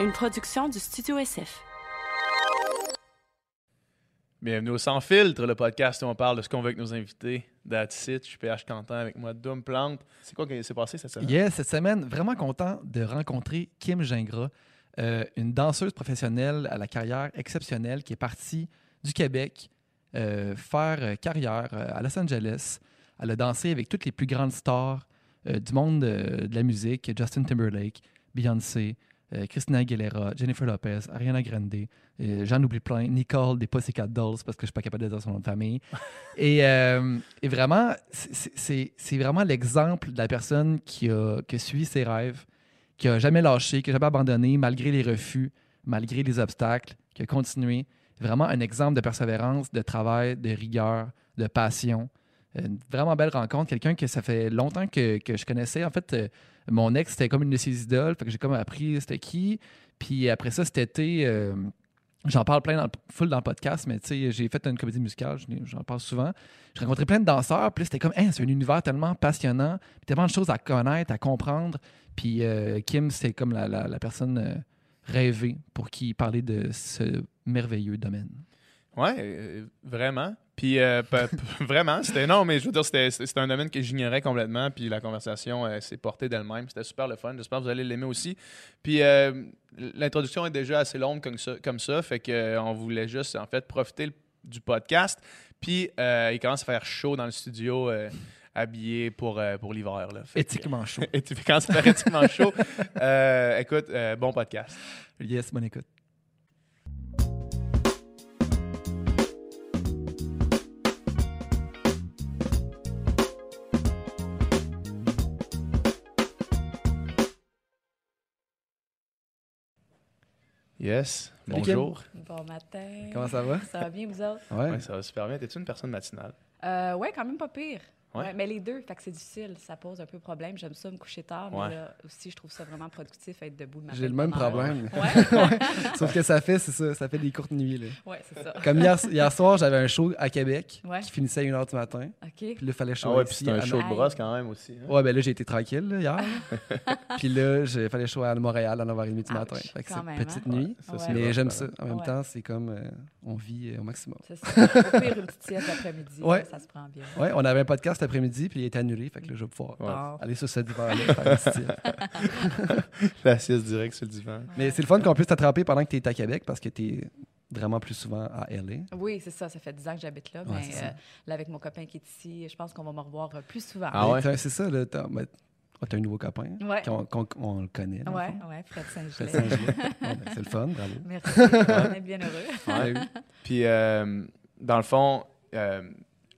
une production du Studio SF. Bienvenue au Sans Filtre, le podcast où on parle de ce qu'on veut avec nos invités. That's it. Je suis PH Quentin avec moi, Doom Plante. C'est quoi qui s'est passé cette semaine? Yes, cette semaine, vraiment content de rencontrer Kim Gingras, euh, une danseuse professionnelle à la carrière exceptionnelle qui est partie du Québec euh, faire euh, carrière euh, à Los Angeles. Elle a dansé avec toutes les plus grandes stars euh, du monde euh, de la musique, Justin Timberlake, Beyoncé, euh, Christina Aguilera, Jennifer Lopez, Ariana Grande, euh, j'en oublie plein, Nicole des Pussycat Dolls parce que je suis pas capable de dire son nom de famille. et, euh, et vraiment, c'est- vraiment l'exemple de la personne qui a, qui ses rêves, qui a jamais lâché, qui a jamais abandonné malgré les refus, malgré les obstacles, qui a continué. Vraiment un exemple de persévérance, de travail, de rigueur, de passion. Une vraiment belle rencontre. Quelqu'un que ça fait longtemps que, que je connaissais. En fait, euh, mon ex, c'était comme une de ses idoles. Fait j'ai comme appris c'était qui. Puis après ça, cet été, euh, j'en parle plein dans le, full dans le podcast, mais tu sais, j'ai fait une comédie musicale, j'en parle souvent. J'ai rencontré plein de danseurs, puis c'était comme, Hein, c'est un univers tellement passionnant, tellement de choses à connaître, à comprendre. Puis euh, Kim, c'est comme la, la- la personne euh, rêvée pour qui parler de ce merveilleux domaine. Ouais, euh, vraiment. Puis euh, vraiment, c'était non, mais je veux dire, c'était un domaine que j'ignorais complètement. Puis la conversation euh, s'est portée d'elle-même. C'était super le fun. J'espère que vous allez l'aimer aussi. Puis euh, l'introduction est déjà assez longue comme ça, comme ça fait que euh, on voulait juste en fait profiter du podcast. Puis il commence à faire chaud dans le studio, habillé pour euh, pour l'hiver Éthiquement chaud. Et tu quand ça fait éthiquement chaud. euh, écoute, euh, bon podcast. Yes, bonne écoute. Yes. Salut, Kim. Bonjour. Bon matin. Comment ça va? Ça va bien, vous autres? Ouais. Ouais, ça va super bien. T'es-tu une personne matinale? Euh, ouais, quand même pas pire. Ouais. Ouais, mais les deux, fait que c'est difficile. Ça pose un peu problème. J'aime ça me coucher tard, Ouais. mais là aussi, je trouve ça vraiment productif être debout le matin. J'ai le de même problème. Sauf que ça fait, c'est ça, ça fait des courtes nuits. Là. ouais c'est ça. Comme hier, hier soir, j'avais un show à Québec Ouais. qui finissait à 1h du matin. OK. Puis là, il fallait Ah choisir. ouais, puis c'est un show de brosse quand même aussi. hein? Ouais, ben là, j'ai été tranquille là, hier. puis là, il fallait choisir à Montréal à 9h30 du Ouch, matin. Fait que quand c'est même, petite hein? nuit. Ça, Ouais. c'est Mais j'aime par ça. En même temps, c'est comme euh, on vit euh, au maximum. C'est ça. Au pire, une petite sieste là, Ça se prend bien. Ouais, on avait un podcast l'après-midi, puis il été annulé. Fait que là, je vais pouvoir aller sur ce divan-là. La sieste direct sur le divan. Mais c'est le fun qu'on puisse t'attraper pendant que tu es à Québec parce que tu es vraiment plus souvent à LA. Oui, c'est ça. Ça fait 10 ans que j'habite là. Ouais, mais euh, là, avec mon copain qui est ici, je pense qu'on va me revoir euh, plus souvent. Ah ouais? C'est ça, là. T'as oh, t'as un nouveau copain. Ouais. qu'on- qu'on- on le connaît. le Ouais, Fred Fred Saint-Gelais. Saint-Gelais. Bon, ben, c'est le fun, bravo. Merci. On est bien heureux. Ouais. Puis, euh, dans le fond, euh,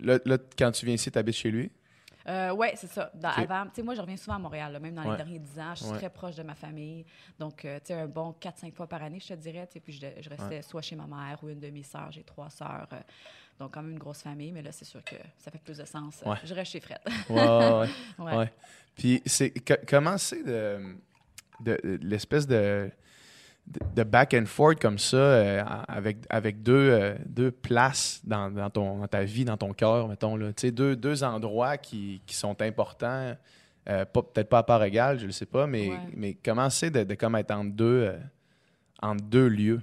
là, là, quand tu viens ici, tu habites chez lui? Euh, oui, c'est ça. Dans- Ok. Avant, tu sais, moi, je reviens souvent à Montréal, là, même dans Ouais. les derniers 10 ans. Je suis Ouais. très proche de ma famille. Donc, euh, tu sais, un bon 4-5 fois par année, je te dirais. Puis, je, je restais soit chez ma mère ou une de mes sœurs. J'ai trois sœurs. euh, donc, quand même une grosse famille. Mais là, c'est sûr que ça fait plus de sens. Je reste chez Fred. Ouais. Puis, c'est, co- comment c'est de, de- de l'espèce de, de, back and forth comme ça, euh, avec, avec deux, euh, deux places dans, dans, ton, dans ta vie, dans ton cœur, mettons, là. Tu sais, deux, deux endroits qui, qui sont importants, euh, peut-être pas à part égale, je ne sais pas, mais, Ouais. mais comment c'est de, de comme être entre deux, entre deux lieux?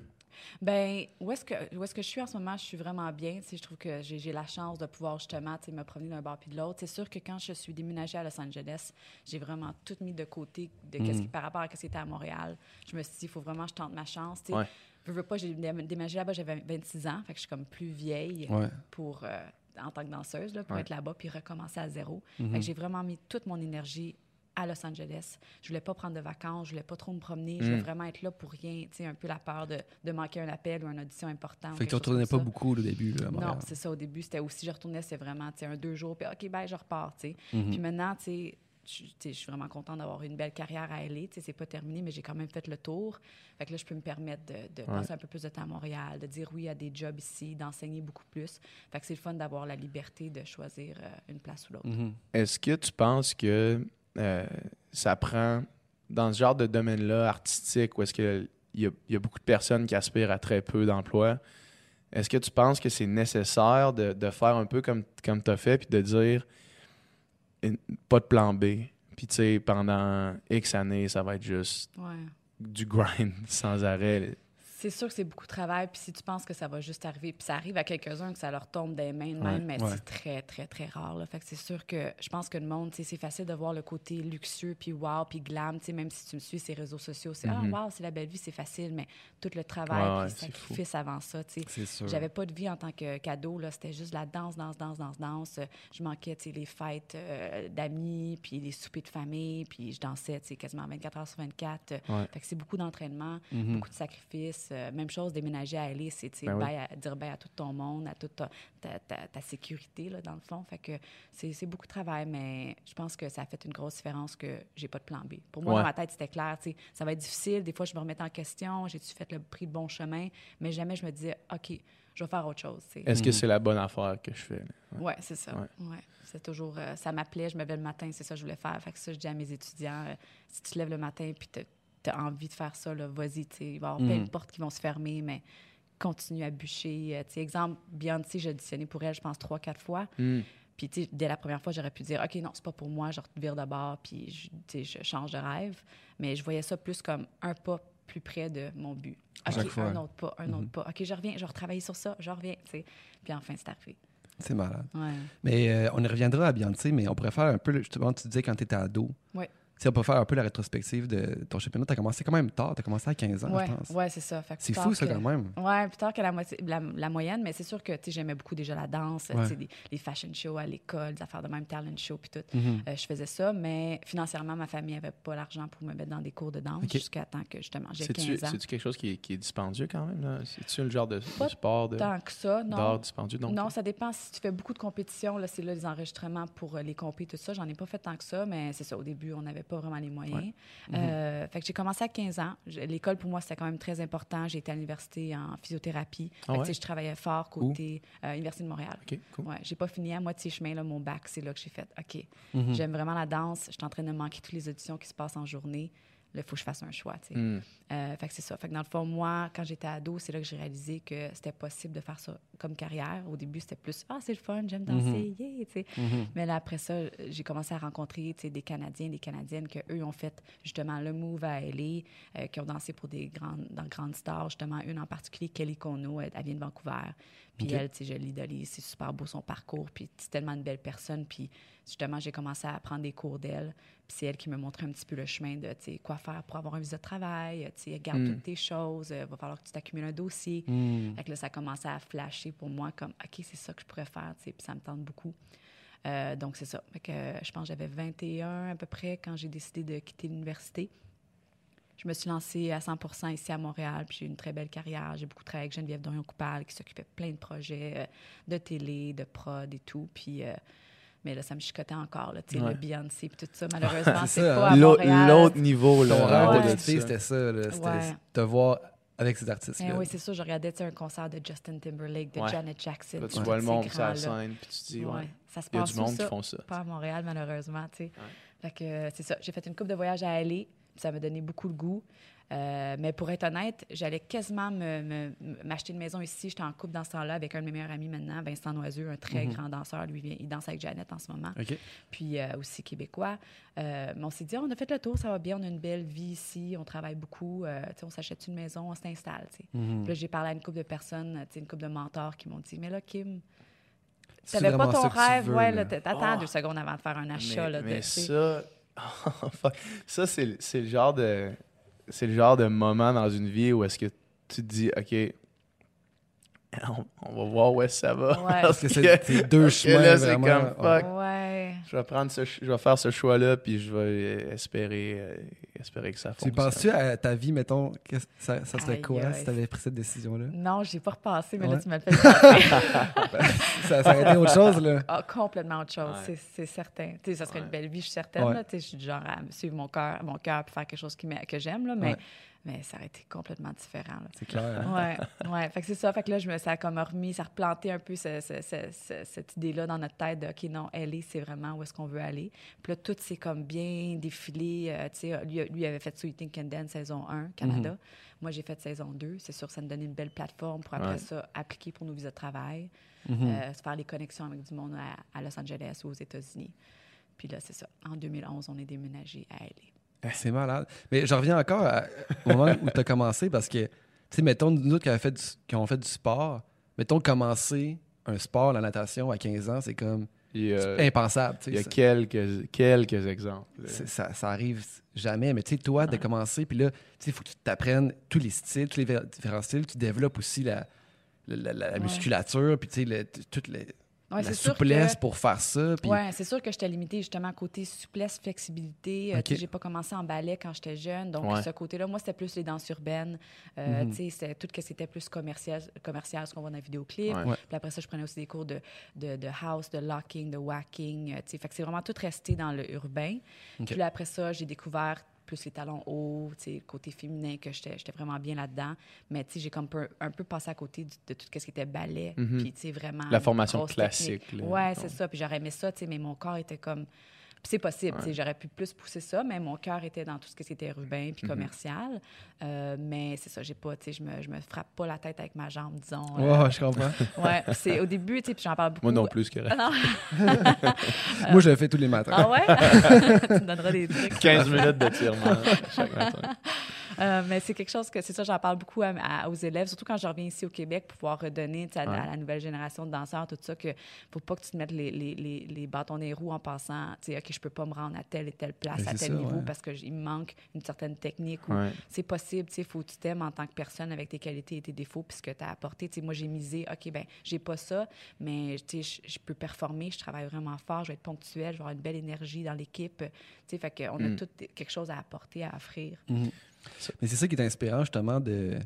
Ben, où est-ce que où est-ce que je suis en ce moment? Je suis vraiment bien. Tu sais, je trouve que j'ai la chance de pouvoir justement tu sais, me promener d'un bord puis de l'autre. C'est sûr que quand je suis déménagée à Los Angeles, j'ai vraiment tout mis de côté de qu'est-ce qui, par rapport à ce qui était à Montréal. Je me suis dit, il faut vraiment que je tente ma chance. Tu sais, Ouais. veux, veux pas, j'ai dé- déménagé là-bas, j'avais 26 ans, fait que je suis comme plus vieille Ouais. pour euh, en tant que danseuse là, pour Ouais. être là-bas puis recommencer à zéro. Mhm. Fait que j'ai vraiment mis toute mon énergie à Los Angeles. Je voulais pas prendre de vacances, je voulais pas trop me promener, je voulais Mm. vraiment être là pour rien, tu sais, un peu la peur de, de manquer un appel ou une audition importante. Fait que tu retournais pas ça. beaucoup au début à Montréal. Non, c'est ça. Au début, c'était aussi, je retournais, c'est vraiment, tu sais, un deux jours, puis OK, ben, je repars, tu sais. Mhm. Puis maintenant, tu sais, je suis vraiment contente d'avoir une belle carrière à LA. Tu sais, c'est pas terminé, mais j'ai quand même fait le tour. Fait que là, je peux me permettre de, de passer un peu plus de temps à Montréal, de dire oui à des jobs ici, d'enseigner beaucoup plus. Fait que c'est le fun d'avoir la liberté de choisir euh, une place ou l'autre. Mhm. Est-ce que tu penses que euh, ça prend, dans ce genre de domaine-là, artistique, où est-ce qu'il y, y a beaucoup de personnes qui aspirent à très peu d'emplois, est-ce que tu penses que c'est nécessaire de, de faire un peu comme, comme tu as fait, puis de dire pas de plan B, puis tu sais, pendant X années, ça va être juste Ouais. du grind sans arrêt. C'est sûr que c'est beaucoup de travail, puis si tu penses que ça va juste arriver, puis ça arrive à quelques-uns que ça leur tombe des mains de Ouais, même, mais ouais. c'est très, très, très rare. Là. Fait que c'est sûr que je pense que le monde, c'est facile de voir le côté luxueux, puis wow, puis glam, même si tu me suis sur les réseaux sociaux, c'est Mhm. ah, wow, c'est la belle vie, c'est facile, mais tout le travail, Ouais, puis le sacrifice avant ça. J'avais pas de vie en tant que cadeau, là. C'était juste la danse, danse, danse, danse, danse. Je manquais, les fêtes euh, d'amis, puis les soupers de famille, puis je dansais, quasiment 24 heures sur 24. Ouais. Fait que c'est beaucoup d'entraînement, Mhm. beaucoup de sacrifices. Euh, même chose, déménager à aller, c'est, Ben oui. dire bye à tout ton monde, à toute ta, ta, ta- ta sécurité, là, dans le fond. Fait que c'est, beaucoup de travail, mais je pense que ça a fait une grosse différence que j'ai pas de plan B. Pour moi, Ouais. dans ma tête, c'était clair, ça va être difficile. Des fois, je me remets en question, j'ai-tu fait le pris le bon chemin, mais jamais je me disais, OK, je vais faire autre chose. Est-ce que Mhm. c'est la bonne affaire que je fais? là? Ouais, c'est ça. Ouais. Ouais. C'est toujours, euh, ça m'appelait, je me levais le matin, c'est ça que je voulais faire. Fait que ça, je dis à mes étudiants, euh, si tu te lèves le matin puis tu as envie de faire ça, vas-y, tu sais, il va y avoir plein de portes qui vont se fermer, mais continue à bûcher. Euh, tu sais, exemple, Beyoncé, j'ai auditionné pour elle, je pense, trois, quatre fois. Hmm. Puis, tu sais, dès la première fois, j'aurais pu dire, OK, non, c'est pas pour moi, je revire de bord, puis je, tu sais, je change de rêve. Mais je voyais ça plus comme un pas plus près de mon but. OK, fois. un autre pas, un autre pas. OK, je reviens, je vais retravailler sur ça, je reviens, tu sais. Puis enfin, c'est arrivé. C'est malade. Ouais. Mais euh, on y reviendra à Beyoncé, mais on pourrait faire un peu, justement, tu disais quand tu étais ado. Ouais. Tu sais, on peut faire un peu la rétrospective de ton championnat. Tu as commencé quand même tard. Tu as commencé à 15 ans, Ouais, je pense. ouais, c'est ça. C'est fou, ça, que- quand même. Ouais, plus tard que la, moitié, la, la moyenne, mais c'est sûr que j'aimais beaucoup déjà la danse, Ouais. les, les fashion shows à l'école, des affaires de même, talent show, puis tout. Mhm. Euh, je faisais ça, mais financièrement, ma famille n'avait pas l'argent pour me mettre dans des cours de danse jusqu'à temps que justement j'ai C'est-tu 15 ans. c'est-tu quelque chose qui est, qui est dispendieux quand même? là? C'est-tu le genre de, sport, de- Tant que ça, non. d'art dispendieux? Donc, non, ça dépend. Si tu fais beaucoup de compétitions, là, c'est là les enregistrements pour euh, les compés, tout ça. J'en ai pas fait tant que ça, mais c'est ça. Au début, on n'avait pas vraiment les moyens. Euh, fait que j'ai commencé à 15 ans. L'école, pour moi, c'était quand même très important. J'ai été à l'université en physiothérapie. Ah Fait ouais? je travaillais fort côté euh, Université de Montréal. OK, cool. Ouais, j'ai pas fini à moitié chemin, là, mon bac. C'est là que j'ai fait, OK, Mhm. j'aime vraiment la danse. Je suis en train de manquer toutes les auditions qui se passent en journée. Il faut que je fasse un choix, tu sais. Hmm. Euh, fait que c'est ça. Fait que dans le fond, moi, quand j'étais ado, c'est là que j'ai réalisé que c'était possible de faire ça comme carrière. Au début, c'était plus « Ah, c'est le fun, j'aime danser, yeah! » tu sais. Mhm. Mais là, après ça, j'ai commencé à rencontrer tu sais, des Canadiens, des Canadiennes qui, eux, ont fait justement le move à LA, euh, qui ont dansé pour des grandes, dans grandes stars. Justement, une en particulier, Kelly Kono, elle, elle vient de Vancouver. Puis elle, tu sais, je l'idolise, c'est super beau son parcours. Puis c'est tellement une belle personne. Puis justement, j'ai commencé à prendre des cours d'elle. Puis c'est elle qui me montrait un petit peu le chemin de, quoi faire pour avoir un visa de travail. Sais, garde Mm. toutes tes choses. Il va falloir que tu t'accumules un dossier. Mhm. Fait que là, ça a commencé à flasher pour moi comme, OK, c'est ça que je pourrais faire, puis ça me tente beaucoup. Euh, donc, c'est ça. Fait que, euh, je pense que j'avais 21 à peu près quand j'ai décidé de quitter l'université. Je me suis lancée à 100% ici à Montréal, puis j'ai eu une très belle carrière. J'ai beaucoup travaillé avec Geneviève Dorion-Coupal, qui s'occupait de plein de projets euh, de télé, de prod et tout. Puis, euh, mais là, ça me chicotait encore, là, tu sais, Ouais. le Beyoncé, puis tout ça. Malheureusement, C'est pas hein. à L'autre Montréal. l'autre niveau, là. Rêve bas de c'était ça. C'était Ouais. te voir avec ces Eh artistes-là. oui, c'est ça. Je regardais un concert de Justin Timberlake, de Ouais. Janet Jackson. Là, tu vois le monde sur la scène, puis tu te dis, Ouais. ouais, Ça se il y a passe du où, monde ça? qui font ça. Pas à Montréal, malheureusement, tu sais. Fait que euh, c'est ça. J'ai fait une coupe de voyage à aller, puis ça m'a donné beaucoup le goût. Euh, mais pour être honnête, j'allais quasiment me- me- m'acheter une maison ici. J'étais en couple dans ce temps-là avec un de mes meilleurs amis maintenant, Vincent Noiseux, un très Mhm. grand danseur. Lui, il danse avec Janet en ce moment, puis euh, aussi québécois. Euh, mais on s'est dit, on a fait le tour, ça va bien, on a une belle vie ici, on travaille beaucoup. on s'achète une maison, on s'installe. Mhm. Puis là, j'ai parlé à une couple de personnes, une couple de mentors qui m'ont dit, mais là, Kim, t'avais pas ton rêve, veux, ouais, là. t'attends Oh. deux secondes avant de faire un achat. Mais, là, mais ça, ça c'est le genre de c'est le genre de moment dans une vie où est-ce que tu te dis ok on, on va voir où est-ce que ça va Ouais. Parce que c'est deux chemins là, c'est comme fuck Ouais. je vais prendre ce je vais faire ce choix là puis je vais espérer euh, espérer que ça Tu fonctionne penses-tu à ta vie, mettons, que ça, ça serait Aïe, quoi si tu avais pris cette décision-là? Non, j'ai pas repassé, mais Ouais. là, tu m'as fait ça, ça aurait été autre chose, là. Ah, complètement autre chose, Ouais. c'est- certain. Tu sais, ça serait Ouais. une belle vie, je suis certaine. Là. Tu sais, je suis du genre à suivre mon cœur, mon cœur puis faire quelque chose qui m'a- que j'aime, là, mais, Ouais. Mais ça aurait été complètement différent. C'est clair. hein? Ouais, ouais. Fait que c'est ça. Fait que là, je me, ça a comme remis, ça a replanté un peu ce- ce- ce- ce- cette idée-là dans notre tête de, OK, non, LA, c'est vraiment où est-ce qu'on veut aller. Puis là, tout s'est comme bien défilé. Euh, tu sais, lui, lui avait fait Sweet Ink and Dance saison 1, Canada. Moi, j'ai fait saison 2. C'est sûr, ça nous donnait une belle plateforme pour après Ouais. ça appliquer pour nos visas de travail, Mhm. euh, se faire les connexions avec du monde à, à Los Angeles ou aux États-Unis. Puis là, c'est ça. En 2011, on est déménagé à LA. C'est malade. Mais je reviens encore à- au moment où tu as commencé parce que, tu sais, mettons, nous autres qui, avons fait du, qui ont fait du sport, mettons, commencer un sport, la natation, à 15 ans, c'est comme a, impensable. il y a Ça- quelques, quelques exemples. ça, ça arrive jamais. Mais tu sais, toi, de commencer, puis là, tu sais, il faut que tu t'apprennes tous les styles, tous les différents styles. Tu développes aussi la, la, la- la Ouais. musculature, puis tu sais, le- t- toute les- Ouais, la souplesse que- pour faire ça. Puis Ouais, c'est sûr que j'étais limitée justement côté souplesse, flexibilité. Euh, Ok. tu sais, j'ai pas commencé en ballet quand j'étais jeune, donc Ouais. ce côté-là, moi, c'était plus les danses urbaines. Euh, sais, c'était tout ce qui était plus commercial, commercial, ce qu'on voit dans les vidéoclips. Ouais. Puis après ça, je prenais aussi des cours de, de, de house, de locking, de whacking. euh, fait que c'est vraiment tout resté dans le urbain. Puis là, après ça, j'ai découvert plus les talons hauts, le côté féminin, que j'étais vraiment bien là-dedans. Mais j'ai comme peu- un peu passé à côté de tout ce qui était ballet. Puis tu sais, vraiment... La formation classique, là, Ouais, c'est ça. Puis j'aurais aimé ça, mais mon corps était comme... Puis c'est possible, tu sais, j'aurais pu plus pousser ça, mais mon cœur était dans tout ce qui était urbain Mhm. puis commercial. Euh, mais c'est ça, j'ai pas, tu sais, je me, je me frappe pas la tête avec ma jambe, disons. Ouais, euh, je comprends. ouais, c'est au début, tu sais, puis j'en parle beaucoup. Moi non plus, c'est correct. Ah non, Moi, je le fais tous les matins. ah ouais? tu me donneras des trucs. 15 minutes de tirement chaque matin. Euh, mais c'est quelque chose que, c'est ça, j'en parle beaucoup à- à- aux élèves, surtout quand je reviens ici au Québec pour pouvoir redonner à, Ouais. à la nouvelle génération de danseurs, tout ça, que faut pas que tu te mettes les, les, les, les bâtons des roues en passant, tu sais, OK, je peux pas me rendre à telle et telle place, Mais à tel ça, niveau ouais. parce qu'il me manque une certaine technique ou Ouais. c'est possible, tu sais, faut que tu t'aimes en tant que personne avec tes qualités et tes défauts puis ce que tu as apporté. Tu sais, moi, j'ai misé, OK, ben j'ai pas ça, mais tu sais, je- peux performer, je travaille vraiment fort, je vais être ponctuel, je vais avoir une belle énergie dans l'équipe. Tu sais, fait qu'on a Mm. tout quelque chose à apporter, à offrir. Mhm. Mais c'est ça qui est inspirant, justement, de,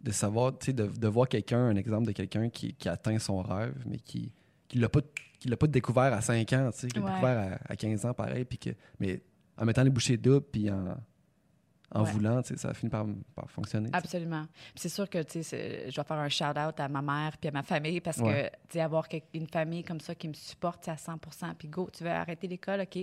de savoir, de, de voir quelqu'un, un exemple de quelqu'un qui, qui atteint son rêve, mais qui qui l'a pas, qui l'a pas découvert à 5 ans, tu sais, l'a découvert à, à 15 ans, pareil, puis que, mais en mettant les bouchées doubles, puis en, en Ouais. voulant, ça a fini par, par fonctionner. Absolument. C'est sûr que, je dois faire un shout-out à ma mère puis à ma famille parce Ouais. que, avoir une famille comme ça qui me supporte à 100 puis go, tu veux arrêter l'école, OK.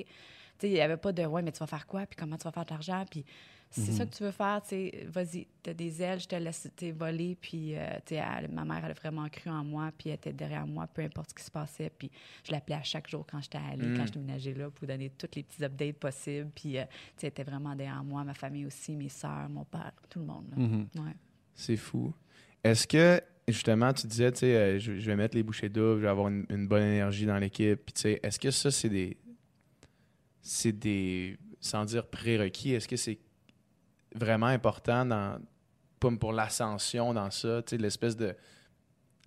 Il n'y avait pas de, ouais, mais tu vas faire quoi, puis comment tu vas faire de l'argent, puis si c'est ça Mhm. que tu veux faire, vas-y, tu as des ailes, je te laisse voler, puis, euh, tu sais, elle- ma mère, elle a vraiment cru en moi, puis elle était derrière moi, peu importe ce qui se passait, puis je l'appelais à chaque jour quand j'étais allée, Mm. quand je déménageais là, pour donner tous les petits updates possibles, puis, euh, tu sais, elle était vraiment derrière moi, ma famille aussi, mes sœurs, mon père, tout le monde. Mhm. Ouais. C'est fou. Est-ce que, justement, tu disais, tu sais, euh, je, je vais mettre les bouchées doubles, je vais avoir une, une bonne énergie dans l'équipe. Puis, tu sais, est-ce que ça, c'est des. C'est des. Sans dire prérequis, est-ce que c'est vraiment important dans. Pour l'ascension dans ça, l'espèce de.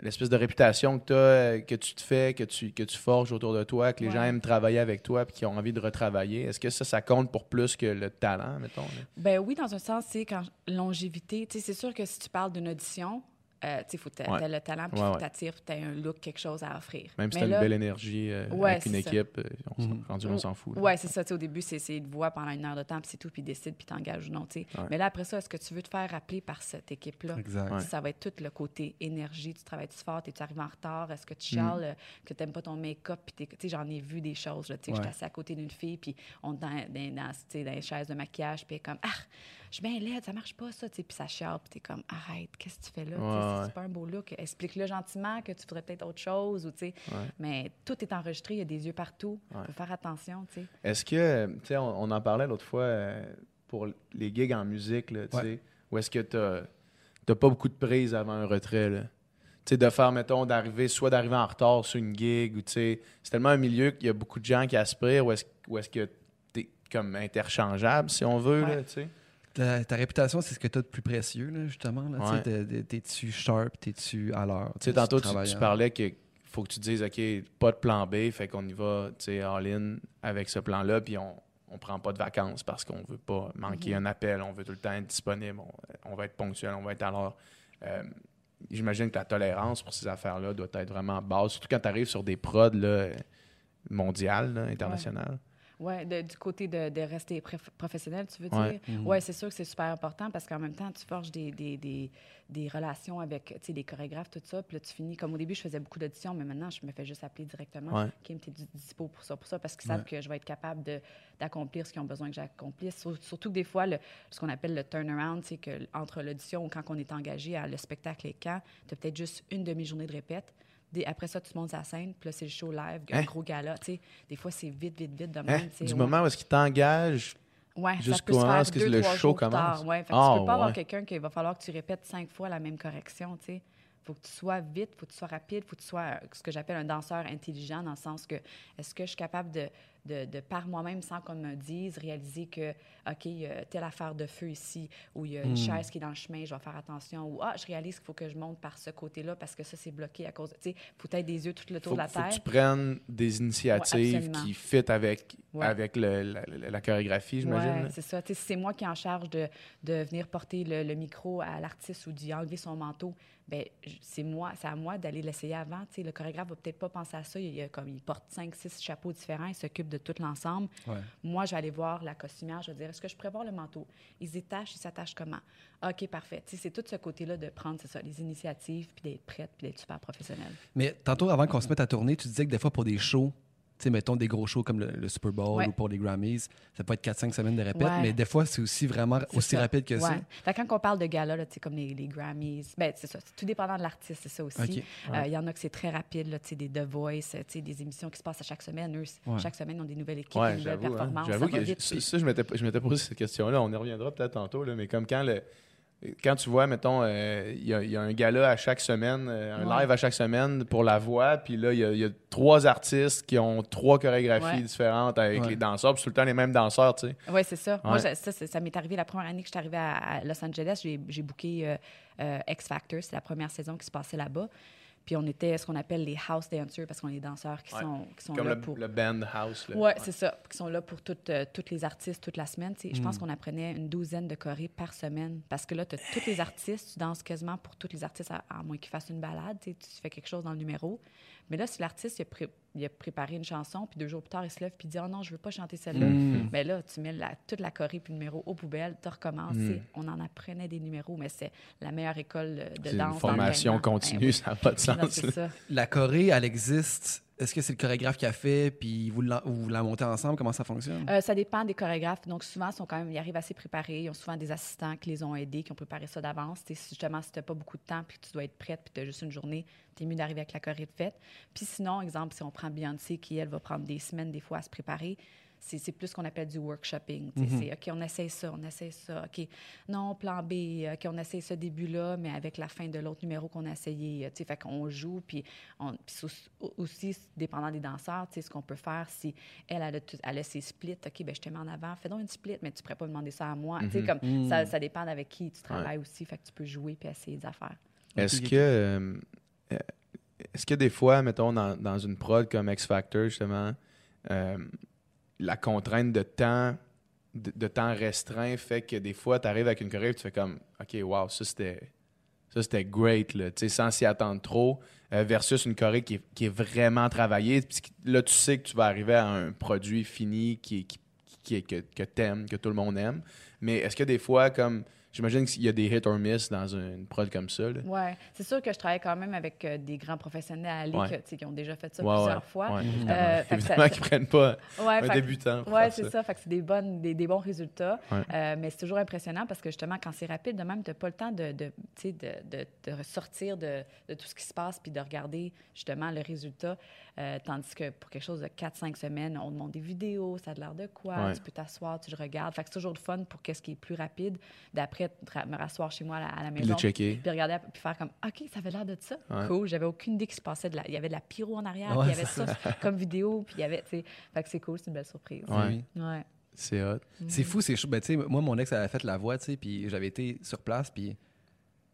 L'espèce de réputation que, t'as, que tu te fais, que tu, que tu forges autour de toi, que les Ouais. gens aiment travailler avec toi puis qui ont envie de retravailler. Est-ce que ça, ça compte pour plus que le talent, mettons? là? Ben oui, dans un sens, c'est quand longévité, c'est sûr que si tu parles d'une audition, euh, tu sais, faut que tu Ouais. aies le talent, puis Ouais, faut que t'attires, puis tu un look, quelque chose à offrir. Même si tu as là- une belle énergie euh, Ouais, avec une équipe, euh, on, s'en- Mhm. rendu, on s'en fout. Ouais, c'est ça. tu Au début, c'est c'est de voix pendant une heure de temps, puis c'est tout, puis décide, puis t'engages ou non. tu. Mais là, après ça, est-ce que tu veux te faire rappeler par cette équipe-là? Ça va être tout le côté énergie. Tu travailles-tu fort? Es-tu arrivé en retard? Est-ce que tu Mm. chiales euh, que tu n'aimes pas ton make-up? Puis t'es- tu sais, J'en ai vu des choses. tu J'étais assise à côté d'une fille, puis on est dans, dans, dans, tu sais, dans les chaises de maquillage, puis elle est comme Ah, je suis bien laide, ça marche pas, ça. tu sais. Puis ça chiale, puis tu es comme Arrête, qu'est-ce que tu fais là? Ouais, c'est- ouais. C'est pas un beau look. Explique-le gentiment que tu voudrais peut-être autre chose. Ou, tu sais. Ouais. Mais tout est enregistré, il y a des yeux partout. Il Ouais. faut faire attention. tu sais. Est-ce que, tu sais, on, on en parlait l'autre fois euh, pour les gigs en musique, là, tu Ouais. sais, où est-ce que tu n'as pas beaucoup de prise avant un retrait, là? Tu sais, de faire, mettons, d'arriver, soit d'arriver en retard sur une gig, ou tu sais, c'est tellement un milieu qu'il y a beaucoup de gens qui aspirent, ou est-ce ou est-ce que tu es comme interchangeable, si on veut, là, Ouais. tu sais? Ta, ta réputation, c'est ce que tu as de plus précieux, là, justement. Là, Ouais. t'es- t'es- T'es-tu sharp, t'es-tu à l'heure? Tu sais, tantôt, tu, parlais que faut que tu te dises, OK, pas de plan B, fait qu'on y va, tu sais, all-in avec ce plan-là, puis on, on prend pas de vacances parce qu'on veut pas manquer un appel, on veut tout le temps être disponible, on, on va être ponctuel, on va être à l'heure. Euh, J'imagine que la tolérance pour ces affaires-là doit être vraiment basse, surtout quand tu arrives sur des prods là, mondiales, là, internationales. Ouais, de- du côté de, de rester professionnel, tu veux dire? Mhm. Oui, c'est sûr que c'est super important parce qu'en même temps, tu forges des, des, des, des relations avec les chorégraphes, tout ça. Puis là, tu finis, comme au début, je faisais beaucoup d'auditions, mais maintenant, je me fais juste appeler directement. Ouais. Kim, t'es dispo pour ça, pour ça, parce qu'ils savent que je vais être capable de- d'accomplir ce qu'ils ont besoin que j'accomplisse. Sur- Surtout que des fois, le, ce qu'on appelle le turnaround, c'est que entre l'audition ou quand on est engagé à le spectacle et quand, tu as peut-être juste une demi-journée de répète. Des- après ça, tu montes sur la scène, puis là, c'est le show live, un Hein? gros gala. Des fois, c'est vite, vite, vite de Hein? même. Du ouais. moment où est-ce qu'ils t'engagent Ouais, Jusqu'au moment où est-ce que le show commence? Ouais, fait que Ah, tu peux pas avoir quelqu'un qu'il va falloir que tu répètes cinq fois la même correction, sais. faut que tu sois vite, faut que tu sois rapide, faut que tu sois euh, ce que j'appelle un danseur intelligent dans le sens que est-ce que je suis capable de, de, de par moi-même, sans qu'on me dise, réaliser que, OK, il y a telle affaire de feu ici, ou il y a une Hmm. chaise qui est dans le chemin, je vais faire attention, ou ah, je réalise qu'il faut que je monte par ce côté-là parce que ça, c'est bloqué à cause. Tu sais, faut être des yeux tout le tour Faut, de la faut que terre. tu prennes des initiatives qui fit avec, Ouais. avec le- la, la- la chorégraphie, j'imagine. Là. c'est ça. Tu sais, c'est moi qui est en charge de, de venir porter le, le micro à l'artiste ou d'y enlever son manteau. Ben, c'est moi, c'est à moi d'aller l'essayer avant. Tu sais, le chorégraphe va peut-être pas penser à ça. Il, a comme, il porte cinq, six chapeaux différents, il s'occupe de tout l'ensemble. Ouais. Moi, je vais aller voir la costumière, je vais dire, est-ce que je pourrais voir le manteau? Ils se détachent, ils s'attachent comment? OK, parfait. C'est tout ce côté-là de prendre, c'est ça, les initiatives, puis d'être prête, puis d'être super professionnelle. Mais tantôt, avant qu'on se mette à tourner, tu disais que des fois, pour des shows, sais, mettons des gros shows comme le, le Super Bowl Ouais. ou pour les Grammys, ça peut être 4-5 semaines de répète, Ouais. mais des fois, c'est aussi vraiment aussi ça. rapide que ça. Fait quand on parle de gala, là, tu sais, comme les, les Grammys, ben, c'est ça, c'est tout dépendant de l'artiste, c'est ça aussi. Euh, Il y en a que c'est très rapide, là, tu sais, des The Voice, tu sais, des émissions qui se passent à chaque semaine. Eux, chaque semaine, ils ont des nouvelles équipes, Ouais, des nouvelles hein. performances. J'avoue que vite, ça, puis- ça, je m'étais je m'étais posé cette question-là. On y reviendra peut-être tantôt, là, mais comme quand le. Quand tu vois, mettons, euh, il y, a- il y a un gala à chaque semaine, euh, un Ouais. live à chaque semaine pour la voix, puis là, il y, a- il y a trois artistes qui ont trois chorégraphies Ouais. différentes avec Ouais. les danseurs, puis tout le temps les mêmes danseurs, tu sais. Oui, c'est ça. Moi, ça, ça m'est arrivé la première année que je suis arrivée à, à Los Angeles. J'ai, j'ai booké euh, euh, X Factor. C'est la première saison qui se passait là-bas. Puis on était ce qu'on appelle les house dancers parce qu'on est des danseurs qui Ouais. sont, qui sont Comme là le, pour. le band house. Oui, c'est ça. Qui sont là pour toutes, euh, toutes les artistes toute la semaine. Je pense Mm. qu'on apprenait une douzaine de chorés par semaine. Parce que là, tu as tous les artistes, tu danses quasiment pour tous les artistes, à, à moins qu'ils fassent une balade. Tu fais quelque chose dans le numéro. Mais là, si l'artiste il a, pré- il a préparé une chanson, puis deux jours plus tard, il se lève puis il dit Oh non, je veux pas chanter celle-là. Mm. Mais là, tu mets la- toute la choré puis le numéro aux poubelles, tu recommences. Mm. Sais, On en apprenait des numéros, mais c'est la meilleure école de C'est danse. une formation continue, Ben oui. ça n'a pas de Non, sens. c'est là. ça. La Corée, elle existe. Est-ce que c'est le chorégraphe qui a fait, puis vous la, montez ensemble? Comment ça fonctionne? Euh, ça dépend des chorégraphes. Donc, souvent, quand même, ils arrivent assez préparés. Ils ont souvent des assistants qui les ont aidés, qui ont préparé ça d'avance. Justement, si tu n'as pas beaucoup de temps puis tu dois être prête puis tu as juste une journée, tu mieux d'arriver avec la choré de fête. Puis sinon, exemple, si on prend Beyoncé, qui, elle, va prendre des semaines, des fois, à se préparer, c'est c'est plus ce qu'on appelle du workshopping. Tu sais, C'est OK, on essaie ça, on essaie ça. OK, non, plan B, OK, on essaie ce début-là, mais avec la fin de l'autre numéro qu'on a essayé. Tu sais, fait qu'on joue, puis, aussi, dépendant des danseurs, tu sais, ce qu'on peut faire, si elle, elle a, tout- elle a ses splits, OK, ben je te mets en avant, fais donc une split, mais tu ne pourrais pas demander ça à moi. Tu sais, Mhm. comme ça, ça dépend avec qui tu travailles aussi, fait que tu peux jouer puis essayer des affaires. Est-ce que, euh, euh, est-ce que des fois, mettons, dans, dans une prod comme X Factor, justement, euh, la contrainte de temps, restreint fait que des fois, tu arrives avec une choré et tu fais comme, OK, wow, ça c'était, ça c'était great, là, sans s'y attendre trop, euh, versus une choré qui est, vraiment travaillée. Là, tu sais que tu vas arriver à un produit fini qui, qui, que, que t'aimes, que tout le monde aime. Mais est-ce que des fois, comme, j'imagine qu'il y a des hit or miss dans une prod comme ça, là? Oui, c'est sûr que je travaille quand même avec euh, des grands professionnels Ouais. sais, qui ont déjà fait ça Ouais, plusieurs ouais, fois. ouais, Mhm. Euh, fait ça- Évidemment qu'ils prennent pas Ouais, un fait débutant. Oui, c'est ça. ça. Fait que c'est des, bonnes, des, des bons résultats. Ouais. Euh, mais c'est toujours impressionnant parce que justement, quand c'est rapide, de même, tu n'as pas le temps de, de, tu sais, de, de, de ressortir de, de tout ce qui se passe puis de regarder justement le résultat. Euh, tandis que pour quelque chose de 4-5 semaines, on demande des vidéos, ça a de l'air de quoi, Ouais. tu peux t'asseoir, tu le regardes. Fait que c'est toujours le fun pour qu'est-ce qui est plus rapide. D'après, me rasseoir chez moi à la, à la maison. le checker. Puis regarder, puis faire comme, OK, ça avait l'air de ça. Ouais. Cool. J'avais aucune idée qu'il se passait de la. Il y avait de la pyro en arrière, Ouais, puis il y avait ça comme vidéo, puis il y avait, tu sais. Fait que c'est cool, c'est une belle surprise. Ouais. Oui. Ouais. C'est hot. C'est fou, c'est chaud. Ben, tu sais, moi, mon ex avait fait la voix, tu sais, puis j'avais été sur place, puis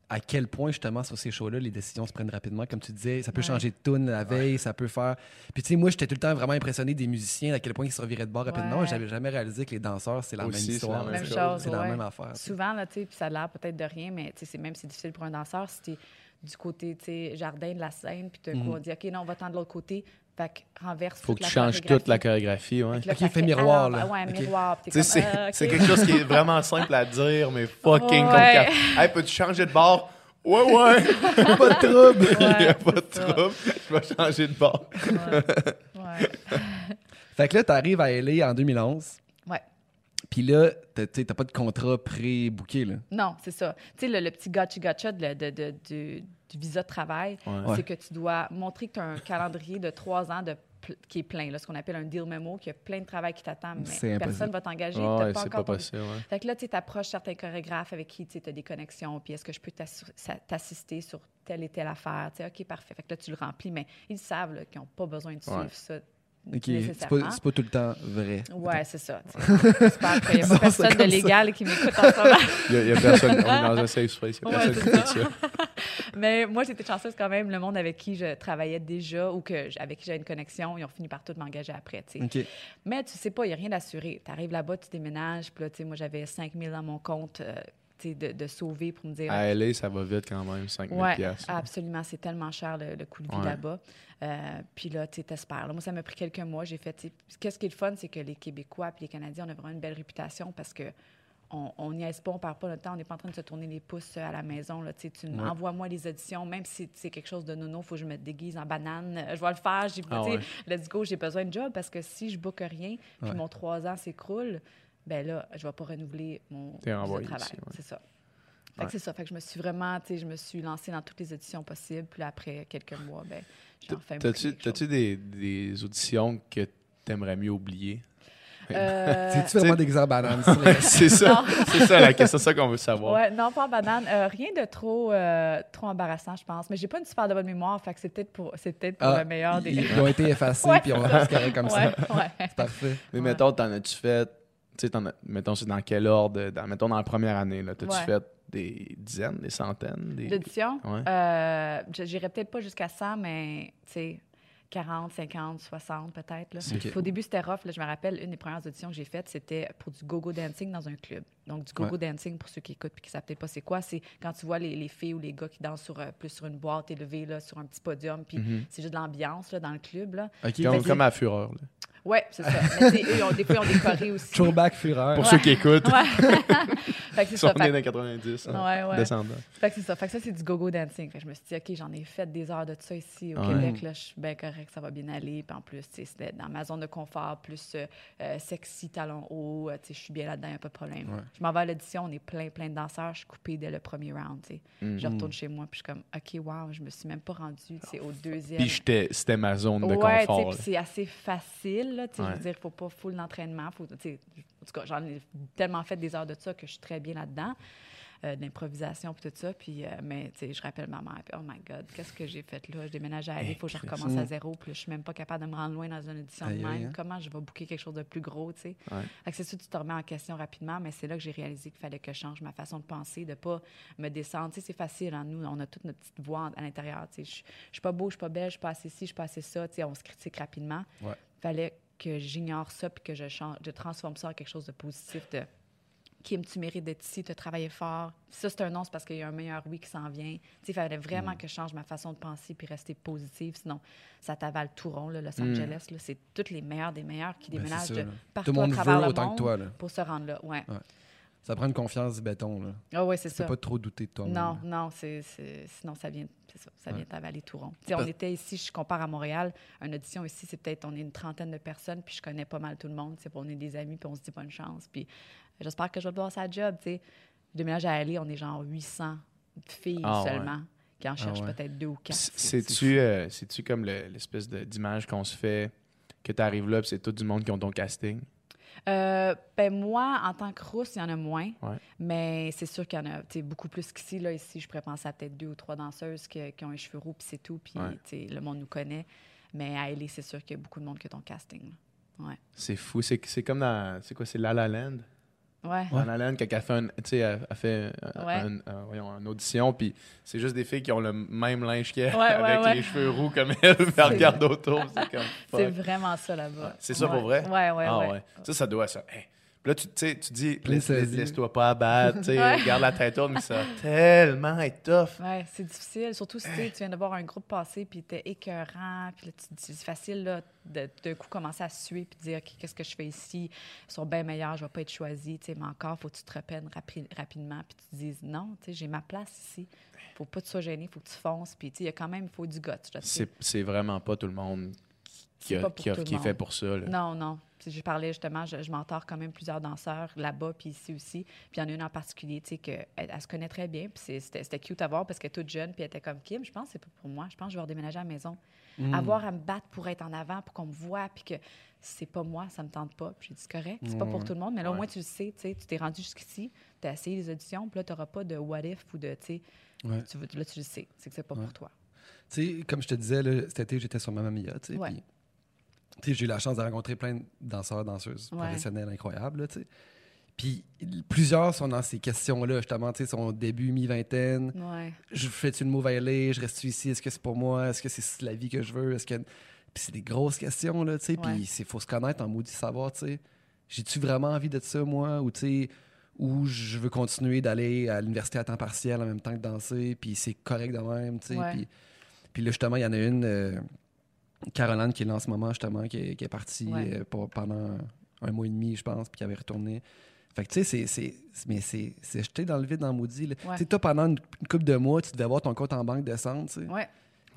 à quel point, justement, sur ces shows-là, les décisions se prennent rapidement. Comme tu disais, ça peut Ouais. changer de tune la veille, ça peut faire... Puis, tu sais, moi, j'étais tout le temps vraiment impressionné des musiciens, à quel point ils se reviraient de bord rapidement. Ouais. J'avais jamais réalisé que les danseurs, c'est la Aussi, même c'est histoire. la même chose, C'est la ouais. même affaire. Souvent, là, tu sais, puis ça a l'air peut-être de rien, mais tu sais, c'est même c'est difficile pour un danseur si t'es du côté, tu sais, jardin de la scène, puis d'un coup, Mhm. on dit, OK, non, on va tendre de l'autre côté. Fait que renverse Faut que la tu changes toute la chorégraphie. Ouais. Fait là, Ok, miroir, alors, là. Ouais, miroir. Tu sais, c'est ah, quelque chose qui est vraiment simple à dire, mais fucking Ouais. compliqué. Hey, peux-tu changer de bord? Ouais, ouais. pas de trouble. Il n'y a Ouais, pas de trouble. Je vais changer de bord. Ouais. Ouais. Fait que là, t'arrives à LA en 2011, Ouais. puis là, t'as pas de contrat pré-booké, là. Non, c'est ça. Tu sais, le, le petit gotcha-gotcha de, de- du visa de travail, Ouais. c'est que tu dois montrer que tu as un calendrier de trois ans de qui est plein, là, ce qu'on appelle un deal memo, qu'il y a plein de travail qui t'attend, mais impossible. personne ne va t'engager. Ouais, pas c'est encore pas ton- possible. ouais. Fait que là, tu approches certains chorégraphes avec qui tu as des connexions, puis est-ce que je peux t'assister sur telle et telle affaire? Tu sais, OK, parfait. Fait que là, tu le remplis, mais ils savent qu'ils n'ont pas besoin de suivre Ouais. ça Ok, c'est nécessairement. pas, c'est pas tout le temps vrai. Ouais, c'est ça. J'espère qu'il n'y a pas personne de légal qui m'écoute en ce moment. Il y a, il y a personne. On est dans un safe space. Il y a Ouais, personne qui ça. Mais moi, j'étais chanceuse quand même. Le monde avec qui je travaillais déjà ou que, avec qui j'avais une connexion, ils ont fini par tout m'engager après. tu sais. OK. Mais tu sais pas, il n'y a rien d'assuré. Tu arrives là-bas, tu déménages, puis là, tu sais, moi, j'avais 5 000 dans mon compte euh, de, de sauver pour me dire. À LA, ça va vite quand même, 5 000 Ouais, piastres. absolument. C'est tellement cher le, le coût de vie Ouais. là-bas. Euh, puis là, tu t'espères. Moi, ça m'a pris quelques mois. J'ai fait. Qu'est-ce qui est le fun, c'est que les Québécois et les Canadiens, on a vraiment une belle réputation parce que on n'y pas, on perd pas notre temps, on n'est pas en train de se tourner les pouces à la maison. Là, tu tu Ouais. envoies-moi les auditions, même si c'est quelque chose de nono, il faut que je me déguise en banane. euh, Je vais le faire. J'ai, Ah tu ouais. Let's go, j'ai besoin de job parce que si je boucle rien, puis mon trois ans s'écroule, ben là, je vais pas renouveler mon travail. C'est ça. Fait Ouais. que c'est ça. Fait que je me suis vraiment, tu sais, je me suis lancée dans toutes les auditions possibles. Puis là, après quelques mois, ben, j'ai enfin T'as-tu des, des auditions que t'aimerais mieux oublier? Euh, C'est-tu vraiment des bananes? ça? c'est ça, c'est ça la question, c'est ça qu'on veut savoir. ouais, non, pas en banane. Euh, rien de trop, euh, trop embarrassant, je pense. Mais j'ai pas une super de bonne mémoire. Fait que c'est peut-être pour, c'est peut-être pour Ah, le meilleur des. Ils, ils ont été effacés, Ouais, puis on c'est reste correct comme ça. ouais. C'est parfait. Mais Ouais. mettons, t'en as-tu fait, tu sais, t'en as- mettons, c'est dans quel ordre? Dans, mettons, dans la première année, là, t'as-tu Ouais. fait des dizaines, des centaines? Des... Ouais. euh, je- j'irais peut-être pas jusqu'à 100, mais tu sais, 40, 50, 60 peut-être. là. Ok. Au début, c'était rough. Là, je me rappelle, une des premières auditions que j'ai faites, c'était pour du go-go dancing dans un club. Donc, du go-go dancing, pour ceux qui écoutent et qui ne savent peut-être pas c'est quoi, c'est quand tu vois les, les filles ou les gars qui dansent sur, euh, plus sur une boîte élevée, là, sur un petit podium, puis Mhm. c'est juste de l'ambiance dans le club. Là. OK. Comme, ok. comme à Fureur. là. Ouais, c'est ça. Mais eux, ils ont- des fois, ils ont des chorés aussi. Throwback Fureur. Pour Ouais. ceux qui écoutent, Ouais. fait que c'est ils ça. sont nés Fait- dans les 90. hein, Ouais, ouais. Descendants. Fait que c'est ça. Fait que ça, c'est du go-go dancing. Fait que je me suis dit, OK, j'en ai fait des heures de ça ici au Ouais. Québec. Là, je suis bien correct, ça va bien aller. Puis en plus, c'était dans ma zone de confort, plus euh, euh, sexy, talons hauts. euh, je suis bien là-dedans, il a pas de problème. Ouais. Je m'en vais à l'audition, on est plein, plein de danseurs. Je suis coupée dès le premier round. Je retourne chez moi, puis je suis comme, OK, wow, je me suis même pas rendue au deuxième. Puis j'étais- c'était ma zone de Ouais, confort. puis c'est assez facile. Là, tu sais, Je Ouais. veux dire, il faut pas full d'entraînement. Faut, en tout cas, j'en ai tellement fait des heures de ça que je suis très bien là-dedans, euh, d'improvisation puis tout ça. Puis, euh, mais tu sais, je rappelle ma mère, puis, oh my God, qu'est-ce que j'ai fait là? Je déménage à aller, il faut que je recommence à zéro. Puis je suis même pas capable de me rendre loin dans une audition de Aïe, même. hein. Comment je vais booker quelque chose de plus gros, tu sais? Ouais. C'est sûr, tu te remets en question rapidement, mais c'est là que j'ai réalisé qu'il fallait que je change ma façon de penser, de pas me descendre. Tu sais, c'est facile, hein, nous, on a toute notre petite voix à l'intérieur. Tu sais, je je suis pas beau, je suis pas belle, je suis pas assez ci, je suis pas assez ça. Tu sais, on se critique rapidement. Ouais. fallait que j'ignore ça puis que je, change, je transforme ça en quelque chose de positif, de Kim, tu mérites d'être ici, tu as travaillé fort. Ça, c'est un non, c'est parce qu'il y a un meilleur oui qui s'en vient. Il fallait vraiment Mm. que je change ma façon de penser puis rester positive. Sinon, ça t'avale tout rond, là, Los Mm. Angeles. là. C'est tous les meilleurs des meilleurs qui Ben, déménagent de partout Tout le monde à travers veut le autant monde que toi. Là. pour se rendre là. Ouais. Ça prend une confiance du béton. Là. Ah ouais, c'est Tu ça. peux pas trop douter de toi. Non, non, c'est, c'est- sinon ça vient, c'est ça, ça Ouais. vient t'avaler tout rond. Tu sais, on Parce- était ici, je compare à Montréal, une audition ici, c'est peut-être, on est une trentaine de personnes, puis je connais pas mal tout le monde, tu puis on est des amis, puis on se dit bonne chance, puis j'espère que je vais voir sa job, tu sais. Je déménage à aller, on est genre 800 filles Ah, ouais. seulement, qui en cherchent ouais. peut-être deux ou quatre. C'est-tu euh, c'est-tu comme le- l'espèce de- d'image qu'on se fait que tu arrives là, puis c'est tout du monde qui ont ton casting? Euh, ben moi, en tant que rousse, il y en a moins. Ouais. Mais c'est sûr qu'il y en a beaucoup plus qu'ici. Là, ici, je pourrais penser à peut-être deux ou trois danseuses qui, qui ont les cheveux roux, puis c'est tout. Puis Ouais. le monde nous connaît. Mais à LA, c'est sûr qu'il y a beaucoup de monde qui a ton casting. là. Ouais. C'est fou. C'est c'est comme dans. C'est quoi? C'est La La Land? Ouais. Land, quand elle fait, un, tu sais, elle, elle fait un- Ouais. un- un- voyons, une audition, puis c'est juste des filles qui ont le même linge qu'elle, Ouais, avec les cheveux roux comme elle, mais elle regarde autour. C'est vraiment ça là-bas. C'est ça pour vrai? Ouais, ouais, ah ouais. ouais. Ça, ça doit ça. Hey. Là, tu, tu sais, tu dis, de laisse- laisse-toi pas abattre, tu sais, Ouais. garde la tête haute, mais ça va tellement être tough. Ouais, c'est difficile. Surtout si tu sais, tu viens de voir un groupe passer, puis t'es écœurant, puis là, tu te dis- c'est facile là, de d'un coup commencer à suer, puis de dire OK, qu'est-ce que je fais ici? Ils sont bien meilleurs, je vais pas être choisi, tu sais, mais encore, faut que tu te reprennes rapi- rapidement, puis tu te dises non, tu sais, j'ai ma place ici. Faut pas tu sois gêné, faut que tu fonces, puis tu sais, il y a quand même, il faut du guts. C'est c'est vraiment pas tout le monde qui, a- qui, a- est fait pour ça. là. Non, non. Je parlais justement, je, je mentor quand même plusieurs danseurs là-bas, puis ici aussi. Puis il y en a une en particulier, tu sais, qu'elle elle se connaît très bien. Puis c'était cute à voir parce qu'elle est toute jeune, puis elle était comme Kim. Je pense que c'est pas pour moi. Je pense que je vais redéménager à la maison. Mm. Avoir à me battre pour être en avant, pour qu'on me voit, puis que c'est pas moi, ça me tente pas. Puis j'ai dit, c'est correct, c'est pas pour tout le monde, mais là, au Ouais. moins, tu le sais, tu sais, tu t'es rendu jusqu'ici, tu as essayé les auditions, puis là, tu n'auras pas de what if ou de, tu sais, Ouais. tu veux- là, tu le sais, c'est que c'est pas Ouais. pour toi. Tu sais, comme je te disais, là, cet été, j'étais sur tu sais. Ouais. puis, tu sais, j'ai eu la chance de rencontrer plein de danseurs, danseuses Ouais. professionnels incroyables, tu sais. Puis plusieurs sont dans ces questions-là, justement, tu sais, son début, mi-vingtaine. Ouais. Je fais-tu le move à LA? Je reste ici? Est-ce que c'est pour moi? Est-ce que c'est la vie que je veux? Est-ce que... Puis c'est des grosses questions, là, tu sais. Puis il faut se connaître en maudit savoir, tu sais. J'ai-tu vraiment envie de ça, moi? Ou, tu sais, ou je veux continuer d'aller à l'université à temps partiel en même temps que danser, puis c'est correct de même, tu sais. Puis, puis là, justement, il y en a une, euh, Caroline, qui est là en ce moment, justement, qui est, qui est partie Ouais. euh, pour- pendant un mois et demi, je pense, puis qui avait retourné. Fait que, tu sais, c'est- mais c'est, jeté dans le vide, dans le maudit. Ouais. Tu sais, toi, pendant une, une couple de mois, tu devais avoir ton compte en banque descendre, tu sais. Ouais.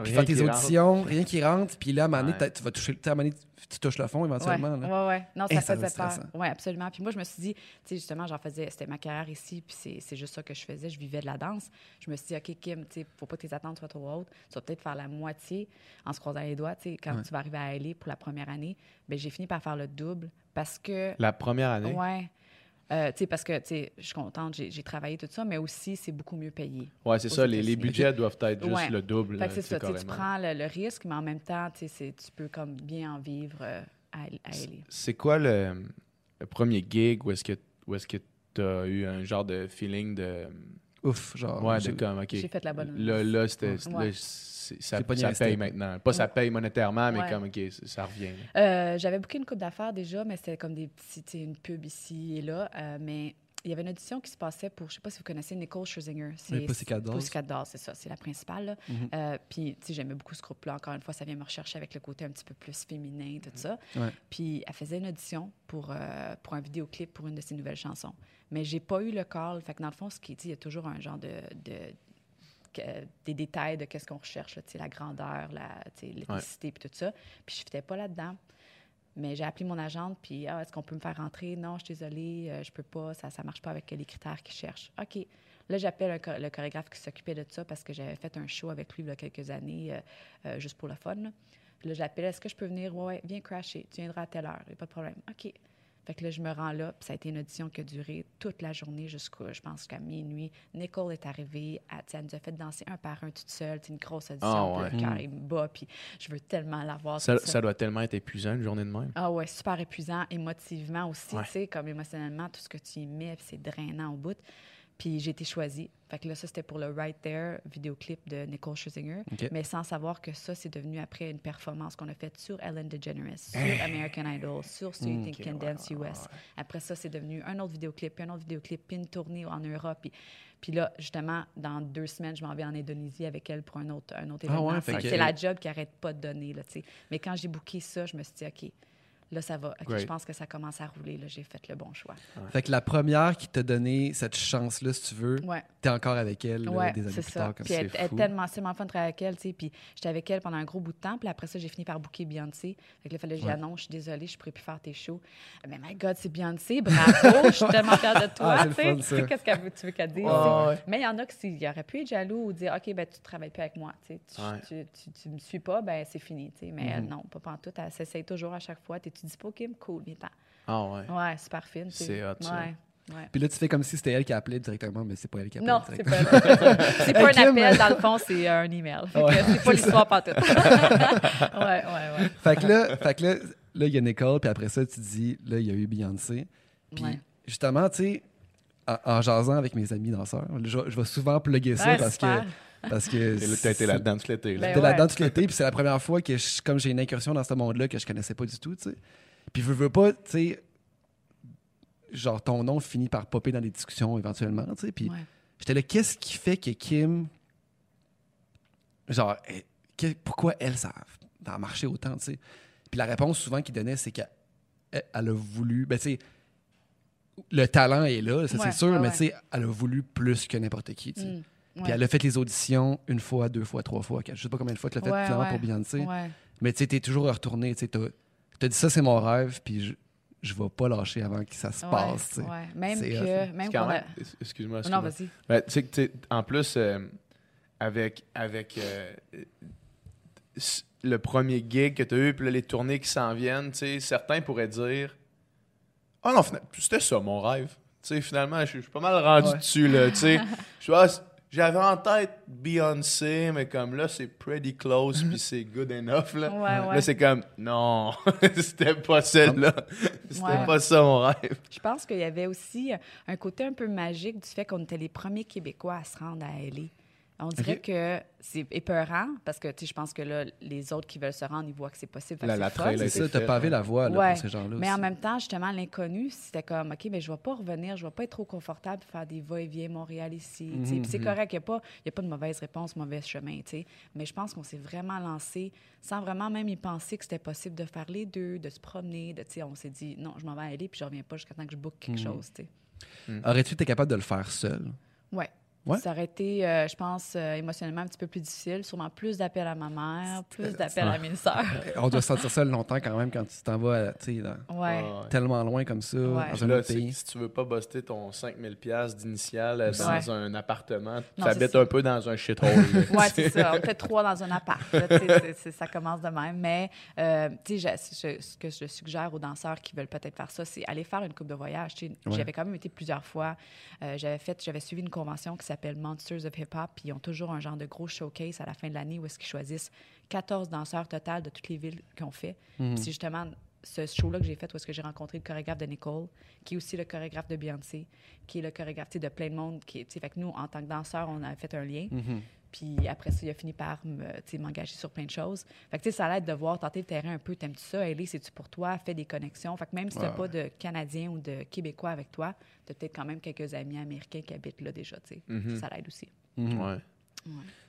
Puis Rien faire tes rentre. auditions, rien qui rentre, puis là, à un moment donné, Ouais. tu vas toucher, tu sais, à un moment donné, tu touches le fond éventuellement. Ouais, là. ouais, ouais. Non, ça ça doit faisait être peur. Oui, absolument. Puis moi, je me suis dit, tu sais, justement, j'en faisais, c'était ma carrière ici, puis c'est, c'est juste ça que je faisais. Je vivais de la danse. Je me suis dit, OK, Kim, tu sais, faut pas que tes attentes soient trop hautes. Tu vas peut-être faire la moitié en se croisant les doigts. Tu sais, quand Ouais. tu vas arriver à LA pour la première année, ben j'ai fini par faire le double parce que. La première année? Ouais. Euh, tu sais, parce que, tu sais, je suis contente, j'ai, travaillé tout ça, mais aussi, c'est beaucoup mieux payé. Ouais, c'est ça. Les, les budgets doivent être juste Ouais. le double. Fait là, que c'est tu sais, ça, tu prends le, le risque, mais en même temps, tu sais, c'est- tu peux comme bien en vivre euh, à, à. C'est quoi le, le premier gig où est-ce que où est-ce que tu as eu un genre de feeling de Ouf, genre. ouais, j'ai- de comme OK. J'ai fait la bonne Là, là c'était Ouais. C'est- ça, ça paye maintenant. Pas ça paye monétairement, mais Ouais. comme OK, ça- revient. Euh, J'avais booké une coupe d'affaires déjà, mais c'était comme des petits, tu sais, une pub ici et là. Euh, mais il y avait une audition qui se passait pour, je sais pas si vous connaissez Nicole Scherzinger. Oui, Pussycat Dolls. Pussycat Dolls, c'est ça, c'est la principale. là. Mhm. Euh, puis, tu sais, j'aimais beaucoup ce groupe-là. Encore une fois, ça vient me rechercher avec le côté un petit peu plus féminin, tout ça. Ouais. Puis, elle faisait une audition pour, euh, pour un vidéoclip pour une de ses nouvelles chansons. Mais j'ai pas eu le call. Fait que dans le fond, ce qui dit, il y a toujours un genre de. de- des détails de qu'est-ce qu'on recherche, là, la grandeur, l'ethnicité, puis tout ça. Puis je fitais pas là-dedans. Mais j'ai appelé mon agente, puis ah, est-ce qu'on peut me faire rentrer? Non, je suis désolée, euh, je peux pas, ça ne marche pas avec les critères qu'ils cherchent. OK. Là, j'appelle le chorégraphe qui s'occupait de ça parce que j'avais fait un show avec lui il y a quelques années, euh, euh, juste pour le fun. là. J'appelle, est-ce que je peux venir? Ouais, ouais, viens crasher, tu viendras à telle heure, il a pas de problème. OK. Fait que là, je me rends là, puis ça a été une audition qui a duré toute la journée jusqu'à, je pense, jusqu'à minuit. Nicole est arrivée, elle, nous a fait danser un par un toute seule, c'est une grosse audition, Ah, puis ouais. le cœur, il me bat, puis je veux tellement la voir. Ça, doit tellement être épuisant une journée de même. Ah ouais, super épuisant, émotivement aussi, Ouais. tu sais, comme émotionnellement, tout ce que tu y mets, c'est drainant au bout. Puis j'ai été choisie. Fait que là, ça, c'était pour le Right There vidéoclip de Nicole Scherzinger. Mais sans savoir que ça, c'est devenu après une performance qu'on a faite sur Ellen DeGeneres, sur Eh. American Idol, sur So You Think ok, Can ouais, Dance ouais, US. ouais. Après ça, c'est devenu un autre vidéoclip, puis un autre vidéoclip, puis une tournée en Europe. Puis, puis là, justement, dans deux semaines, je m'en vais en Indonésie avec elle pour un autre, un autre Ah événement. c'est que- la job qui arrête pas de donner, là, tu sais. Mais quand j'ai booké ça, je me suis dit, OK, là, ça va. Je pense que ça commence à rouler. Là, j'ai fait le bon choix. Fait que la première qui t'a donné cette chance-là, si tu veux, Ouais. t'es encore avec elle là, Ouais, des années c'est plus ça. tard. Comme Puis ça. elle, est tellement, c'est tellement fun de travailler avec elle, tu sais. Puis j'étais avec elle pendant un gros bout de temps. Puis après ça, j'ai fini par booker Beyoncé. Fait que là, il fallait que je Ouais. annonce, je suis désolée, je ne pourrais plus faire tes shows. Mais my God, c'est Beyoncé, bravo, je suis tellement fière de Ah, toi, tu sais. fun, ça. Qu'est-ce qu'elle veut, tu veux qu'elle dise? Ouais, ouais. Mais il y en a qui s'ils auraient pu être jaloux ou dire, OK, ben tu ne travailles plus avec moi, tu. Tu, Ouais. tu, me suis pas, ben c'est fini, tu sais. Mais Mhm. non, pas pantoute. Elle s'essaye toujours à chaque fois. Tu dis pas, OK, cool, viens-t'en. Ah ouais. Ouais, super fine. C'est hot, ça. Ouais, ouais. Puis là, tu fais comme si c'était elle qui appelait directement, mais c'est pas elle qui appelle Non, c'est pas, c'est pas un Kim. appel, dans le fond, c'est un email. Fait que Ouais, c'est pas l'histoire pantoute. ouais, ouais, ouais. fait que là, fait que là, là, il y a Nicole, puis après ça, tu dis, là, il y a eu Beyoncé. Puis Ouais. justement, tu sais, en, en jasant avec mes amis danseurs, je, vais- je vais souvent plugger ça Ouais, parce super. que, parce que t'as été là-dedans tout l'été. là. Ben là-dedans tout l'été, puis c'est la première fois que, je- comme j'ai une incursion dans ce monde-là que je connaissais pas du tout, tu sais. Puis veux, veux pas, tu sais, genre ton nom finit par popper dans des discussions éventuellement, tu sais. Puis Ouais. j'étais là, qu'est-ce qui fait que Kim, genre, que- pourquoi elle, ça a marché autant, tu sais? Puis la réponse souvent qu'il donnait, c'est qu'elle elle a voulu, ben tu sais, le talent est là, ça Ouais, c'est sûr, ouais, mais ouais. tu sais, elle a voulu plus que n'importe qui, tu sais. Mm, Puis elle a fait les auditions une fois, deux fois, trois fois, quatre. Je sais pas combien de fois tu l'as fait Ouais, finalement ouais. pour Beyoncé. Ouais. Mais tu t'es toujours retourné. Tu t'as t'as dit ça, c'est mon rêve. Puis je- je vais pas lâcher avant que ça se passe. ouais. Même que. Même quand a- Excuse-moi. Non, excuse-moi. vas-y. Ben, tu sais que, tu sais, en plus, euh, avec, avec euh, le premier gig que tu as eu, puis là, les tournées qui s'en viennent, tu sais, certains pourraient dire Ah non, fina- c'était ça mon rêve. Tu sais, finalement, je suis pas mal rendu Ouais. dessus, là. Tu sais, Je suis, Ah, j'avais en tête Beyoncé, mais comme là, c'est pretty close, puis c'est good enough, là. Ouais, ouais. Là, c'est comme Non, c'était pas celle-là. C'était Ouais. pas ça mon rêve. Je pense qu'il y avait aussi un côté un peu magique du fait qu'on était les premiers Québécois à se rendre à LA. On dirait que c'est épeurant parce que tu sais, je pense que là, les autres qui veulent se rendre, ils voient que c'est possible. La- c'est la trail C'est ça, t'as pavé la voie là, Ouais. pour ces gens-là. Mais en même temps, justement, l'inconnu, c'était comme, OK, mais je vais pas revenir, je vais pas être trop confortable pour faire des va-et-vient Montréal ici. sais. Mhm, Puis c'est mhm. correct, il n'y a, pas- y a pas de mauvaise réponse, mauvais chemin. tu sais. Mais je pense qu'on s'est vraiment lancé sans vraiment même y penser que c'était possible de faire les deux, de se promener. De, tu sais, on s'est dit, non, je m'en vais aller, puis je reviens pas jusqu'à temps que je book quelque Mhm. chose. tu sais. Aurais-tu été capable de le faire seul? Ouais. Ouais? Ça aurait été, euh, je pense, euh, émotionnellement un petit peu plus difficile. Sûrement plus d'appels à ma mère, plus d'appels à mes sœurs. On doit se sentir seul longtemps quand même quand tu t'en vas tu sais, dans- Ouais. Ouais. tellement loin comme ça, Ouais. dans un Là, autre si, pays. si tu veux pas buster ton 5000 pièces d'initial euh, dans Ouais. un appartement, tu habites ça. un peu dans un shithole. Oui, c'est ça. On était trois dans un appart. là, ça commence de même. Mais euh, je- je- ce que je suggère aux danseurs qui veulent peut-être faire ça, c'est aller faire une coupe de voyage. J'avais quand même été plusieurs fois. Euh, j'avais fait, j'avais suivi une convention qui s'appelle Monsters of Hip Hop. Puis ils ont toujours un genre de gros showcase à la fin de l'année où est-ce qu'ils choisissent 14 danseurs total de toutes les villes qu'ils ont fait. Puis c'est justement ce show-là que j'ai fait où est-ce que j'ai rencontré le chorégraphe de Nicole, qui est aussi le chorégraphe de Beyoncé, qui est le chorégraphe de plein de monde. Qui est, fait que nous, en tant que danseurs, on a fait un lien. Mhm. Puis après ça, il a fini par tu m'engager sur plein de choses. Fait que, tu sais, ça l'aide de voir, tenter le terrain un peu. T'aimes-tu ça? Ellie, c'est-tu pour toi? Fais des connexions. Fait que même si t'as Ouais, pas de Canadiens ou de Québécois avec toi, t'as peut-être quand même quelques amis américains qui habitent là déjà, tu sais. Mhm. Ça l'aide aussi. Mhm. Ouais.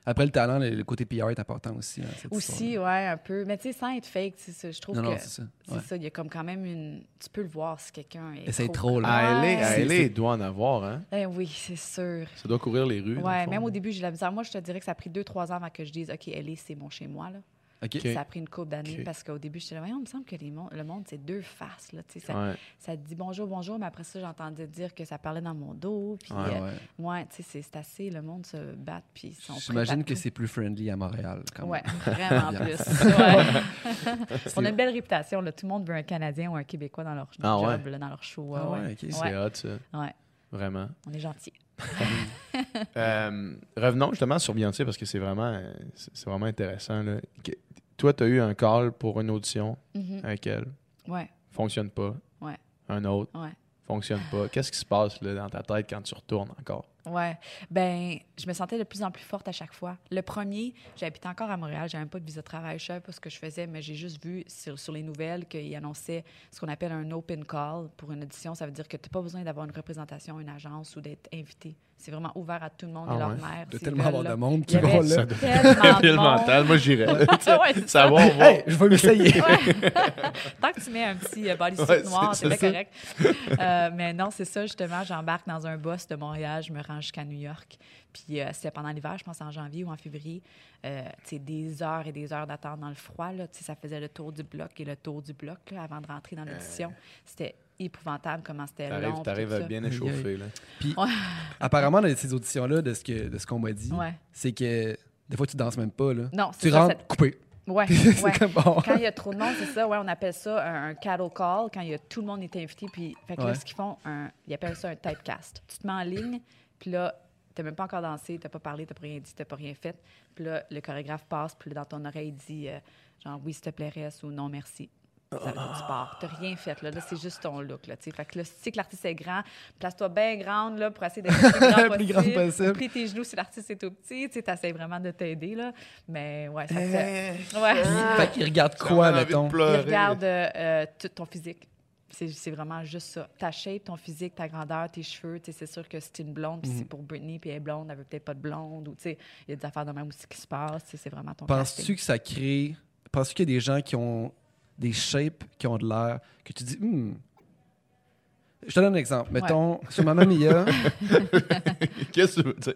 Après, le talent, le, le côté PR est important aussi. Aussi, ouais, un peu. Mais tu sais, sans être fake, tu sais, ça, je trouve Non, non, que c'est ça. c'est Ouais. ça. Il y a comme quand même une... Tu peux le voir si quelqu'un est Essaye trop... trop, là. À C'est- LA, c'est- il doit en avoir, hein? Eh oui, c'est sûr. Ça doit courir les rues. le Ouais, même au début, j'ai la misère. Moi, je te dirais que ça a pris deux, trois ans avant que je dise, OK, LA, c'est mon chez-moi, là. OK. Ok. Ça a pris une couple d'années Ok. parce qu'au début, j'étais là, il me semble que les le monde, c'est deux faces. Là, ça, Ouais. ça te dit bonjour, bonjour, mais après ça, j'entendais dire que ça parlait dans mon dos. Puis, Ouais, euh, Ouais. ouais, c'est- assez, le monde se bat. Puis, J'imagine que c'est plus friendly à Montréal. Quand Ouais, même. vraiment Bien. plus. Ouais. On a une belle réputation. Là. Tout le monde veut un Canadien ou un Québécois dans leur Ah ouais? job, là, dans leur show. Ah ouais, ouais, ouais. ok. C'est Ouais. hot, ça. Ouais, Vraiment. on est gentil. Euh, revenons justement sur Beyoncé parce que c'est vraiment, c'est vraiment intéressant. Là. Que- Toi, tu as eu un call pour une audition Mhm. avec elle. Ouais, Fonctionne pas. Ouais. Un autre. ouais. Fonctionne pas. Qu'est-ce qui se passe là, dans ta tête quand tu retournes encore? Ouais. Ben, je me sentais de plus en plus forte à chaque fois. Le premier, j'habitais encore à Montréal, j'avais même pas de visa de travail, je savais pas ce que je faisais, mais j'ai juste vu sur, sur les nouvelles qu'ils annonçaient ce qu'on appelle un open call pour une audition. Ça veut dire que tu n'as pas besoin d'avoir une représentation, une agence ou d'être invité. C'est vraiment ouvert à tout le monde Ah et leur ouais? mère. Il y a tellement avoir de monde qui vont là. tellement mental, moi j'irais. Ça va, on va. Hey, je vais m'essayer. Ouais. Tant que tu mets un petit euh, bodysuit Ouais, noir, c'est bien correct. Euh, mais non, c'est ça, justement. J'embarque dans un bus de Montréal, je me rends jusqu'à New York. Puis euh, c'était pendant l'hiver, je pense en janvier ou en février. Euh, tu sais, des heures et des heures d'attente dans le froid. Là, Tu sais, ça faisait le tour du bloc et le tour du bloc là, avant de rentrer dans l'audition. C'était épouvantable comment c'était long. T'arrives, puis t'arrives tout à ça. bien échauffer. Là. Puis, Ouais. apparemment, dans ces auditions-là, de ce que de ce qu'on m'a dit, Ouais. c'est que des fois, tu danses même pas. Là. Non, c'est Tu ça. rentres c'est- coupé. Ouais, c'est ouais. comme bon. Quand il y a trop de monde, c'est ça, ouais, on appelle ça un, un cattle call, quand il y a, tout le monde est invité. Puis, fait que là, Ouais. ce qu'ils font, un, ils appellent ça un typecast. Tu te mets en ligne, puis là, t'as même pas encore dansé, t'as pas parlé, t'as pas rien dit, t'as pas rien fait. Puis là, le chorégraphe passe, puis là, dans ton oreille, il dit euh, genre, oui, s'il te plaît, reste ou non, merci. Ça veut dire que tu pars. T'as rien fait, là. Là, c'est juste ton look, là, tu sais. Fait que là, si tu sais que l'artiste est grand, place-toi bien grande, là, pour essayer d'être le plus grand Plus possible. grande possible. Plie tes genoux si l'artiste est tout petit, tu sais, t'essaies vraiment de t'aider, là. Mais ouais, ça Eh, fait... Ouais. Fait qu'ils regardent J'ai quoi, mettons? Il regarde euh, euh, tout ton physique. C'est vraiment juste ça. Ta shape, ton physique, ta grandeur, tes cheveux. C'est sûr que si t'es une blonde, puis c'est pour Britney, puis elle est blonde, elle veut peut-être pas de blonde. Ou, il y a des affaires de même aussi qui se passent. C'est vraiment ton Penses-tu que ça crée. Penses-tu qu'il y a des gens qui ont des shapes qui ont de l'air que tu dis, hmm. Je te donne un exemple. Mettons, sur Mamma Mia, Qu'est-ce que tu veux dire?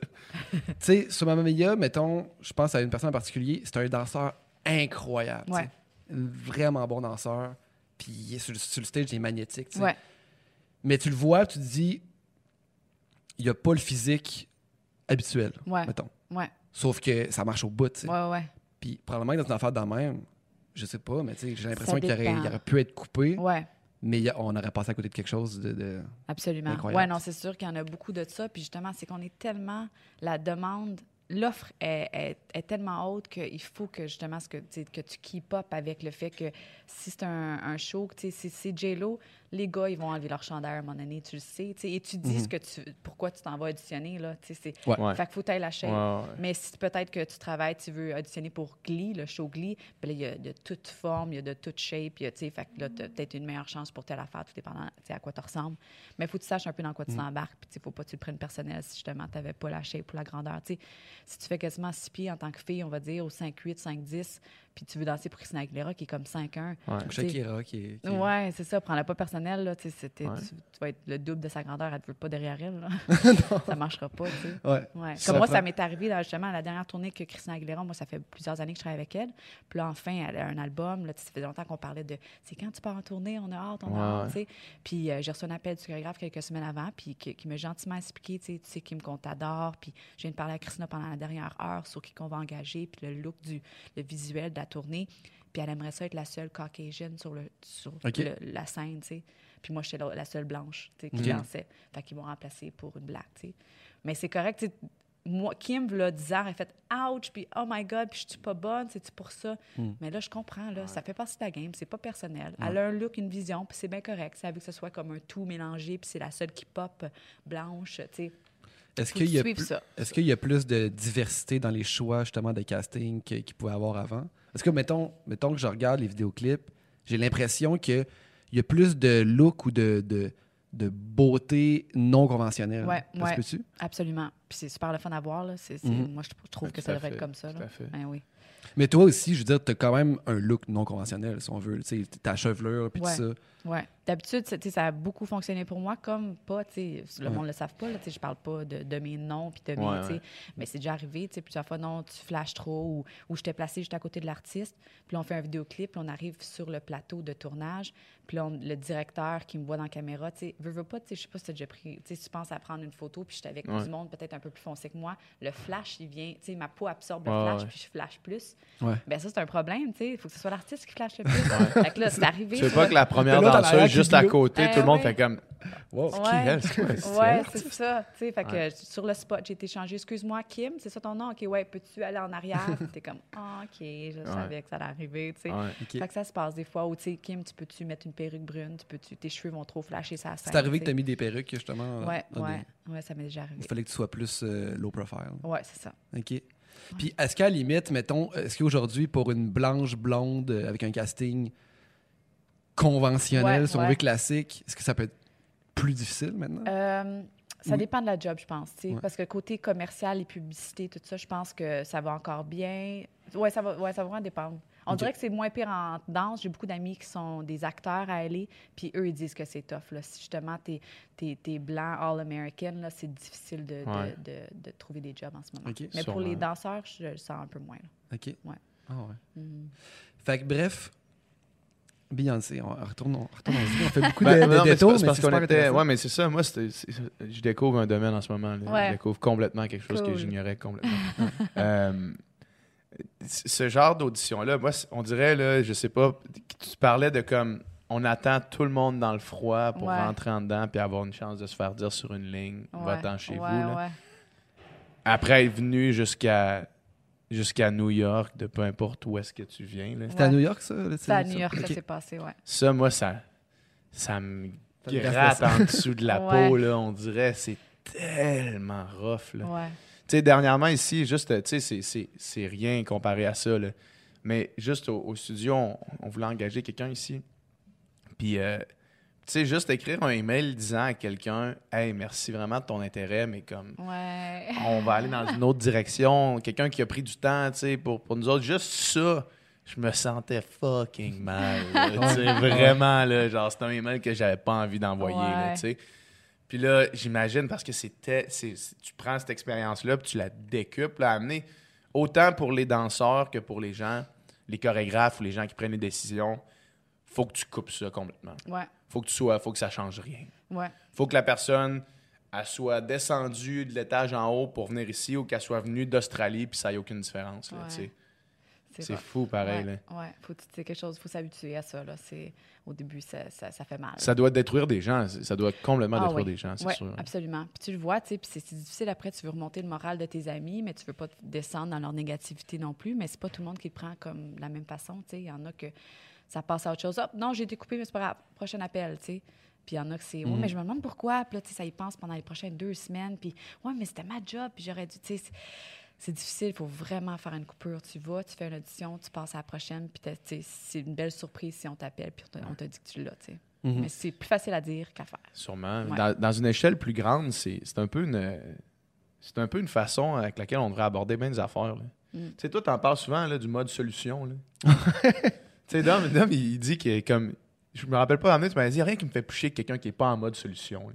tu sais, sur Mamma Mia, mettons, je pense à une personne en particulier, c'est un danseur incroyable. Ouais. Un vraiment bon danseur. puis il sur, le- sur le stage, il est magnétique. tu sais. Ouais. Mais tu le vois, tu te dis, il n'y a pas le physique habituel, Ouais. mettons. Ouais. Sauf que ça marche au bout. tu sais. Ouais, ouais. Puis probablement que dans une affaire de même, je sais pas, mais j'ai l'impression qu'il aurait, il aurait pu être coupé, Ouais. mais on aurait passé à côté de quelque chose de. de- Absolument. Incroyable. Ouais, non, c'est sûr qu'il y en a beaucoup de ça. Puis justement, c'est qu'on est tellement. La demande, l'offre est, est- est tellement haute qu'il faut que justement ce que, que tu keep up avec le fait que si c'est un, un show, si c'est J-Lo, les gars, ils vont enlever leur chandail à un moment donné, tu le sais. Et tu dis Mhm. ce que tu, pourquoi tu t'en vas auditionner. Là, c'est- Ouais. Ouais. Fait qu'il faut tailler la chaîne. Ouais. Mais si peut-être que tu travailles, tu veux auditionner pour Glee, le show Glee, puis là, il y a de toute forme, il y a de toute shape, y a, fait que là, tu as peut-être une meilleure chance pour telle affaire, tout dépendant à quoi tu ressembles. Mais il faut que tu saches un peu dans quoi tu t'embarques, puis il faut pas que tu le prennes personnel si justement tu n'avais pas la shape ou la grandeur. Si tu fais quasiment 6 pieds en tant que fille, on va dire, ou 5'8, 5'10, puis tu veux danser pour Christina Aguilera qui est comme 5'1, Ouais. Ou Shakira qui est. qui Ouais, c'est ça. Prends-la pas personnel. Là, tu, sais, c'était- Ouais. tu, tu vas être le double de sa grandeur. Elle ne veut pas derrière elle. Là. ça marchera pas. Tu sais. Ouais. Ça Comme moi, prend- ça m'est arrivé là, justement à la dernière tournée que Christina Aguilera. Moi, ça fait plusieurs années que je travaille avec elle. Puis là, enfin, elle a un album. Là, tu sais, ça fait longtemps qu'on parlait de c'est quand tu pars en tournée, on a hâte, on a hâte. ouais. tu sais. Puis euh, j'ai reçu un appel du chorégraphe quelques semaines avant, puis qui, qui m'a gentiment expliqué, tu sais, tu sais, Kim, qu'on t'adore. Puis je viens de parler à Christina pendant la dernière heure sur qui qu'on va engager, puis le look du le visuel de la tournée. Puis elle aimerait ça être la seule Caucasian sur, le, sur le- la scène, tu sais. Puis moi, j'étais la, la seule blanche, tu sais, qui OK. dansait. Fait qu'ils m'ont remplacée pour une blague, tu sais. Mais c'est correct, tu sais. Moi, Kim, là, 10 ans, elle a fait ouch, puis oh my God, puis je suis pas bonne, c'est pour ça? Hmm. Mais là, je comprends, là, ça fait partie de la game, c'est pas personnel. Elle a un look, une vision, puis c'est bien correct. Ça veut que ce soit comme un tout mélangé, puis c'est la seule qui pop blanche, tu sais. Est-ce qu'il y, a plus- ça. est-ce qu'il y a plus de diversité dans les choix justement de casting qu'il pouvait avoir avant? Est-ce que, mettons, mettons que je regarde les vidéoclips, j'ai l'impression qu'il y a plus de look ou de, de, de beauté non conventionnelle. Ouais, se ouais. Absolument. Puis c'est super le fun à voir, là. Mhm. Moi, je trouve que ça devrait fait, être comme ça, tout là. à fait. Ben oui. Mais toi aussi, je veux dire, tu as quand même un look non conventionnel, si on veut. Tu sais, ta chevelure, puis Ouais. tout ça. Oui. D'habitude, ça a beaucoup fonctionné pour moi, comme pas, tu sais, le Ouais. monde ne le savent pas, là, je parle pas de, de mes noms, puis de mes, Ouais, ouais. mais c'est déjà arrivé, tu sais, plusieurs fois, non, tu flashes trop, ou, ou je t'ai placé juste à côté de l'artiste, puis on fait un vidéoclip, puis on arrive sur le plateau de tournage, puis le directeur qui me voit dans la caméra, tu sais, veut, veut pas, tu sais, je sais pas si tu as déjà pris, tu sais, si tu penses à prendre une photo, puis j'étais avec Ouais. du monde peut-être un peu plus foncé que moi, le flash, il vient, tu sais, ma peau absorbe le Ouais, flash, ouais. puis je flash plus. Ouais. Ben ça, c'est un problème, tu sais, il faut que ce soit l'artiste qui flash le plus. fait que là, c'est arrivé. Tu veux pas que la première juste à côté, Eh tout le monde oui. fait comme. Wow. C'est qui, elle? C'est quoi, c'est Ouais, c'est ça. Tu sais, fait que Ouais. sur le spot, j'ai été changée. Excuse-moi, Kim, c'est ça ton nom? OK, ouais, peux-tu aller en arrière? T'es comme, ah, OK, je savais que ça allait arriver, tu sais. Ouais. OK. Fait que ça se passe des fois où, tu sais, Kim, tu peux-tu mettre une perruque brune? Tu peux-tu, tes cheveux vont trop flasher ça C'est arrivé que tu tu as mis des perruques, justement. Ouais, des- ouais, ouais, ça m'est déjà arrivé. Il fallait que tu sois plus euh, low profile. Ouais, c'est ça. OK. Puis, est-ce qu'à la limite, mettons, est-ce qu'aujourd'hui, pour une blanche blonde euh, avec un casting conventionnel, Ouais, si on ouais. veut classique, est-ce que ça peut être plus difficile maintenant? Euh, ça Oui. dépend de la job, je pense. tu sais, Ouais. Parce que côté commercial et publicité, tout ça, je pense que ça va encore bien. Ouais, ça va, ouais, ça va vraiment dépendre. On dirait que c'est moins pire en danse. J'ai beaucoup d'amis qui sont des acteurs à aller, puis eux, ils disent que c'est tough. Là. Si justement, t'es es, blanc, all-American, là, c'est difficile de, de- Ouais. de, de trouver des jobs en ce moment. Mais pour les danseurs, je le sens un peu moins. là. OK. Ouais. Ah ouais. Mhm. Fait que bref, Beyoncé, on retourne, on retourne on fait beaucoup de, Ben, de non, mais c'est détours, parce- mais parce c'est qu'on était. intéressant. Ouais, mais c'est ça. Moi, je découvre un domaine en ce moment. là. Ouais. Je découvre complètement quelque chose que j'ignorais complètement. Euh, ce genre d'audition-là, moi, on dirait, là, je sais pas, tu parlais de comme. On attend tout le monde dans le froid pour Ouais. rentrer en dedans puis avoir une chance de se faire dire sur une ligne, Ouais, va-t'en chez ouais, vous. là. ouais. Après être venu jusqu'à jusqu'à New York, de peu importe où est-ce que tu viens. C'était à. New York, ça? C'est à New York, ça s'est passé, ouais. Ça, moi, ça, ça me gratte en dessous de la Ouais. peau, là. On dirait, c'est tellement rough, là. Ouais. Tu sais, dernièrement, ici, juste, tu sais, c'est- c'est- c'est rien comparé à ça, là. Mais juste au, au studio, on, on voulait engager quelqu'un ici. Puis, euh, sais, juste écrire un email disant à quelqu'un « Hey, merci vraiment de ton intérêt, mais comme... » Ouais. on va aller dans une autre direction. Quelqu'un qui a pris du temps, tu sais, pour, pour nous autres. Juste ça, je me sentais fucking mal. là, tu sais, vraiment, là, genre, c'était un email que j'avais pas envie d'envoyer, Ouais. tu sais. Puis là, j'imagine, parce que c'était, tu prends cette expérience-là, puis tu la décuples, à amener autant pour les danseurs que pour les gens, les chorégraphes ou les gens qui prennent les décisions. Faut que tu coupes ça complètement. Ouais, Faut que tu sois, faut que ça change rien. ouais. Faut que la personne elle soit descendue de l'étage en haut pour venir ici ou qu'elle soit venue d'Australie puis ça ait aucune différence. là, Ouais. C'est fou pareil. Ouais, là. ouais. Faut, quelque chose, faut s'habituer à ça. Là. C'est, au début, ça, ça, ça fait mal. Ça doit détruire des gens. Ça doit complètement Ah détruire oui. des gens, c'est Ouais, sûr. absolument. Puis tu le vois, tu c'est, difficile après, tu veux remonter le moral de tes amis, mais tu veux pas descendre dans leur négativité non plus, mais c'est pas tout le monde qui le prend comme de la même façon, tu sais. Il y en a que ça passe à autre chose. Hop, non, j'ai été coupé, mais c'est pas grave. Prochain appel, tu sais. Puis il y en a que c'est, ouais, Mhm. mais je me demande pourquoi. Puis là, tu sais, ça y pense pendant les prochaines deux semaines. Puis, ouais, mais c'était ma job, puis j'aurais dû, tu sais. c'est- difficile, il faut vraiment faire une coupure. Tu vas, tu fais une audition, tu passes à la prochaine, puis tu sais, c'est une belle surprise si on t'appelle, puis on t'a dit que tu l'as, tu sais. Mhm. Mais c'est plus facile à dire qu'à faire. Sûrement. Ouais. Dans, dans une échelle plus grande, c'est c'est un peu une c'est un peu une façon avec laquelle on devrait aborder bien des affaires. Mm. Tu sais, toi, t'en parles souvent là, du mode solution. là. tu sais, Dom, Dom, il dit qu'il est comme. Je me rappelle pas, donné, tu m'as dit rien qui me fait plus chier que quelqu'un qui est pas en mode solution. là.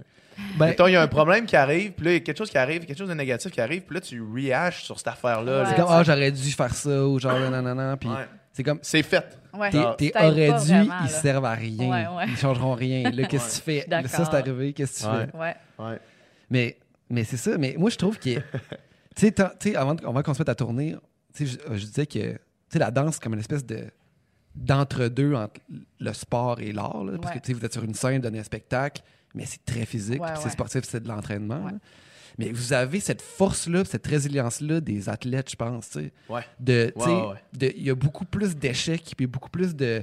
Ben, Mettons, il y a un problème qui arrive, puis là, il y a quelque chose qui arrive, quelque chose de négatif qui arrive, puis là, tu rehaches sur cette affaire-là. Ouais. c'est comme, ah, j'aurais dû faire ça, ou genre, non, non, non. Puis Ouais. c'est comme, C'est fait. Ouais. tes, Ah. tes Ça aide aurais pas dû, vraiment, ils là. servent à rien. Ouais, ouais. Ils changeront rien. Là, qu'est-ce que tu fais? Là, ça, c'est arrivé, qu'est-ce que tu Ouais. fais? Ouais. Ouais. Mais, mais c'est ça. Mais moi, je trouve que. tu sais, tant- tu sais, avant, de- avant qu'on se mette à tourner, tu sais, je, je disais que tu sais, la danse, c'est comme une espèce de d'entre-deux entre le sport et l'art. là, Parce Ouais. que tu sais, vous êtes sur une scène, donnez un spectacle, mais c'est très physique. Ouais, puis c'est sportif, c'est de l'entraînement. Mais vous avez cette force-là, cette résilience-là des athlètes, je pense. Il y a beaucoup plus d'échecs, puis beaucoup plus de.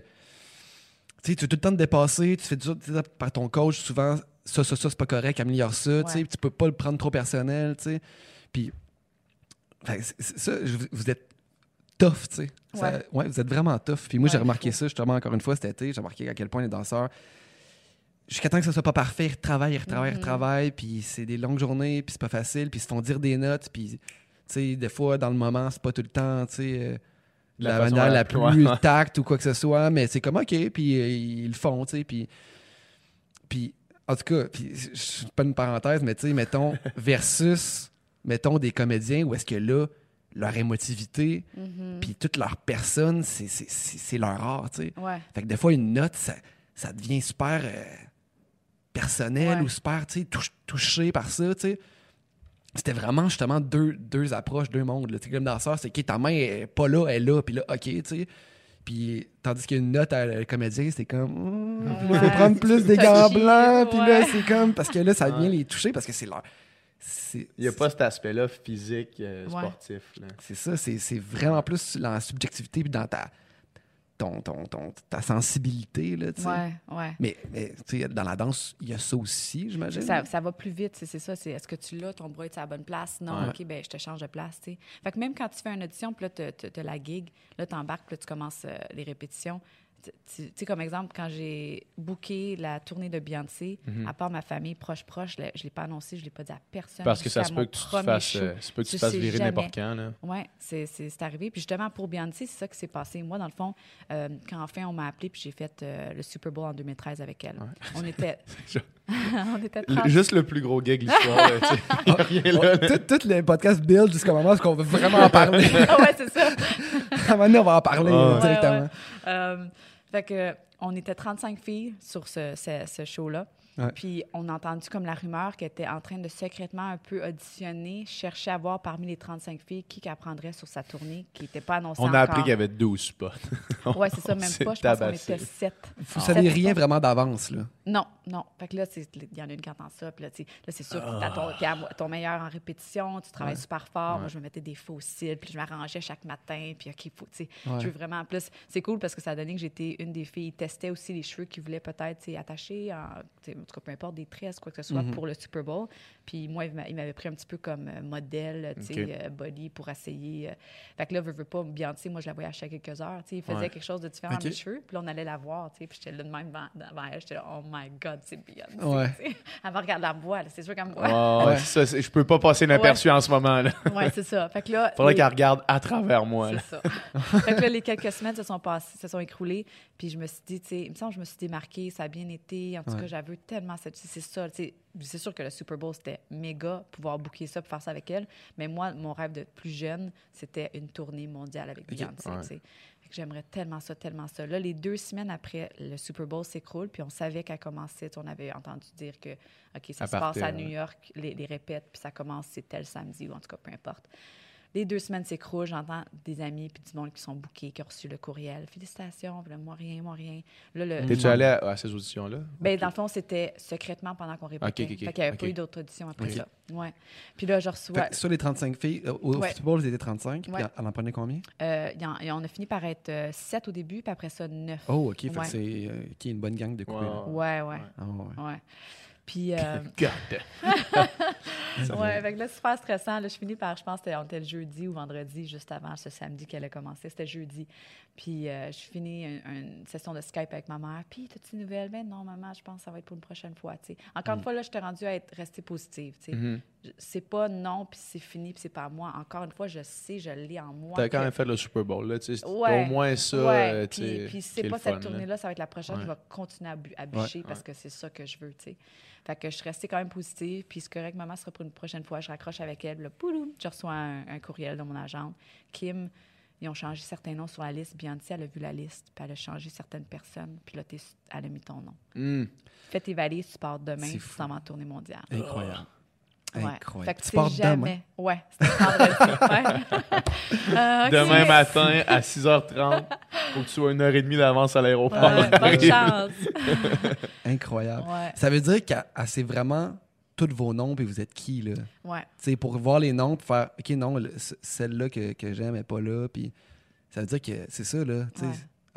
Tu as tout le temps de dépasser, tu fais du par ton coach, souvent, ça, ça, ça, c'est pas correct, améliore ça. Tu tu peux pas le prendre trop personnel, tu sais. Puis, fait que c'est- c'est ça, je- vous êtes tough, tu sais. Ça- Ouais. ouais, vous êtes vraiment tough. Puis moi, j'ai remarqué ça, justement, encore une fois, cet été, j'ai remarqué à quel point les danseurs, jusqu'à temps que ça soit pas parfait, ils retravaillent, ils retravaillent, ils Mhm. retravaillent, puis c'est des longues journées, puis c'est pas facile, puis ils se font dire des notes, puis, tu sais, des fois, dans le moment, c'est pas tout le temps, tu sais, euh, La manière la- plus ouais, tacte ou quoi que ce soit, mais c'est comme OK, puis euh, ils le font, tu sais, puis, puis en tout cas, puis je je suis pas une parenthèse, mais tu sais, mettons, versus, mettons, des comédiens où est-ce que là, leur émotivité, Mhm. puis toute leur personne, c'est- c'est c'est- c'est leur art, tu sais. Ouais. Fait que des fois, une note, ça, ça devient super euh, personnel Ouais. ou super, tu sais, touch- touché par ça, tu sais. C'était vraiment justement deux, deux approches, deux mondes. Tu sais, comme danseur, c'est que ta main est pas là, elle est là, puis là, OK, tu sais. Puis, tandis qu'une note à le comédien, c'est comme. il Ouais, faut prendre plus des gants blancs, puis là, c'est comme. Parce que là, ça vient Ouais. les toucher parce que c'est leur. Il n'y a pas cet aspect-là physique, euh, Ouais. sportif. C'est ça, c'est c'est vraiment plus dans la subjectivité puis dans ta, ton, ton, ton- ta sensibilité, là. Ouais, ouais. Mais, mais, tu sais, dans la danse, il y a ça aussi, j'imagine. Ça, ça va plus vite, c'est ça. C'est est-ce que tu l'as, ton bras est à la bonne place? Non, Ouais. OK, ben je te change de place. Fait que même quand tu fais une audition, puis là, tu as la gig, là, tu embarques, puis là, tu commences euh, les répétitions. Tu sais, comme exemple, quand j'ai booké la tournée de Beyoncé, Mhm. à part ma famille proche, proche, je ne l'ai pas annoncé, je ne l'ai pas dit à personne. Parce que ça se peut que tu fasses, euh, se peut que tu fasses virer n'importe quand. Oui, c'est arrivé. Puis justement, pour Beyoncé, c'est ça qui s'est passé. Moi, dans le fond, euh, quand enfin on m'a appelé, puis j'ai fait euh, le Super Bowl en 2013 avec elle. On était. Je- on était Le- 30. Juste le plus gros gag de l'histoire. là, tu sais. Il y a rien là, là. Tout, tout le podcast build jusqu'au moment où on veut vraiment en parler. Ah ouais, c'est ça. à un moment donné, on va en parler Ah. Ouais, directement. Ouais, Euh, fait que on était 35 filles sur ce, ce- ce show-là. Ouais. Puis on a entendu comme la rumeur qu'elle était en train de secrètement un peu auditionner, chercher à voir parmi les 35 filles qui qu'elle prendrait sur sa tournée, qui n'était pas annoncée On a appris qu'il y avait 12 spots. Ouais, c'est ça, même pas. Je pense qu'on tabassé. était 7. Vous savez Sept rien spots. vraiment d'avance, là? Non, non. Fait que là, c'est- il y en a une qui entend ça. Puis là, tu c'est sûr que t'as ton, à ton meilleur en répétition, tu travailles super fort. Moi, je me mettais des faux cils, puis je m'arrangeais chaque matin. Puis, OK, faut, tu sais, Ouais. je veux vraiment. En plus, c'est cool parce que ça a donné que j'étais une des filles. Ils testaient aussi les cheveux qu'ils voulaient peut-être, tu attacher, tu en tout cas, peu importe, des tresses, quoi que ce soit, Mhm. pour le Super Bowl. Puis moi, il m'a- il m'avait pris un petit peu comme euh, modèle, tu sais, euh, body pour essayer. euh. Fait que là, veux, veux pas, Beyoncé, moi, je la voyais à chaque quelques heures. Tu sais, il faisait Ouais. quelque chose de différent OK. dans mes cheveux. Puis là, on allait la voir, tu sais, puis j'étais là de même devant, elle. J'étais là, oh my God, c'est Beyoncé. Ouais. Elle me regarde la voix, là, c'est sûr qu'elle me voit. Ouais, Ouais. ça, je peux pas passer inaperçu en ce moment. là. Ouais, c'est ça. Fait que là. Faudrait les- qu'elle regarde à travers moi. là. C'est ça. fait que là, les quelques semaines se sont passées, se sont écroulées, puis je me suis dit, tu sais, il me semble que je me suis démarquée, ça a bien été. En tout cas, j'avais tellement cette. C'est ça. C'est sûr que le Super Bowl, c'était méga, pouvoir booker ça, pour faire ça avec elle. Mais moi, mon rêve de plus jeune, c'était une tournée mondiale avec Beyoncé. que J'aimerais tellement ça, tellement ça. Là, les deux semaines après, le Super Bowl s'écroule, puis on savait qu'elle commençait. On avait entendu dire que, OK, ça se passe à. New York, les, les répètes, puis ça commence, c'est tel samedi, ou en tout cas, peu importe. Les deux semaines s'écroulent, j'entends des amis puis du monde qui sont bookés, qui ont reçu le courriel. Félicitations, là, moi rien, moi rien. Là, le, T'es-tu allé à, à ces auditions-là? ben, dans le fond, c'était secrètement pendant qu'on répétait. Ok, ok, ok. Fait qu'il n'y avait pas eu d'autres auditions après ça. Ouais. Puis là, je reçois. Fait sur les 35 filles, euh, au Ouais. football, ils étaient 35. Puis elle en prenait combien? euh, il y en- on a fini par être euh, sept au début, puis après ça, neuf. Oh, OK. Fait que c'est euh, qui est une bonne gang de. Ouais. là. Ouais, ouais. Ah, ouais. Puis, euh, ouais, fait que là, super stressant. Là, je finis par, je pense, on était le jeudi ou vendredi, juste avant ce samedi qu'elle a commencé. C'était jeudi. Puis, euh, je finis une, une session de Skype avec ma mère. Puis, t'as-tu une nouvelle? Ben non, maman, je pense que ça va être pour une prochaine fois. tu sais. Encore Mm. une fois, là, je t'ai rendue à être restée positive. tu sais. Mhm. Je- C'est pas non, puis c'est fini, puis c'est pas moi. Encore une fois, je sais, je l'ai en moi. T'as quand même fait le Super Bowl, là. Tu sais, Ouais. Au moins ça, Ouais, euh, tu puis, sais, puis qui c'est est pas cette tournée-là, ça va être la prochaine. Ouais. Je vais continuer à, bu- à bûcher parce que c'est ça que je veux, tu sais. Fait que je suis restée quand même positive, puis c'est correct, maman sera pour une prochaine fois. Je raccroche avec elle, là, pouloum, je reçois un, un courriel de mon agente. Kim, ils ont changé certains noms sur la liste. Beyoncé, elle a vu la liste, puis elle a changé certaines personnes, puis là, elle a mis ton nom. Hmm. Fais tes valises, tu pars demain, C'est tu fou. t'en vas en tournée mondiale. Incroyable. Incroyable. Fait que tu pars sais demain. jamais. Ouais, ouais. Euh, Demain matin à 6h30, faut que tu sois une heure et demie d'avance à l'aéroport. Ouais, bonne chance. Incroyable. Ouais, Ça veut dire qu'elle elle sait vraiment tous vos noms et vous êtes qui, là? ouais. Tu sais, pour voir les noms, pour faire OK, non, celle-là que, que j'aime n'est pas là. Puis ça veut dire que c'est ça, là.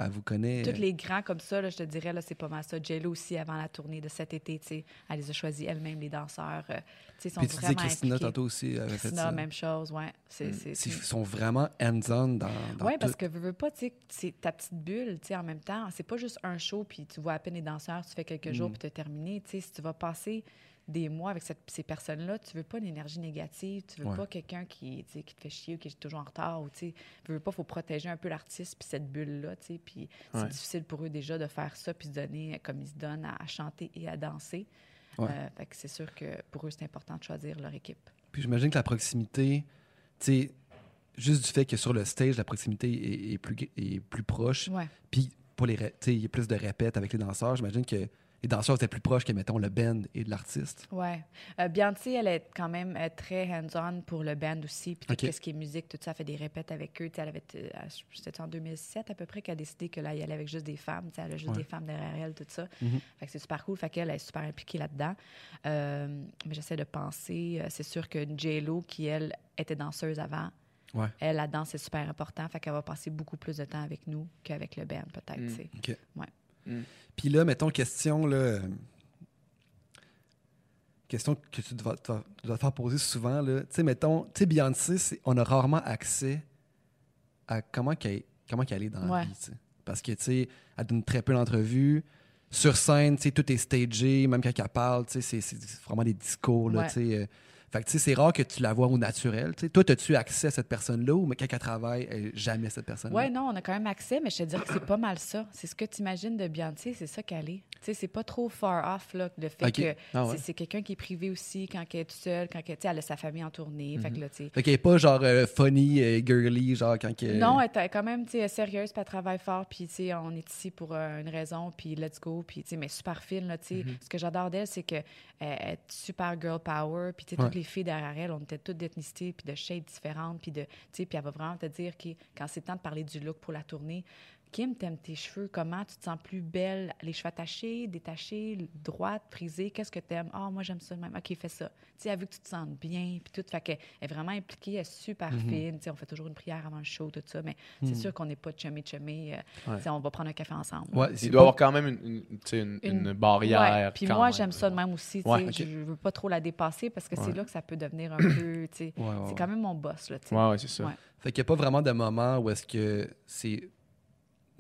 Elle vous connaît. Tous les grands comme ça, là, je te dirais, là, c'est pas mal ça. J-Lo aussi, avant la tournée de cet été, tu sais, elle les a choisis elle-même, les danseurs. euh, tu sais, sont Puis tu vraiment Christina impliqués. tantôt aussi. Avait fait Christina, ça. même chose, ouais. C'est, c'est, C'est- Ils sont vraiment hands-on dans, dans Oui, parce que veux, veux pas, tu sais, c'est ta petite bulle, tu sais, en même temps. C'est pas juste un show, puis tu vois à peine les danseurs, tu fais quelques jours, Mm. puis tu as terminé. Tu sais, si tu vas passer des mois avec cette- ces personnes-là, tu veux pas une énergie négative, tu veux Ouais. pas quelqu'un qui, te fait chier ou qui est toujours en retard, ou tu veux pas, faut protéger un peu l'artiste, puis cette bulle-là, tu sais, puis c'est difficile pour eux déjà de faire ça, puis se donner comme ils se donnent à, à chanter et à danser. Ouais. Euh, fait que c'est sûr que pour eux, c'est important de choisir leur équipe. Puis j'imagine que la proximité, tu sais, juste du fait que sur le stage, la proximité est, est plus, est plus proche. Puis pour les, il y a plus de répètes avec les danseurs. J'imagine que les danseurs étaient plus proches que, mettons, le band et de l'artiste. Ouais. Euh, Beyoncé, elle est quand même euh, très hands-on pour le band aussi. Puis tout ce qui est musique, tout ça, elle fait des répètes avec eux. Elle avait, euh, c'était en 2007 à peu près qu'elle a décidé que là, il allait avec juste des femmes. Elle a juste Ouais. des femmes derrière elle, tout ça. Mhm. Fait que c'est super cool. Fait qu'elle est super impliquée là-dedans. Euh, mais j'essaie de penser. C'est sûr que J-Lo, qui, elle, était danseuse avant, Ouais. elle, la danse, c'est super important. Fait qu'elle va passer beaucoup plus de temps avec nous qu'avec le band, peut-être. Mm. Ouais. Mm. Puis là, mettons, question, là. Question que tu dois, te- tu dois te faire poser souvent, là. Tu sais, mettons, tu sais, Beyoncé, c'est- on a rarement accès à comment qu'elle comment qu'elle est dans la vie. Parce que, tu sais, elle donne très peu d'entrevues. Sur scène, tu sais, tout est stagé, même quand elle parle, tu sais, c'est- c'est vraiment des discours, là, Ouais. tu sais. euh. Fait que, tu sais, c'est rare que tu la vois au naturel, tu sais. Toi, as-tu accès à cette personne-là ou mais quand elle travaille, elle jamais cette personne-là? Ouais, non, on a quand même accès, mais je te dirais que c'est pas mal ça. C'est ce que tu imagines de Beyoncé, c'est ça qu'elle est. Tu sais, c'est pas trop far off, là, le fait que Ah ouais. c'est- quelqu'un qui est privé aussi quand elle est toute seule, quand elle, elle a sa famille en tournée. Fait que là, tu sais. Fait qu'elle est pas genre euh, funny et girly, genre quand que... Non, elle est quand même tu sais, sérieuse, puis elle travaille fort, puis tu sais, on est ici pour euh, une raison, puis let's go, puis tu sais, mais super fine, là, tu sais. Mm-hmm. Ce que j'adore d'elle, c'est qu'elle est super girl power, puis tu sais, Ouais. toutes les filles derrière elle, on était toutes d'ethnicité, puis de shades différentes, puis de, tu sais, puis elle va vraiment te dire que quand c'est temps de parler du look pour la tournée, Kim, t'aimes tes cheveux, comment? Tu te sens plus belle, les cheveux attachés, détachés, droite, frisée, qu'est-ce que t'aimes? Ah, moi j'aime ça de même, ok, fais ça. Tu sais, elle veut que tu te sentes bien, puis tout, fait qu'elle est vraiment impliquée, elle est super Mm-hmm. fine, tu sais, on fait toujours une prière avant le show, tout ça, mais c'est sûr qu'on n'est pas chummy chummy, euh, Ouais. tu sais, on va prendre un café ensemble. Ouais, Il doit y avoir quand même une, barrière. Puis moi, j'aime ça de même aussi. tu Ouais. Je veux pas trop la dépasser parce que c'est là que ça peut devenir un peu. tu sais, c'est ouais. quand même mon boss. Là, tu sais. Ouais, ouais, c'est ça. Ouais. Fait qu'il n'y a pas vraiment de moment où est-ce que c'est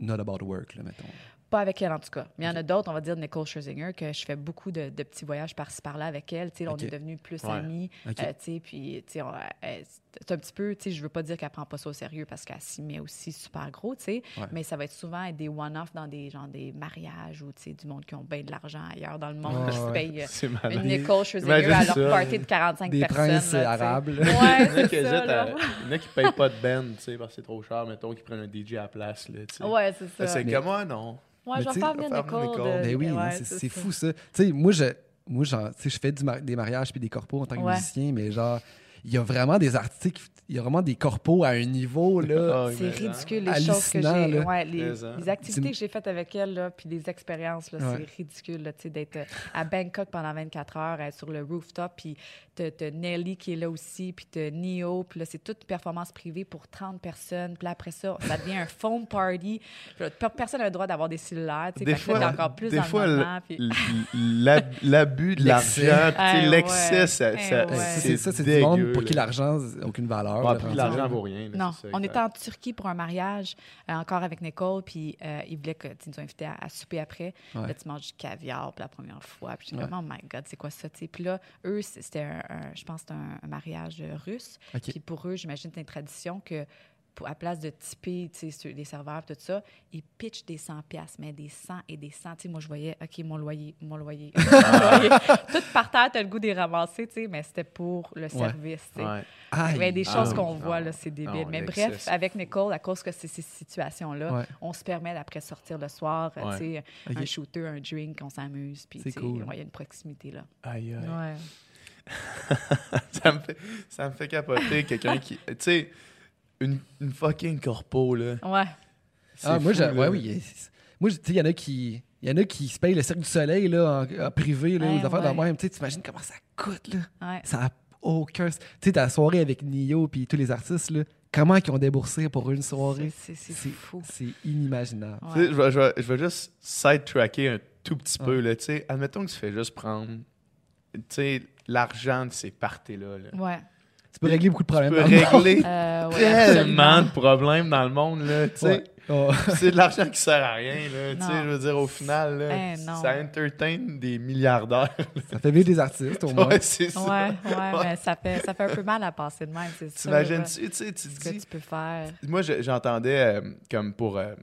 not about work, là, mettons. Pas avec elle, en tout cas. Mais il y en a d'autres, on va dire Nicole Scherzinger, que je fais beaucoup de, de petits voyages par-ci par-là avec elle. On est devenus plus Ouais. amis. Ok. Euh, tu sais, puis, tu sais, on- elle- c'est un petit peu, tu sais, je veux pas dire qu'elle prend pas ça au sérieux parce qu'elle s'y met aussi super gros, tu sais. Ouais. Mais ça va être souvent être des one-off dans des, genre, des mariages ou, tu sais, du monde qui ont bien de l'argent ailleurs dans le monde Ouais, qui se ouais. paye euh, C'est une. Nicole Scherzinger à leur ça. party de 45 Des personnes. princes là, arabes. là. En Ouais, a qui c'est ça, là. il y en a qui payent pas de band, tu sais, parce que c'est trop cher, mettons, qui prennent un DJ à la place, là, tu sais. Ouais, c'est ça. C'est Mais- comme moi, non. Ouais, Mais je vais faire venir Nicole. Nicole. de- Ben oui, ouais, c'est c'est ça. fou ça. Tu sais, moi, je, moi genre, je fais du mar- des mariages puis des corpos en tant que Ouais. musicien, mais genre, il y a vraiment des artistes, il y a vraiment des corpos à un niveau, là. Ah, C'est ridicule, les choses que j'ai. Ouais, les, hein. les activités que j'ai faites avec elle, là, puis les expériences, là, Ouais. c'est ridicule, là, tu sais, d'être euh, à Bangkok pendant 24 heures, être sur le rooftop, puis t'as Nelly qui est là aussi, puis t'as Neo, puis là, c'est toute performance privée pour 30 personnes, puis là, après ça, ça devient un foam party. Puis là, per- personne n'a le droit d'avoir des cellulaires, tu sais, Des encore plus des dans fois, l'abus de L'excès. l'argent, l'excès, ouais. ça, ça- ouais. C'est ça, c'est du dégueu, pour qui l'argent n'a aucune valeur. Ouais, puis rendu l'argent vaut rien. là, Non, ça, on était en Turquie pour un mariage, euh, encore avec Nicole, puis euh, ils voulaient que, tu nous ont invités à, à souper après. Ouais. Là, tu manges du caviar pour la première fois. Puis j'étais comme, oh my God, c'est quoi ça? Puis là, eux, c'était, un, un- je pense, que c'était un, un mariage euh, russe. Puis pour eux, j'imagine que c'est une tradition que, pour, à place de sais, sur les serveurs, tout ça, ils pitchent des 100 piastres, mais des 100 et des 100. Tu sais, moi, je voyais, OK, mon loyer, mon loyer, mon loyer. Tout par terre, t'as le goût de les ramasser, tu sais, mais c'était pour le service, tu sais. Ouais. Aïe. Ouais, des Ah choses oui. qu'on Ah voit, là, c'est débile. Ah Mais bref, avec Nicole, à cause que c'est ces situations-là, Ouais. on se permet d'après sortir le soir, euh, Ouais. tu sais, Ok. un shooter, un drink, on s'amuse. Puis, cool. il y a une proximité là. Aïe, aïe. Ça, me fait, ça me fait capoter quelqu'un qui. Tu sais, une, une fucking corpo, là. Ouais. Ah, moi, fou, là. ouais, oui. Moi, tu sais, il y en a qui. Il y en a qui se payent le Cirque du Soleil là, en, en privé, là, Ouais, aux affaires ouais. de même. Tu sais, t'imagines comment ça coûte, là. Ouais. Ça a aucun... Tu sais, ta soirée avec Nio puis tous les artistes, là, comment ils ont déboursé pour une soirée? C'est- C'est C'est c'est fou. c'est inimaginable. Je vais, je, vais, je vais juste side-tracker un tout petit Ouais. peu, là. Tu sais, admettons que tu fais juste prendre, tu sais, l'argent de ces parties-là, là. Ouais. Tu peux régler beaucoup de Tu problèmes. peux dans le monde. régler Euh, ouais, tellement de problèmes dans le monde, là. Tu sais, Ouais. Oh. c'est de l'argent qui sert à rien, là. Tu sais, je veux dire, au final, là, Eh, ça entertain des milliardaires. Ça fait vivre des artistes, au moins. ouais, c'est ça. Ouais, ouais, mais ça fait, ça fait un peu mal à passer de même, c'est sûr. T'imagines-tu, tu sais, tu Ce te que dis... tu peux faire. Moi, je- j'entendais euh, comme pour... euh,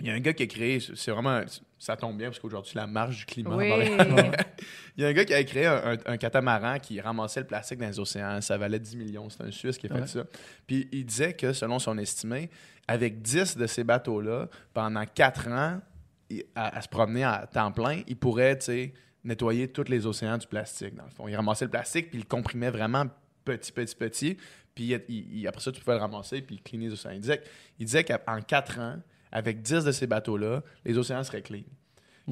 Il y a un gars qui a créé, c'est vraiment... Ça tombe bien parce qu'aujourd'hui, c'est la marche du climat. Oui. Il y a un gars qui a créé un, un- un catamaran qui ramassait le plastique dans les océans. Ça valait 10 millions. C'est un Suisse qui a fait Ouais. ça. Puis il disait que, selon son estimé, avec 10 de ces bateaux-là, pendant 4 ans, il- à, à se promener à temps plein, il pourrait, tu sais, nettoyer tous les océans du plastique, dans le fond. Il ramassait le plastique, puis il le comprimait vraiment petit, petit, petit. Puis il- il- il- après ça, tu pouvais le ramasser, puis le cleaner les océans. Il disait, il disait qu'en 4 ans, avec 10 de ces bateaux-là, les océans seraient clean.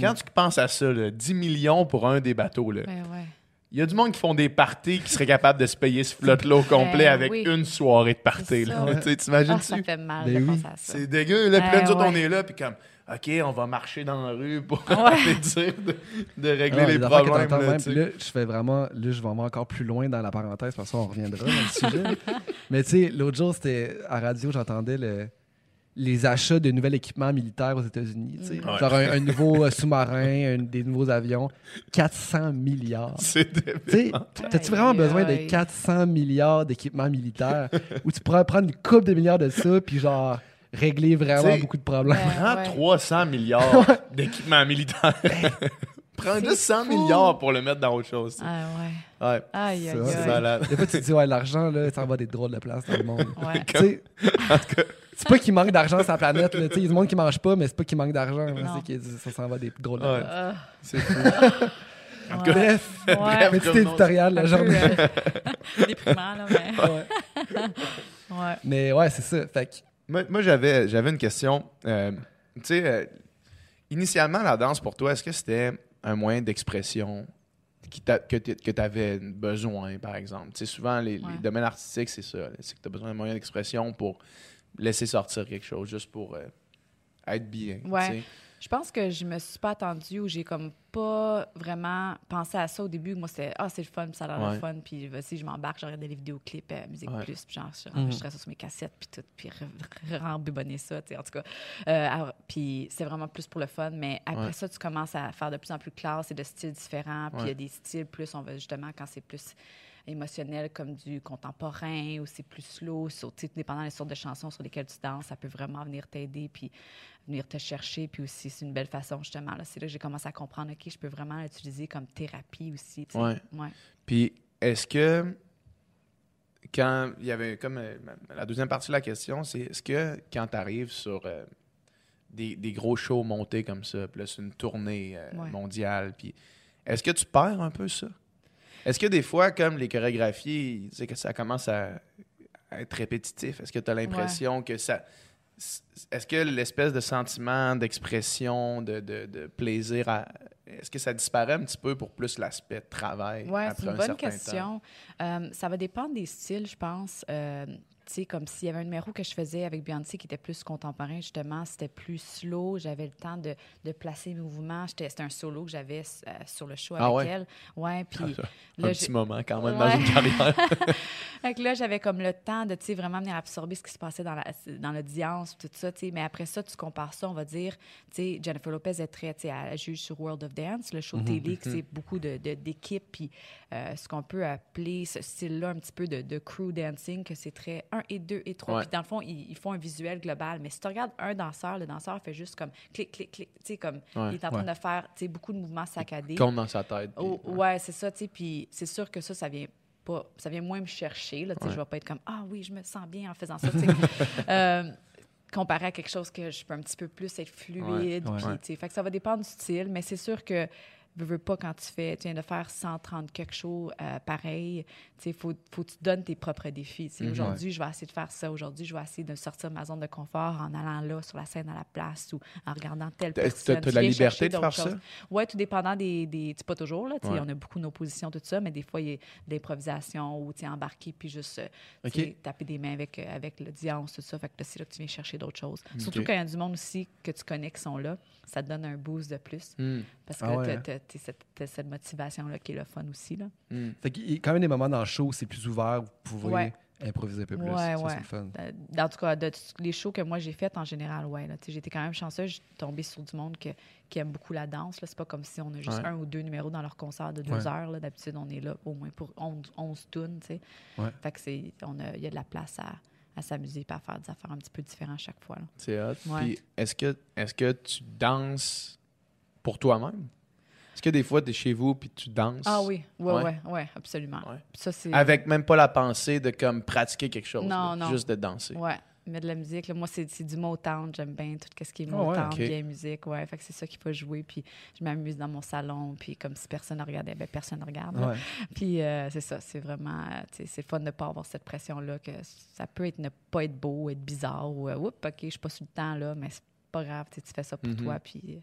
Quand Mm. tu penses à ça, là, 10 millions pour un des bateaux, là, Ben ouais. il y a du monde qui font des parties qui seraient capables de se payer ce flotte-là au complet Ben avec oui. une soirée de C'est party. ça. là. Tu sais, Ah, ça T'imagines-tu? fait mal Ben de oui. penser à ça. C'est dégueu. Là, puis là, Ouais, nous autres, on ouais. est là, puis comme, OK, on va marcher dans la rue pour Ouais. aller dire de, de régler Ah, les problèmes. même. là, je fais vraiment. Là, je vais encore plus loin dans la parenthèse parce qu'on reviendra dans le sujet. Mais tu sais, l'autre jour, c'était à radio, j'entendais le- les achats de nouvel équipement militaire aux États-Unis. tu sais. Ouais. Genre un, un nouveau euh, sous-marin, un- des nouveaux avions. 400 milliards. C'est Tu débile. sais, t'as-tu vraiment Aïe, besoin de aïe. 400 milliards d'équipements militaires où tu pourrais prendre une coupe de milliards de ça puis genre régler vraiment T'sais, beaucoup de problèmes? Ouais. Prends 300 milliards d'équipements militaires. Prends C'est juste 100 fou. milliards pour le mettre dans autre chose. Ah ouais. Ouais, Aïe, aïe, Ça, c'est aïe. malade. Des fois, tu te dis, ouais, l'argent, là, ça va des drôles de place dans le monde. Ouais. Tu sais, c'est pas qu'il manque d'argent sur la planète. là. Tu sais, Il y a du monde qui mange pas, mais c'est pas qu'il manque d'argent. C'est que ça s'en va des drôles de Ouais. C'est fou. En tout ouais. cas, Bref, Ouais. petit éditorial, la journée. euh, déprimant, là, mais... Ouais. Mais ouais, c'est ça. Fait que, Moi, moi, j'avais, j'avais une question. Euh, tu sais, euh, initialement, la danse, pour toi, est-ce que c'était un moyen d'expression qui t'a- que tu avais besoin, par exemple? Tu sais, souvent, les, les domaines artistiques, c'est ça. C'est que tu as besoin d'un moyen d'expression pour laisser sortir quelque chose, juste pour euh, être bien. Ouais. Je pense que je me suis pas attendue ou j'ai comme pas vraiment pensé à ça au début. Moi, c'était ah, c'est le fun, puis ça a l'air Ouais. le fun, puis vas-y, je m'embarque, je regarde des vidéoclips, euh, Musique Ouais. Plus, puis genre, je Mhm. enregistrais ça sur mes cassettes, puis tout, puis re- re- rembobonner ça, tu sais, en tout cas. Euh, puis c'est vraiment plus pour le fun, mais après Ouais. ça, tu commences à faire de plus en plus classe et de styles différents, puis il y a des styles plus, on va justement, quand c'est plus émotionnel comme du contemporain ou c'est plus slow, sur, dépendant des sortes de chansons sur lesquelles tu danses, ça peut vraiment venir t'aider puis venir te chercher. Puis aussi, c'est une belle façon, justement. Là, c'est là que j'ai commencé à comprendre, OK, je peux vraiment l'utiliser comme thérapie aussi. Ouais. Ouais. Puis, est-ce que quand il y avait comme euh, la deuxième partie de la question, c'est est-ce que quand tu arrives sur euh, des, des gros shows montés comme ça, puis là, c'est une tournée euh, Ouais. mondiale, puis est-ce que tu perds un peu ça? Est-ce que des fois, comme les chorégraphies, tu sais, que ça commence à, à être répétitif, est-ce que tu as l'impression que ça. Est-ce que l'espèce de sentiment, d'expression, de, de- de plaisir, à- est-ce que ça disparaît un petit peu pour plus l'aspect travail? Oui, c'est une un bonne question. Euh, ça va dépendre des styles, je pense. Euh, sais, comme s'il y avait un numéro que je faisais avec Beyoncé qui était plus contemporain, justement, c'était plus slow. J'avais le temps de, de placer mes mouvements. C'était un solo que j'avais euh, sur le show avec Ah ouais? elle. Ouais, puis un là, petit j'ai- moment quand même Ouais. dans une carrière. Fait que là, j'avais comme le temps de, tu sais, vraiment venir absorber ce qui se passait dans la- dans l'audience, tout ça, tu sais. Mais après ça, tu compares ça, on va dire, tu sais, Jennifer Lopez est très, tu sais, elle juge sur World of Dance, le show télé, que c'est beaucoup de- de- d'équipes, puis euh, ce qu'on peut appeler ce style-là un petit peu de, de crew dancing, que c'est très 1 et 2 et 3. Ouais. Puis dans le fond, ils, ils font un visuel global. Mais si tu regardes un danseur, le danseur fait juste comme clic, clic, clic, tu sais, comme Ouais. il est en train Ouais. de faire, tu sais, beaucoup de mouvements saccadés. compte dans sa tête. puis- Oh, ouais, c'est ça, tu sais. Puis c'est sûr que ça, ça vient pas, ça vient moins me chercher, là, tu sais. Ouais. Je vais pas être comme, ah oui, je me sens bien en faisant ça. Euh, comparé à quelque chose que je peux un petit peu plus être fluide. Ouais, puis, ouais. tu sais, Fait que ça va dépendre du style, mais c'est sûr que veux, veux pas quand tu fais, tu viens de faire 130 quelque chose euh, pareil, tu sais, faut, faut que tu donnes tes propres défis. tu. Mhm. Aujourd'hui, je vais essayer de faire ça. Aujourd'hui, je vais essayer de sortir de ma zone de confort en allant là, sur la scène à la place ou en regardant telle personne. T'as t'as Tu la liberté de faire d'autres ça? choses. Oui, tout dépendant des. des pas toujours, là. tu sais, Ouais. On a beaucoup nos positions, tout ça, mais des fois, il y a de l'improvisation ou tu sais, embarquer puis juste euh, tu OK. sais, taper des mains avec, euh, avec l'audience, tout ça. Fait que c'est là que tu viens chercher d'autres choses. Surtout quand il y a du monde aussi que tu connais qui sont là, ça te donne un boost de plus. Hmm, Parce que Ah ouais, t'as- hein? t'as- t'as cette, motivation-là qui est le fun aussi. Là. hmm. Fait a quand même des moments dans le show où c'est plus ouvert, vous pouvez Ouais. improviser un peu plus. Ouais, ça, ouais. c'est le fun. Euh, En tout cas, de tous les shows que moi j'ai fait en général, ouais. tu J'étais quand même chanceuse. Je suis tombée sur du monde que- qui aime beaucoup la danse. là. C'est pas comme si on a juste Ouais. un ou deux numéros dans leur concert de deux Ouais. heures. là. D'habitude, on est là au moins pour 11, 11 tunes. tu. Fait que c'est, on a, il y a de la place à, à s'amuser et à faire des affaires un petit peu différentes chaque fois. là. C'est hot. Ouais. Puis est-ce que, est que tu danses pour toi-même? Est-ce que des fois, tu es chez vous puis tu danses? Ah oui, ouais, Ouais. ouais, ouais, absolument. Ouais. Puis Ça, c'est... Avec même pas la pensée de comme pratiquer quelque chose. Non, non. Juste de danser. Ouais, mais de la musique. là, moi, c'est, du Motown. J'aime bien tout ce qui est Ah Motown, ok. vieille musique. Ouais, fait que c'est ça qu'il faut jouer. Puis je m'amuse dans mon salon. Puis comme si personne ne regardait, ben personne ne regarde. Ouais. Puis euh, c'est ça, c'est vraiment, euh, c'est fun de ne pas avoir cette pression-là, que ça peut être ne pas être beau, être bizarre, ou euh, oups, OK, je suis pas sur le temps, là, mais c'est pas grave, tu fais ça pour Mhm. toi, puis euh,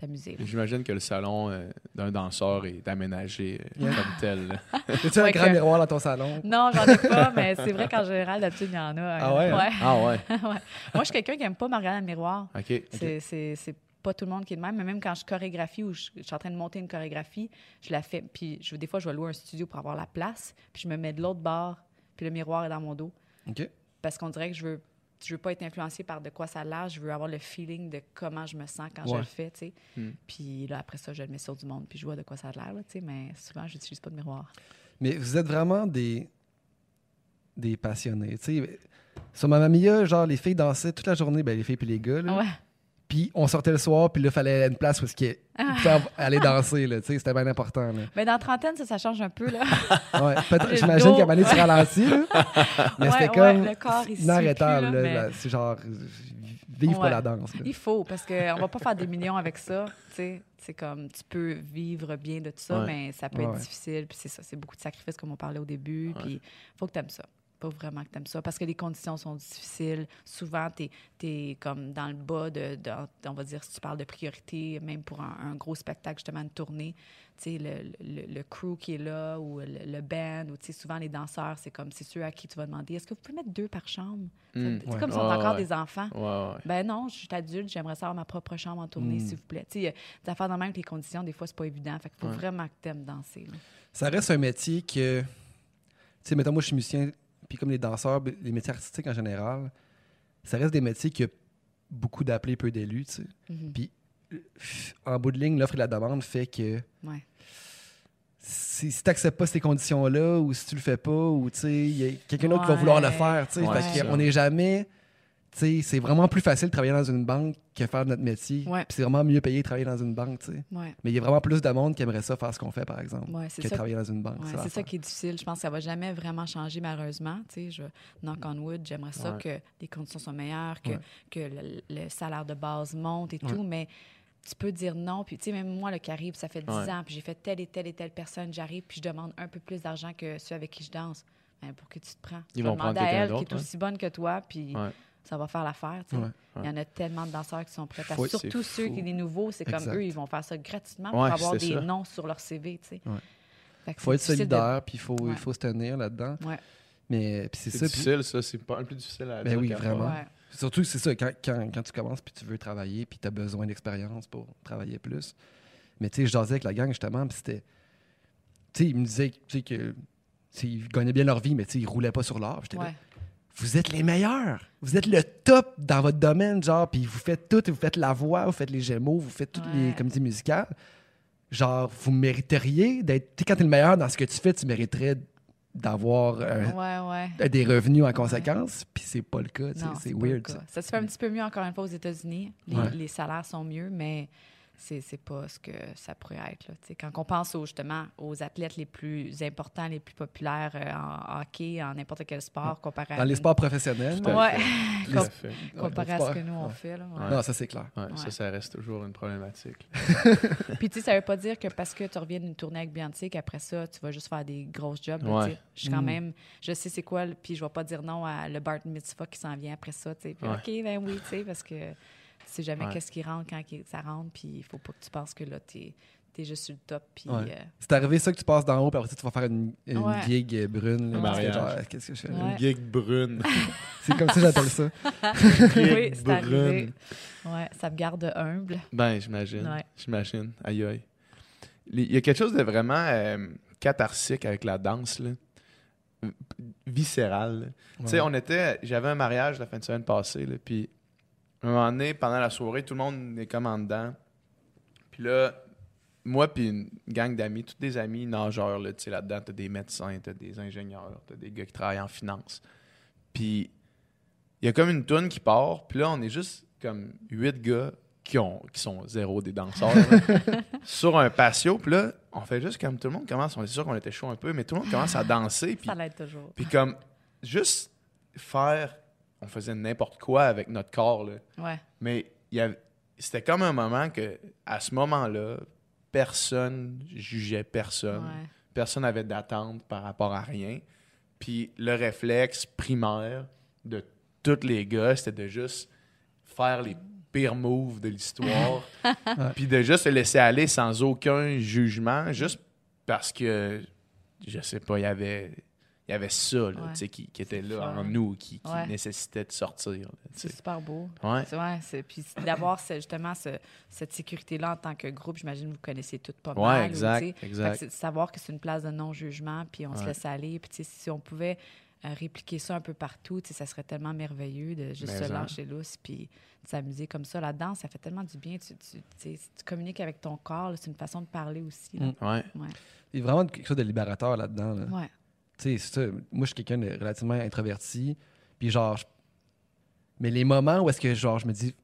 t'amuser. J'imagine que le salon euh, d'un danseur est aménagé euh, Yeah. comme tel. As-tu un grand que- miroir dans ton salon? Non, j'en ai pas, mais c'est vrai qu'en général, d'habitude, il y en a. euh, Ah ouais, hein? Ah ouais. ouais. Moi, je suis quelqu'un qui aime pas me regarder dans le miroir. OK. C'est- pas tout le monde qui est de même, mais même quand je chorégraphie ou je, je suis en train de monter une chorégraphie, je la fais. Puis je, des fois, je vais louer un studio pour avoir la place, puis je me mets de l'autre bord, puis le miroir est dans mon dos. OK. parce qu'on dirait que je veux je veux pas être influencée par de quoi ça a l'air, je veux avoir le feeling de comment je me sens quand je le fais, tu sais. Hmm. Puis là, après ça, je le mets sur du monde, puis je vois de quoi ça a l'air, tu sais, mais souvent, je n'utilise pas de miroir. Mais vous êtes vraiment des, des passionnés. Tu sais, sur Mamma Mia, genre, les filles dansaient toute la journée, ben, les filles puis les gars. là. Ouais. Puis on sortait le soir, puis là, il fallait une place où Ah. aller danser. là, tu sais, C'était bien important. Là. Mais dans la trentaine, ça, ça change un peu, là. Ouais. Peut-être- J'imagine qu'à donné, tu ralentis. là. Mais Ouais, c'était ouais, comme le il inarrêtable. là, là, mais- là. C'est genre, vive pas Ouais. la danse. là. Il faut, parce qu'on va pas faire des millions avec ça, tu sais. C'est comme, tu peux vivre bien de tout ça, Ouais. mais ça peut Ouais, être difficile, puis c'est ça, c'est beaucoup de sacrifices, comme on parlait au début, Ouais. puis faut que tu aimes ça. Pas vraiment que tu aimes ça parce que les conditions sont difficiles. Souvent, tu es, comme dans le bas de, de- on va dire, si tu parles de priorité, même pour un, un gros spectacle, justement, une tournée, tu sais, le, le, le crew qui est là ou le, le band, ou tu sais, souvent les danseurs, c'est comme, c'est ceux à qui tu vas demander, est-ce que vous pouvez mettre deux par chambre? Mm. C'est Ouais. comme si on Ouais, est encore ouais. des enfants. Ouais, ouais. Ben non, je suis adulte, j'aimerais ça avoir ma propre chambre en tournée, Mm. s'il vous plaît. Tu sais, il y a des affaires dans le même que les conditions, des fois, c'est pas évident. Fait qu'il faut Ouais. vraiment que tu aimes danser. là. Ça reste un métier que. Tu sais, mettons, moi, je suis musicien, puis comme les danseurs, ben, les métiers artistiques en général, ça reste des métiers qui ont beaucoup d'appelés, peu d'élus, tu sais. Mhm. Puis, en bout de ligne, l'offre et la demande fait que Ouais. si, si tu n'acceptes pas ces conditions-là, ou si tu le fais pas, ou tu sais, il y a quelqu'un d'autre qui va vouloir le faire, tu sais. Ouais, Fait on n'est jamais. C'est vraiment plus facile de travailler dans une banque que faire notre métier. Ouais. Puis c'est vraiment mieux payé de travailler dans une banque. Ouais. Mais il y a vraiment plus de monde qui aimerait ça faire ce qu'on fait, par exemple, Ouais, c'est que ça. travailler dans une banque. C'est ça qui est difficile. Je pense que ça va jamais vraiment changer, malheureusement. Tu je knock on wood, j'aimerais ça que les conditions soient meilleures, que, que le, le salaire de base monte et tout, mais tu peux dire non. Puis, tu sais, même moi, le Caribe, ça fait 10 Ouais. ans, puis j'ai fait telle et telle et telle personne, j'arrive, puis je demande un peu plus d'argent que ceux avec qui je danse. Ben, pour que tu te prends. Ils vont prendre à elle qui est ouais. aussi bonne que toi, puis. Ça va faire l'affaire. tu sais. Ouais. Il y en a tellement de danseurs qui sont prêts à Surtout ceux fou. qui sont nouveaux, c'est comme eux, ils vont faire ça gratuitement pour Ouais, avoir des ça. noms sur leur CV. Que faut être difficile de- solidaire, puis il faut, Ouais. il faut se tenir là-dedans. Ouais. Mais puis c'est C'est ça. puis- difficile, ça. C'est pas le plus difficile à Ben dire oui, vraiment. Surtout, c'est ça, quand, quand, quand tu commences puis tu veux travailler puis tu as besoin d'expérience pour travailler plus. Mais tu sais, je jasais avec la gang justement, puis c'était. Tu sais, ils me disaient tu sais, que. Ils gagnaient bien leur vie, mais tu sais, ils roulaient pas sur l'or. J'étais là, Ouais. Vous êtes les meilleurs. Vous êtes le top dans votre domaine, genre, puis vous faites tout, vous faites la voix, vous faites les gémeaux, vous faites toutes les Ouais. comédies musicales. Genre, vous mériteriez d'être. Tu sais, quand tu es le meilleur dans ce que tu fais, tu mériterais d'avoir Ouais, ouais. des revenus en conséquence, puis c'est pas le cas, c'est pas le weird. cas. ça. Ça se fait un petit peu mieux, encore une fois, aux États-Unis. Les, les salaires sont mieux, mais c'est c'est pas ce que ça pourrait être. Là. Tu sais, Quand on pense aux, justement aux athlètes les plus importants, les plus populaires euh, en hockey, en n'importe quel sport, comparé à Dans les nous- sports professionnels, Tout à Ouais. fait. Tout à fait. comparé Ouais, à ce que nous, on ouais. fait. Là, ouais. Ouais. Non, ça c'est clair. Ouais, Ouais. Ça, ça reste toujours une problématique. Puis, tu sais, ça veut pas dire que parce que tu reviens d'une tournée avec Beyoncé, qu'après ça, tu vas juste faire des grosses jobs. là. Je suis quand Mm. même, je sais c'est quoi, puis je vais pas dire non à le Bart Mitzvah qui s'en vient après ça, tu sais. Puis, Ouais. OK, ben oui, tu sais, parce que tu sais jamais Ouais. qu'est-ce qui rentre quand qui- ça rentre, puis il faut pas que tu penses que là, t'es es juste sur le top, puis... Ouais. euh, C'est arrivé ça que tu passes d'en haut, puis après ça, tu vas faire une, une Ouais. gig euh, brune. là, genre, Qu'est-ce que je fais? Une gig brune. C'est comme ça que j'appelle ça. oui, c'est brune. arrivé. Ouais, ça me garde humble. Ben, j'imagine. Ouais. J'imagine. Aïe, aïe. Il y a quelque chose de vraiment euh, catharsique avec la danse, là. Viscéral. Tu sais, on était. J'avais un mariage la fin de semaine passée, là, puis un moment donné, pendant la soirée, tout le monde est comme en dedans. Puis là, moi puis une gang d'amis, tous des amis nageurs, là, tu sais, là-dedans, t'as des médecins, t'as des ingénieurs, t'as des gars qui travaillent en finance. Puis il y a comme une toune qui part, puis là, on est juste comme huit gars qui, ont, qui sont zéro des danseurs là, sur un patio, puis là, on fait juste comme tout le monde commence, on est sûr qu'on était chaud un peu, mais tout le monde commence à danser, puis Ça l'aide toujours. puis comme, juste faire, on faisait n'importe quoi avec notre corps, là. Ouais. Mais il y avait- c'était comme un moment que, à ce moment-là, personne jugeait personne. ouais. Personne n'avait d'attente par rapport à rien. Puis le réflexe primaire de tous les gars, c'était de juste faire les pires moves de l'histoire. Puis de juste se laisser aller sans aucun jugement, juste parce que, je sais pas, il y avait, il y avait ça là, Ouais. tu sais, qui, qui était là fun. en nous, qui, qui Ouais. nécessitait de sortir. C'est super beau. Ouais. Ouais, c'est- puis d'avoir ce- justement ce- cette sécurité-là en tant que groupe, j'imagine que vous connaissez toutes pas mal. ou, exact, tu sais, fait que exact. c'est de savoir que c'est une place de non-jugement, puis on se laisse aller. Puis si on pouvait euh, répliquer ça un peu partout, tu sais, ça serait tellement merveilleux de juste Mais se en. lâcher lousse, puis de s'amuser comme ça. La danse, ça fait tellement du bien. Tu, tu, communiques avec ton corps, c'est une façon de parler aussi. là. Mm. Ouais. Il y a vraiment quelque chose de libérateur là-dedans. là. Ouais. Tu sais, c'est ça. Moi, je suis quelqu'un de relativement introverti. Puis genre, je- mais les moments où est-ce que genre je me dis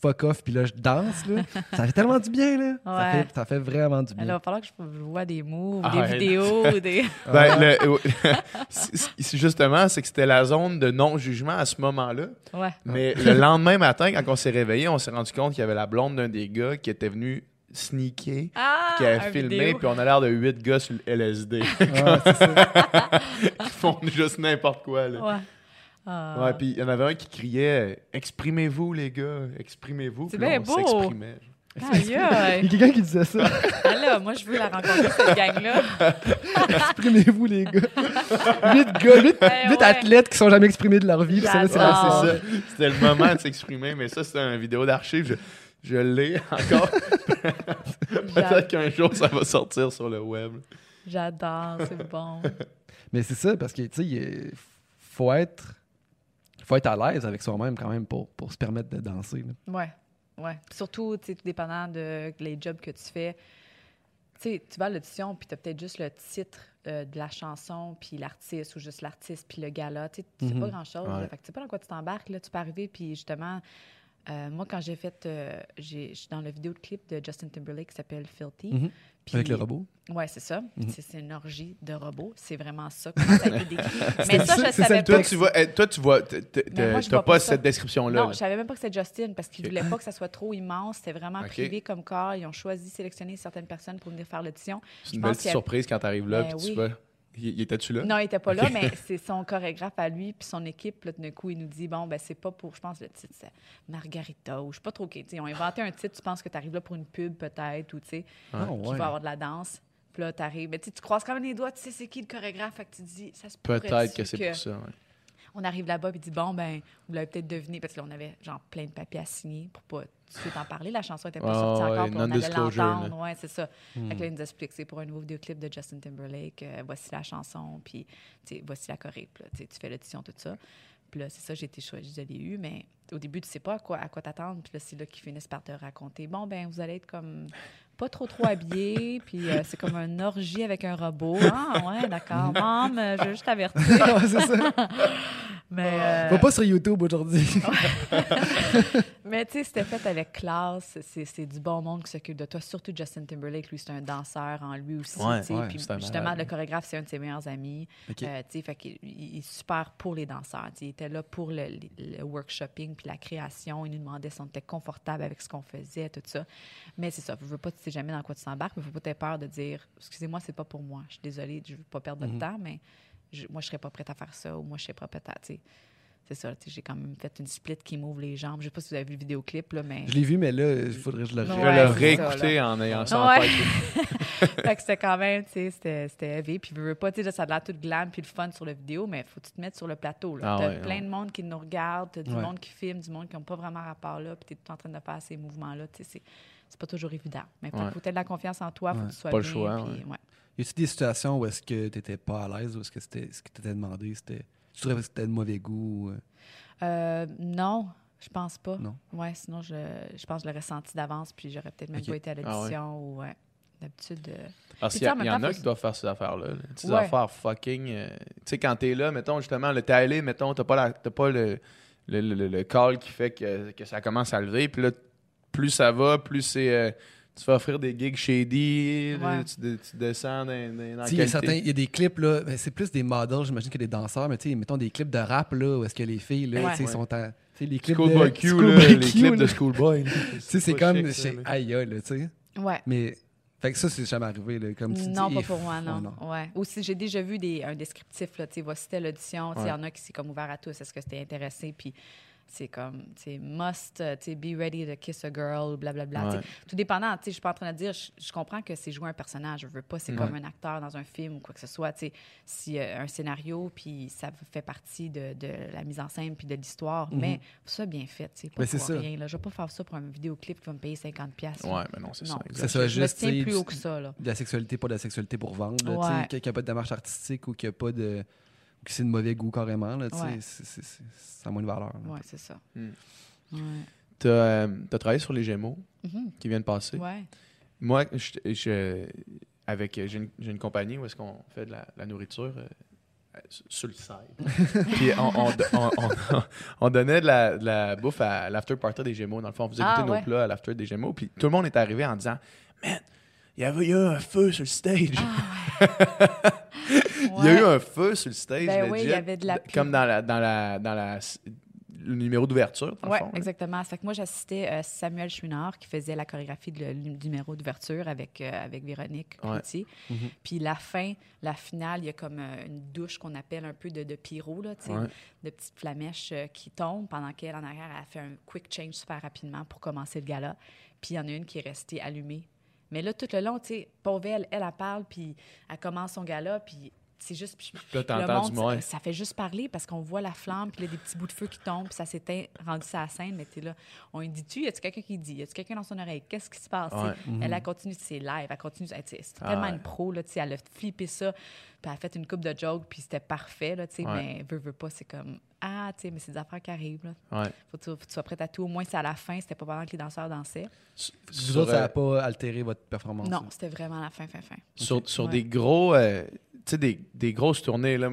fuck off, puis là je danse, là, ça fait tellement du bien, là. Ça, fait, ça fait vraiment du Alors, il bien. va falloir que je vois des moves, Ah, des ouais. vidéos, ou des. Ben, le- c'est- c'est- justement, c'est que c'était la zone de non-jugement à ce moment-là. Ouais. Mais le lendemain matin, quand on s'est réveillé, on s'est rendu compte qu'il y avait la blonde d'un des gars qui était venu sneaké, Ah, qui a filmé, puis on a l'air de huit gars sur le LSD. Ça. Ils font juste n'importe quoi, là. Ouais. Ah. Ouais, puis il y en avait un qui criait « Exprimez-vous, les gars, exprimez-vous. » C'est bien on beau. s'exprimait. Il y a quelqu'un qui disait ça. Ah là, moi, je veux la rencontrer, cette gang-là. Exprimez-vous, les gars. Huit gars, huit, huit ouais. athlètes qui sont jamais exprimés de leur vie. c'est ça. C'était le moment de s'exprimer, mais ça, c'était une vidéo d'archive. Je, je l'ai encore. Peut-être qu'un jour, ça va sortir sur le web. J'adore, c'est bon. Mais c'est ça, parce que, tu sais, il faut être, faut être à l'aise avec soi-même quand même pour, pour se permettre de danser. là. Ouais, ouais. Puis Surtout, tu sais, tout dépendant de les jobs que tu fais. Tu sais, tu vas à l'audition, puis tu as peut-être juste le titre euh, de la chanson, puis l'artiste, ou juste l'artiste, puis le gala. Tu sais, tu sais pas grand-chose. là. Ouais. Fait que tu sais pas dans quoi tu t'embarques. Là, tu peux arriver, puis justement, euh, moi, quand j'ai fait... euh, je suis dans le vidéoclip de Justin Timberlake qui s'appelle Filthy. Mhm. Puis- Avec le robot? Ouais, c'est ça. Mhm. C'est- C'est une orgie de robots. C'est vraiment ça. Comment ça a été décrit. Mais ça, je savais pas. Toi, texte. tu vois, eh, toi, tu vois, t'as pas cette description-là. Non, là. je savais même pas que c'était Justin parce qu'ils voulaient pas que ça soit trop immense. C'était vraiment privé comme corps. Ils ont choisi de sélectionner certaines personnes pour venir faire l'audition. C'est une belle surprise quand là, Ben tu oui. vois. Il, il était-tu là? Non, il était pas là, mais c'est son chorégraphe à lui puis son équipe. Là, d'un coup, il nous dit bon, ben c'est pas pour. Je pense le titre c'est Margarita ou je sais pas trop. ok, tu sais, Ils ont inventé un titre. Tu penses que tu arrives là pour une pub peut-être ou tu sais Ah, va avoir de la danse. Puis là, tu arrives. Mais tu sais, tu croises quand même les doigts. Tu sais c'est qui le chorégraphe. Fait que tu dis ça se Peut-être que c'est pour ça. ouais. On arrive là-bas et dit bon ben vous l'avez peut-être deviné parce que là on avait genre plein de papiers à signer pour pas tout de suite en parler. La chanson était pas Ouais, sortie encore, puis on allait l'entendre. Ouais, c'est ça. Hmm. Fait que là, il nous explique c'est pour un nouveau vidéoclip de Justin Timberlake. euh, voici la chanson, puis tu voici la choré. Tu tu fais l'audition, tout ça. Puis là, c'est ça, j'ai été choisie, je l'ai eu, mais au début, tu sais pas à quoi, à quoi t'attendre. Puis là, c'est là qu'ils finissent par te raconter bon, ben vous allez être comme pas trop trop habillé, puis euh, c'est comme un orgie avec un robot. Ah, ouais, d'accord. Maman, je veux juste t'avertir. Mais. euh, Va pas sur YouTube aujourd'hui. Mais tu sais, c'était fait avec classe. C'est, c'est du bon monde qui s'occupe de toi. Surtout Justin Timberlake, lui, c'est un danseur en lui aussi. Ouais, ouais, Puis justement, malade, le chorégraphe, c'est un de ses meilleurs amis. Ok. Euh, tu sais, fait qu'il il il est super pour les danseurs. tu sais. Il était là pour le, le- le workshopping puis la création. Il nous demandait si on était confortable avec ce qu'on faisait, tout ça. Mais c'est ça. Je veux pas, tu sais jamais dans quoi tu t'embarques, mais faut pas ter peur de dire Excusez-moi, c'est pas pour moi. Je suis désolée, je veux pas perdre de temps, mais je- moi, je serais pas prête à faire ça ou moi, je serais pas prête à. C'est ça, j'ai quand même fait une split qui m'ouvre les jambes. Je sais pas si vous avez vu le vidéoclip, là, mais. Je l'ai vu, mais là, il faudrait que je le Je Ouais, le ça, réécouter en ayant ça en Ouais. tête. fait que c'était quand même, tu sais, c'était, c'était heavy. Puis, veux, veux pas, tu sais, ça a l'air tout glam puis le fun sur la vidéo, mais faut que tu te mettre sur le plateau. Là. Ah t'as ouais, plein ouais. de monde qui nous regarde, t'as du Ouais. monde qui filme, du monde qui n'a pas vraiment rapport là, puis t'es tout en train de faire ces mouvements-là. Tu sais, c'est, c'est pas toujours évident. Mais faut, Ouais. faut que t'aies de la confiance en toi, faut Ouais. que tu sois Pas le bien. choix, puis, ouais. ouais. Y a-t-il des situations où est-ce que tu n'étais pas à l'aise ou est-ce que c'était ce que tu t'étais demandé, c'était. Tu trouvais que c'était de mauvais goût? euh? Euh, non, je pense pas. Non. Ouais, sinon, je, je pense que je l'aurais senti d'avance, puis j'aurais peut-être même pas été à Ah ouais. l'audition ou, ouais. D'habitude. euh, Parce qu'il y, y même en a qui doivent faire ces affaires-là. là. Ces Ouais. affaires fucking. euh, tu sais, quand t'es là, mettons, justement, le t'es allé, mettons, t'as pas, la- t'as pas le, le, le- le- le call qui fait que, que ça commence à lever. Puis là, plus ça va, plus c'est. euh, tu vas offrir des gigs shady, Ouais. tu, de- tu descends dans, dans, Il y, a qualité. certains- il y a des clips, là, ben, c'est plus des models, j'imagine que des danseurs, mais tu sais, mettons des clips de rap, là, où est-ce que les filles, là, Ouais. tu sais, Ouais. sont sais, les clips Schoolboy de. Q, Schoolboy là, les Q, clips là. de Schoolboy. là. Tu sais, c'est pas comme. chez- là. Aïe, aïe, là, tu sais. Ouais. Mais. Fait que ça, c'est jamais arrivé, là, comme tu non, dis. pas if- pour moi, ouais, non. Ouais. Aussi, j'ai déjà vu des, un descriptif, là, tu sais, voici telle audition, tu sais, il y en a qui c'est comme ouvert à tous, est-ce que c'était intéressé, puis c'est comme, tu sais, must, euh, tu sais, be ready to kiss a girl, blablabla. tu. Ouais. Tout dépendant, tu sais, je suis pas en train de dire, je, comprends que c'est jouer un personnage, je veux pas, c'est Ouais. comme un acteur dans un film ou quoi que ce soit, tu sais, si euh, un scénario, puis ça fait partie de, de la mise en scène, puis de l'histoire, Mhm. mais ça bien fait, tu sais, pas c'est pour ça. rien, là. Je vais pas faire ça pour un vidéoclip qui va me payer 50$. piastres, là. Ouais, mais non, c'est ça. Ça, Je me juste. tu plus du- haut que ça, là. de la sexualité, pas de la sexualité pour vendre. là, tu sais, Ouais. Qui n'a pas de démarche artistique ou qui a pas de. C'est de mauvais goût carrément, là, tu ça a moins de valeur. Ouais, c'est ça. Hmm. Ouais. T'as euh, t'as travaillé sur les Gémeaux Mhm. qui viennent passer. Ouais. Moi, je, je- avec, j'ai une, compagnie où est-ce qu'on fait de la, la nourriture euh, euh, sur le site. Puis on, on, on- on- on donnait de la, de la bouffe à l'after party des Gémeaux. Dans le fond, on faisait Ah, goûter ouais. nos plats à l'after des Gémeaux. Puis tout le monde est arrivé en disant Man, il y avait eu un feu sur le stage. Il y a eu un feu sur le stage. Ben oui, legit. il y avait de la Comme dans la, dans la, dans la, le numéro d'ouverture, le Oui, exactement. Fait que moi, j'assistais euh, Samuel Chouinard qui faisait la chorégraphie de le- du numéro d'ouverture avec, euh, avec Véronique Ouais. Mhm. Puis la fin, la finale, il y a comme euh, une douche qu'on appelle un peu de, de pyro, là, Ouais. de petites flamèches qui tombent pendant qu'elle, en arrière, elle a fait un quick change super rapidement pour commencer le gala. Puis il y en a une qui est restée allumée. Mais là, tout le long, tu sais, pauvre elle, elle, elle parle, puis elle commence son gala, puis c'est juste... puis- là, le t'entends monde, du moins. ça, fait juste parler parce qu'on voit la flamme, puis là, des petits bouts de feu qui tombent, puis ça s'éteint, rendu ça à la scène, mais t'es là. On lui dit-tu, y a-tu quelqu'un qui dit, y a-tu quelqu'un dans son oreille, qu'est-ce qui se passe? Ouais. Elle a continué, c'est live, elle continue, elle, tu sais, c'est tellement ouais. une pro, là, tu sais, elle a flippé ça, puis elle a fait une coupe de jokes, puis c'était parfait, là, tu sais, Ouais. mais veut, veut pas, c'est comme, ah, tu sais, mais c'est des affaires qui arrivent, là. Ouais. Faut que tu, faut que tu sois prête à tout. Au moins, c'est à la fin, c'était pas pendant que les danseurs dansaient. Sur, Vous autres, ça euh, n'a pas altéré votre performance? Non, là? c'était vraiment à la fin, fin, fin. sur, sur Ouais. des gros, euh, sais, des, des grosses tournées, là,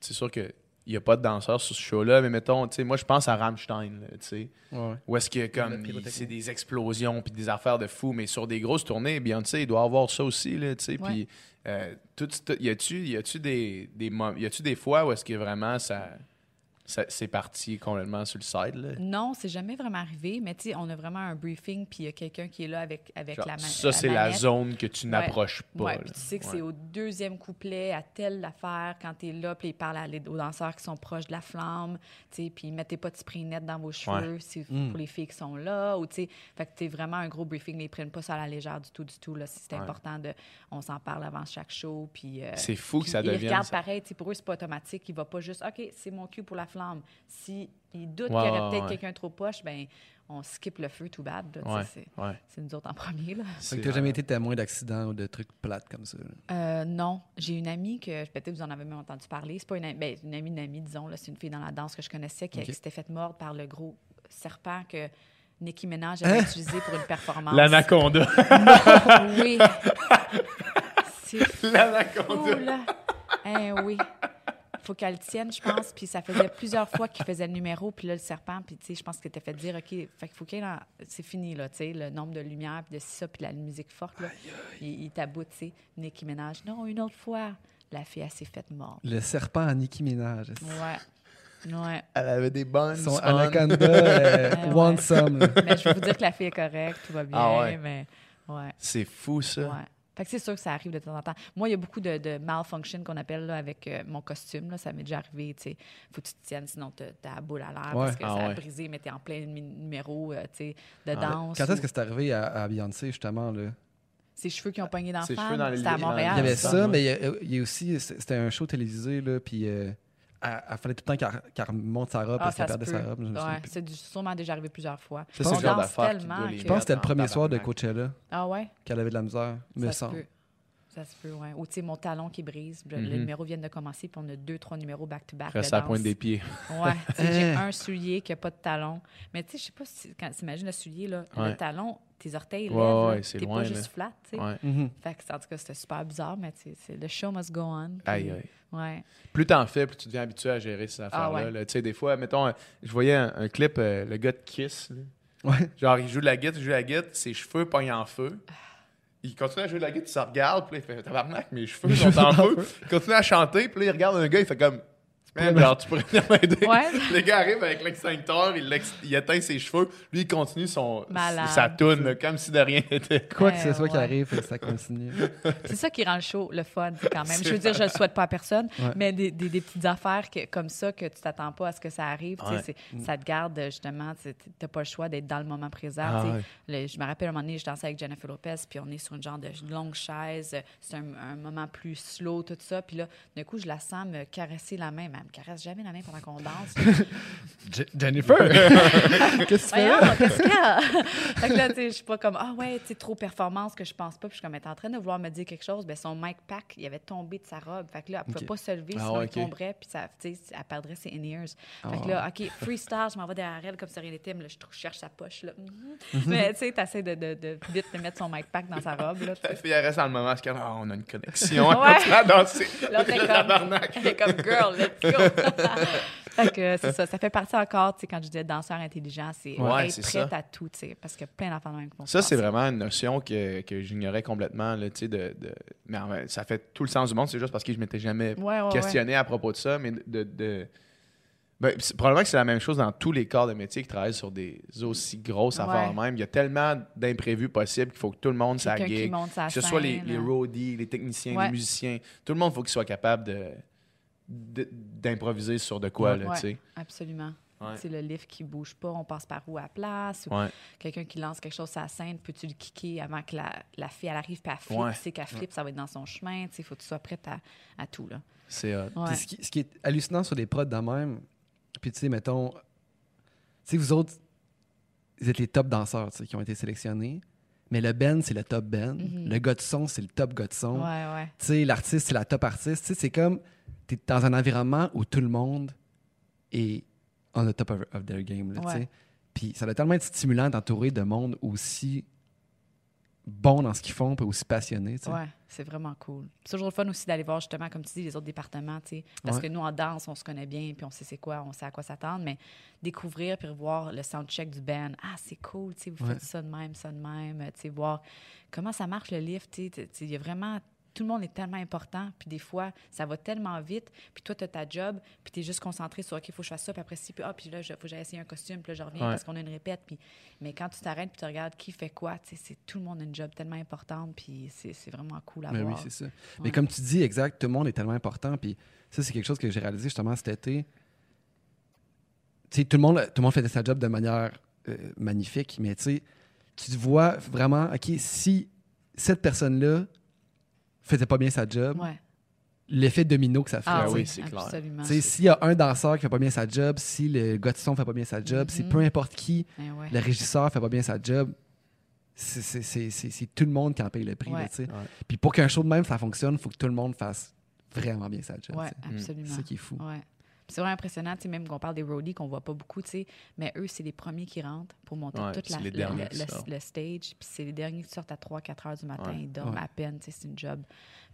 c'est sûr qu'il n'y a pas de danseurs sur ce show-là, mais mettons, tu sais, moi, je pense à Rammstein, tu sais, Ouais. où est-ce que, comme, c'est des explosions puis des affaires de fou, mais sur des grosses tournées, Beyoncé, il doit avoir ça aussi, là, tu sais, puis, euh, tout, y a-tu, des, y a-tu des fois où est-ce que vraiment ça- c'est parti complètement sur le side, là? Non, c'est jamais vraiment arrivé, mais tu sais, on a vraiment un briefing, puis il y a quelqu'un qui est là avec, avec Genre, la ma- ça, c'est la zone que tu n'approches pas. Ouais, là. puis tu sais que Ouais. c'est au deuxième couplet, à telle affaire, quand t'es là, puis ils parlent à les- aux danseurs qui sont proches de la flamme, tu sais, puis mettez pas de spray net dans vos cheveux, c'est Mm. pour les filles qui sont là, ou tu sais, fait que t'es vraiment un gros briefing, mais ils prennent pas ça à la légère du tout, du tout, là, c'est Ouais. important de, on s'en parle avant chaque show, puis... euh, C'est fou que ça Ils devienne. regardent ça. pareil, tu sais, pour eux, c'est pas automatique, il va pas juste, OK, c'est mon cul pour la flamme. Si ils doutent Ouais, qu'il y aurait peut-être ouais. quelqu'un trop poche, ben on skip le feu tout bad, tu Ouais, c'est- ouais. c'est nous autres en premier, là. Fait que t'as jamais été témoin d'accidents ou de trucs plates comme ça. Euh, non, j'ai une amie que peut-être vous en avez même entendu parler. C'est pas une amie, ben, une amie d'une amie, disons. là, C'est une fille dans la danse que je connaissais qui, s'était faite mordre par le gros serpent que Nicki Minaj Hein? avait utilisé pour une performance. L'anaconda. Oui. C'est L'anaconda. Eh oui. Faut qu'elle le tienne, je pense. Puis ça faisait plusieurs fois qu'il faisait le numéro, puis là, le serpent, puis tu sais, je pense qu'il était fait dire, OK, fait qu'il faut qu'il y ait dans- C'est fini, là, tu sais, le nombre de lumières, puis de ça, puis la musique forte, là. Il, il taboute, tu sais. Nicki Minaj, non, une autre fois. La fille, elle s'est faite mort. Le serpent à Nicki Minaj. Ouais. Ouais. Elle avait des bonnes. Son on. anaconda euh, Ouais, want ouais. some. Mais je vais vous dire que la fille est correcte, tout va bien, Ah ouais. mais ouais. C'est fou, ça. Ouais. Fait que c'est sûr que ça arrive de temps en temps. Moi, il y a beaucoup de, de malfunction qu'on appelle là, avec euh, mon costume. Là. Ça m'est déjà arrivé. tu sais. Faut que tu te tiennes, sinon t'as t'as la boule à l'air Ouais. parce que Ah ça a ouais. brisé, mais t'es en plein numéro euh, tu de Ah, danse. Quand est-ce que c'est arrivé à, à Beyoncé, justement? Là? Ses cheveux qui ont pogné dans les- C'était à Montréal. Il y avait ça, mais il y a, il y a aussi, c'était un show télévisé, là, puis euh, elle, elle fallait tout le temps qu'elle qu'elle remonte sa robe Ah, parce qu'elle ça se perdait sa peut. robe. me Ouais, c'est du- sûrement déjà arrivé plusieurs fois. Ça, c'est le genre d'affaire qui doit les Je pense que c'était le premier soir de. Coachella Ah ouais? qu'elle avait de la misère, me Ça se semble. peut. Ça se peut, oui. Ou tu sais, mon talon qui brise. Le, le Mhm. numéro vient de commencer, puis on a deux, trois numéros back-to-back. Reste à la pointe des pieds. Ouais. tu sais, J'ai Hein. un soulier qui n'a pas de talon. Mais tu sais, je sais pas si. Quand t'imagines le soulier, là, Ouais. le talon, tes orteils Ouais, lèvent. là. ouais, c'est T'es loin, pas là. juste flat, tu sais. Ouais. Mhm. Fait que, en tout cas, c'était super bizarre, mais tu sais, c'est le show must go on. puis- Aïe, aïe. Ouais. Plus t'en fais, plus tu deviens habitué à gérer ces affaires-là. Ah ouais. là. Tu sais, des fois, mettons, euh, je voyais un, un clip, euh, le gars de Kiss. là. Ouais. Genre, il joue de la guitare, il joue de la guitare, ses cheveux pognent en feu. Il continue à jouer de la guitare, il se regarde, puis là, il fait Tabarnak, mes cheveux sont en feu. Il continue à chanter, puis là, il regarde un gars, il fait comme. Man, genre, tu pourrais venir m'aider. Ouais. Le gars arrive avec l'extincteur, il, l'ex- il éteint ses cheveux. Lui, il continue son, Malade. sa toune, comme si de rien n'était. Quoi que ce soit qui arrive, faut que ça continue. C'est ça qui rend le show le fun, quand même. Je veux dire, je le souhaite pas à personne, Ouais. mais des, des- des petites affaires que- comme ça que tu t'attends pas à ce que ça arrive, tu sais, Ouais. ça te garde justement, tu n'as pas le choix d'être dans le moment présent. Ah. Le- je me rappelle un moment donné, je dansais avec Jennifer Lopez, puis on est sur une genre de longue chaise, c'est un, un moment plus slow, tout ça, puis là, d'un coup, je la sens me caresser la main, mais elle me caresse jamais la main pendant qu'on danse. Jennifer! Qu'est-ce que tu fais Voyons, là? qu'est-ce qu'il y a? fait que là, tu sais, je suis pas comme, ah ouais, tu sais, trop performance que je pense pas. Puis je suis comme, elle est en train de vouloir me dire quelque chose. Ben, son mic pack, il avait tombé de sa robe. Fait que là, elle pouvait pas se lever, Ah sinon il tomberait, puis ça, tu sais, elle perdrait ses in-ears. Fait que Ah. là, OK, freestyle, je m'en vais derrière elle comme si rien n'était, mais là, je cherche sa poche, là. Mhm. mais tu sais, t'essaies de, de, de, vite de mettre son mic pack dans sa robe, là. La fille, elle reste dans le moment, parce qu'elle ah, on a une connexion. Ouais. À danser. Est comme, girl, let's. fait que c'est ça. Ça fait partie encore, tu sais, quand je disais danseur intelligent, c'est Ouais, être prête ça. à tout, tu sais, parce qu'il y a plein d'enfants de même Ça, c'est vraiment une notion que, que j'ignorais complètement. Tu sais, de, de- Mais ça fait tout le sens du monde. C'est juste parce que je m'étais jamais Ouais, ouais, ouais. questionné à propos de ça. Mais de, de- Ben, probablement que c'est la même chose dans tous les corps de métier qui travaillent sur des aussi grosses affaires même. Il y a tellement d'imprévus possibles qu'il faut que tout le monde Quelqu'un qui s'aguigue. monte sa Que ce soit les, les euh, roadies, les techniciens, les musiciens, tout le monde, faut qu'il soit capable de- d'improviser sur de quoi, là, Ouais. tu sais. Absolument. Ouais. C'est le lift qui bouge pas, on passe par où à la place, ou Ouais. quelqu'un qui lance quelque chose sur la scène, peux-tu le kicker avant que la, la fille elle arrive puis elle flippe, Ouais. tu sais qu'elle flippe, ça va être dans son chemin, tu sais, faut que tu sois prête à, à tout, là. C'est ce, qui, ce qui est hallucinant sur des prods de même, puis tu sais, mettons, tu sais, vous autres, vous êtes les top danseurs tu sais, qui ont été sélectionnés, mais le band, c'est le top band. Mhm. Le gars de son, c'est le top gars de son. Ouais, ouais. Tu sais, l'artiste, c'est la top artiste. Tu sais, c'est comme, tu es dans un environnement où tout le monde est on the top of, of their game, là, Ouais. Puis ça doit tellement être stimulant d'entourer de monde aussi bon dans ce qu'ils font, puis aussi passionné. Ouais, c'est vraiment cool. C'est toujours le fun aussi d'aller voir justement, comme tu dis, les autres départements. Parce Ouais. que nous, en danse, on se connaît bien, puis on sait c'est quoi, on sait à quoi s'attendre, mais découvrir puis revoir le soundcheck du band, ah, c'est cool, vous Ouais. faites ça de même, ça de même, tu sais, voir comment ça marche le lift, il y a vraiment... Tout le monde est tellement important, puis des fois, ça va tellement vite, puis toi, tu as ta job, puis tu es juste concentré sur, OK, il faut que je fasse ça, puis après, si, puis, ah, puis là, il faut que j'aille essayer un costume, puis là, je reviens Ouais. parce qu'on a une répète, puis... Mais quand tu t'arrêtes, puis tu regardes qui fait quoi, tu sais, c'est tout le monde a une job tellement importante, puis c'est vraiment cool à Mais oui, voir. c'est ça. Ouais. Mais comme tu dis, exact, tout le monde est tellement important. Puis ça, c'est quelque chose que j'ai réalisé justement cet été. Tu sais, tout le monde, tout le monde fait sa job de manière euh, magnifique, mais tu sais, tu vois vraiment, OK, si cette personne-là faisait pas bien sa job, Ouais. l'effet domino que ça fait. Ah Ben oui, c'est clair. S'il y a un danseur qui fait pas bien sa job, si le gars de son fait pas bien sa job, si Mhm. peu importe qui, ouais. le régisseur fait pas bien sa job, c'est- c'est- c'est c'est- c'est tout le monde qui en paye le prix. Puis pour qu'un show de même, ça fonctionne, il faut que tout le monde fasse vraiment bien sa job. Ouais, absolument. C'est ça qui est fou. Ouais. C'est vraiment impressionnant, tu sais, même qu'on parle des roadies qu'on voit pas beaucoup, tu sais, mais eux, c'est les premiers qui rentrent pour monter Ouais, toute c'est la, les le- derniers le, stage, puis c'est les derniers qui sortent à 3-4 heures du matin, Ouais. ils dorment Ouais. à peine, tu sais, c'est une job